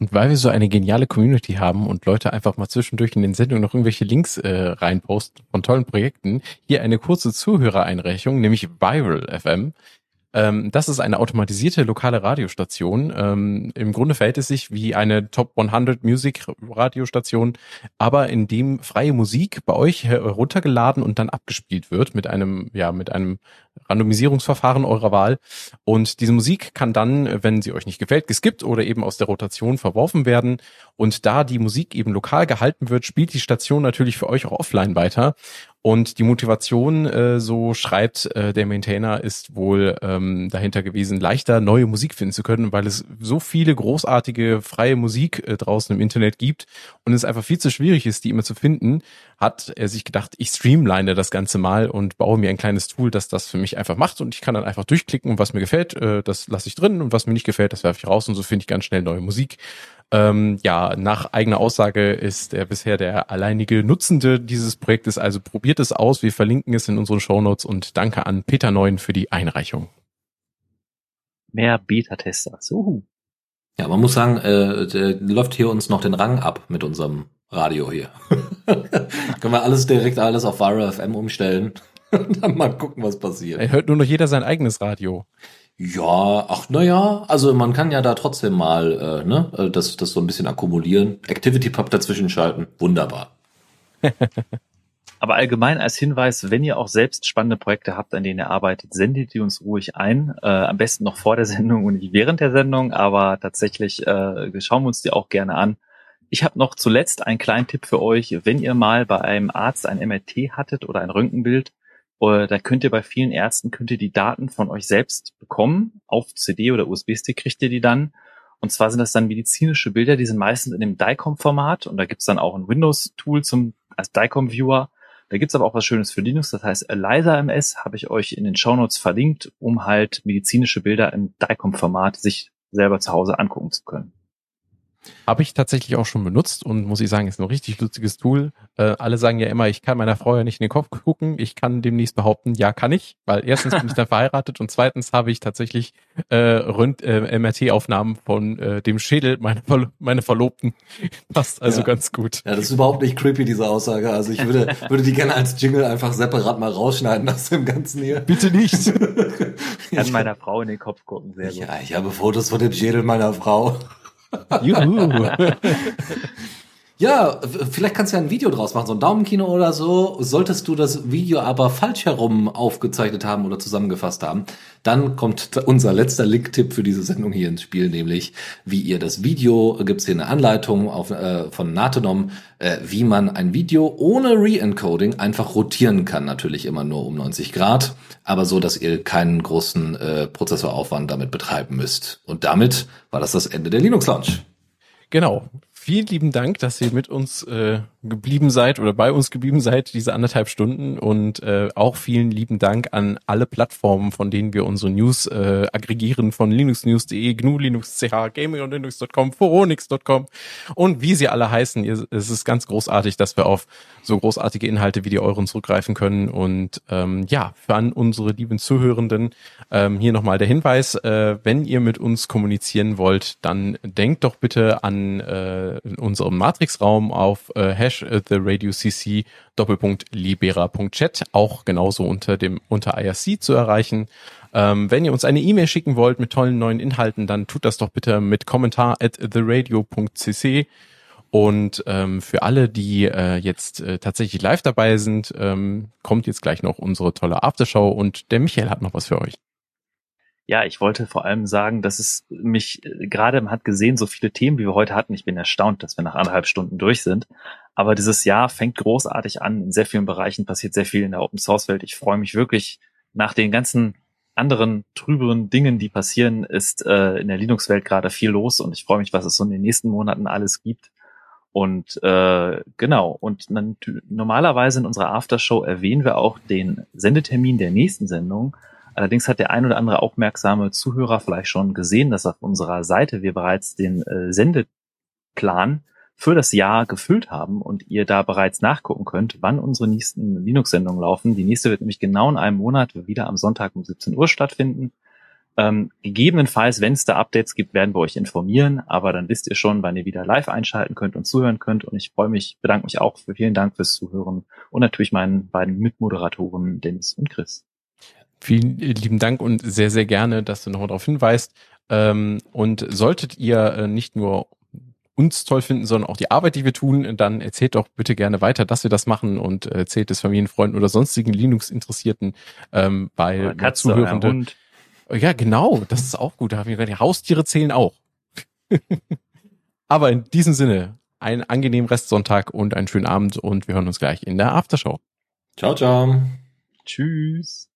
Und weil wir so eine geniale Community haben und Leute einfach mal zwischendurch in den Sendungen noch irgendwelche Links äh, reinposten von tollen Projekten, hier eine kurze Zuhörereinreichung, nämlich Viral FM. Ähm, das ist eine automatisierte lokale Radiostation. Ähm, Im Grunde verhält es sich wie eine Top 100 Music Radiostation, aber in dem freie Musik bei euch heruntergeladen und dann abgespielt wird mit einem, ja, mit einem Randomisierungsverfahren eurer Wahl. Und diese Musik kann dann, wenn sie euch nicht gefällt, geskippt oder eben aus der Rotation verworfen werden. Und da die Musik eben lokal gehalten wird, spielt die Station natürlich für euch auch offline weiter. Und die Motivation, äh, so schreibt äh, der Maintainer, ist wohl ähm, dahinter gewesen, leichter neue Musik finden zu können, weil es so viele großartige freie Musik äh, draußen im Internet gibt und es einfach viel zu schwierig ist, die immer zu finden, hat er sich gedacht, ich streamline das Ganze mal und baue mir ein kleines Tool, das das für mich einfach macht und ich kann dann einfach durchklicken und was mir gefällt, äh, das lasse ich drin und was mir nicht gefällt, das werfe ich raus und so finde ich ganz schnell neue Musik. Ähm, ja, nach eigener Aussage ist er bisher der alleinige Nutzende dieses Projektes, also probiert es aus. Wir verlinken es in unseren Shownotes und danke an Peter Neuen für die Einreichung. Mehr Beta-Tester. So. Ja, man muss sagen, äh, der läuft hier uns noch den Rang ab mit unserem Radio hier. Können wir alles direkt alles auf Viral FM umstellen und dann mal gucken, was passiert. Er hört nur noch jeder sein eigenes Radio. Ja, ach na ja, also man kann ja da trotzdem mal äh, ne, äh, das, das so ein bisschen akkumulieren. Activity Pub dazwischen schalten, wunderbar. Aber allgemein als Hinweis, wenn ihr auch selbst spannende Projekte habt, an denen ihr arbeitet, sendet die uns ruhig ein. Äh, am besten noch vor der Sendung und nicht während der Sendung, aber tatsächlich äh, schauen wir uns die auch gerne an. Ich habe noch zuletzt einen kleinen Tipp für euch. Wenn ihr mal bei einem Arzt ein MRT hattet oder ein Röntgenbild, äh, da könnt ihr bei vielen Ärzten könnt ihr die Daten von euch selbst bekommen. Auf CD oder USB-Stick kriegt ihr die dann. Und zwar sind das dann medizinische Bilder, die sind meistens in dem DICOM-Format und da gibt's dann auch ein Windows-Tool zum als DICOM-Viewer. Da gibt's aber auch was Schönes für Linux, das heißt ELISA MS habe ich euch in den Shownotes verlinkt, um halt medizinische Bilder im DICOM-Format sich selber zu Hause angucken zu können. Habe ich tatsächlich auch schon benutzt und muss ich sagen, ist ein richtig lustiges Tool. Äh, alle sagen ja immer, ich kann meiner Frau ja nicht in den Kopf gucken. Ich kann demnächst behaupten, ja, kann ich, weil erstens bin ich dann verheiratet und zweitens habe ich tatsächlich äh, Rönt, äh, MRT-Aufnahmen von äh, dem Schädel meiner, Verlo meiner Verlobten. Passt also Ja. ganz gut. Ja, das ist überhaupt nicht creepy, diese Aussage. Also ich würde, würde die gerne als Jingle einfach separat mal rausschneiden aus dem Ganzen hier. Bitte nicht. Kann meiner Frau in den Kopf gucken, sehr gut. Ja, ich habe Fotos von dem Schädel meiner Frau. Juhu. Ja, vielleicht kannst du ja ein Video draus machen, so ein Daumenkino oder so. Solltest du das Video aber falsch herum aufgezeichnet haben oder zusammengefasst haben, dann kommt unser letzter Link-Tipp für diese Sendung hier ins Spiel, nämlich wie ihr das Video, gibt's hier eine Anleitung auf, äh, von Natenom, äh, wie man ein Video ohne Re-Encoding einfach rotieren kann. Natürlich immer nur um 90 Grad, aber so, dass ihr keinen großen äh, Prozessoraufwand damit betreiben müsst. Und damit war das das Ende der Linux Launch. Genau. Vielen lieben Dank, dass ihr mit uns äh, geblieben seid oder bei uns geblieben seid, diese anderthalb Stunden. Und äh, auch vielen lieben Dank an alle Plattformen, von denen wir unsere News äh, aggregieren, von linuxnews.de, GNU Linux, CH, Gaming und Linux.com, Foronix.com und wie sie alle heißen. Es ist ganz großartig, dass wir auf so großartige Inhalte wie die euren zurückgreifen können. Und ähm, ja, für an unsere lieben Zuhörenden ähm, hier nochmal der Hinweis, äh, wenn ihr mit uns kommunizieren wollt, dann denkt doch bitte an äh, unserem Matrix-Raum auf äh, hash äh, the radio cc Doppelpunkt libera.chat, auch genauso unter dem unter IRC zu erreichen. Ähm, wenn ihr uns eine E-Mail schicken wollt mit tollen neuen Inhalten, dann tut das doch bitte mit kommentar at theradio.cc. Und ähm, für alle, die äh, jetzt äh, tatsächlich live dabei sind, ähm, kommt jetzt gleich noch unsere tolle Aftershow und der Michael hat noch was für euch. Ja, ich wollte vor allem sagen, dass es mich äh, gerade hat gesehen, so viele Themen, wie wir heute hatten. Ich bin erstaunt, dass wir nach anderthalb Stunden durch sind. Aber dieses Jahr fängt großartig an. In sehr vielen Bereichen passiert sehr viel in der Open Source Welt. Ich freue mich wirklich nach den ganzen anderen trüberen Dingen, die passieren, ist äh, in der Linux-Welt gerade viel los und ich freue mich, was es so in den nächsten Monaten alles gibt. Und äh, genau, und normalerweise in unserer Aftershow erwähnen wir auch den Sendetermin der nächsten Sendung. Allerdings hat der ein oder andere aufmerksame Zuhörer vielleicht schon gesehen, dass auf unserer Seite wir bereits den äh, Sendeplan für das Jahr gefüllt haben und ihr da bereits nachgucken könnt, wann unsere nächsten Linux-Sendungen laufen. Die nächste wird nämlich genau in einem Monat wieder am Sonntag um 17 Uhr stattfinden. Ähm, gegebenenfalls, wenn es da Updates gibt, werden wir euch informieren, aber dann wisst ihr schon, wann ihr wieder live einschalten könnt und zuhören könnt. Und ich freue mich, bedanke mich auch für vielen Dank fürs Zuhören und natürlich meinen beiden Mitmoderatoren Dennis und Chris. Vielen lieben Dank und sehr, sehr gerne, dass du noch darauf hinweist. Ähm, und solltet ihr äh, nicht nur uns toll finden, sondern auch die Arbeit, die wir tun, dann erzählt doch bitte gerne weiter, dass wir das machen und äh, erzählt es Familienfreunden oder sonstigen Linux-Interessierten, ähm, weil Katze, Zuhörende. Hund. Ja, genau, das ist auch gut. Da haben wir gerade die Haustiere zählen auch. Aber in diesem Sinne, einen angenehmen Restsonntag und einen schönen Abend und wir hören uns gleich in der Aftershow. Ciao, ciao. Tschüss.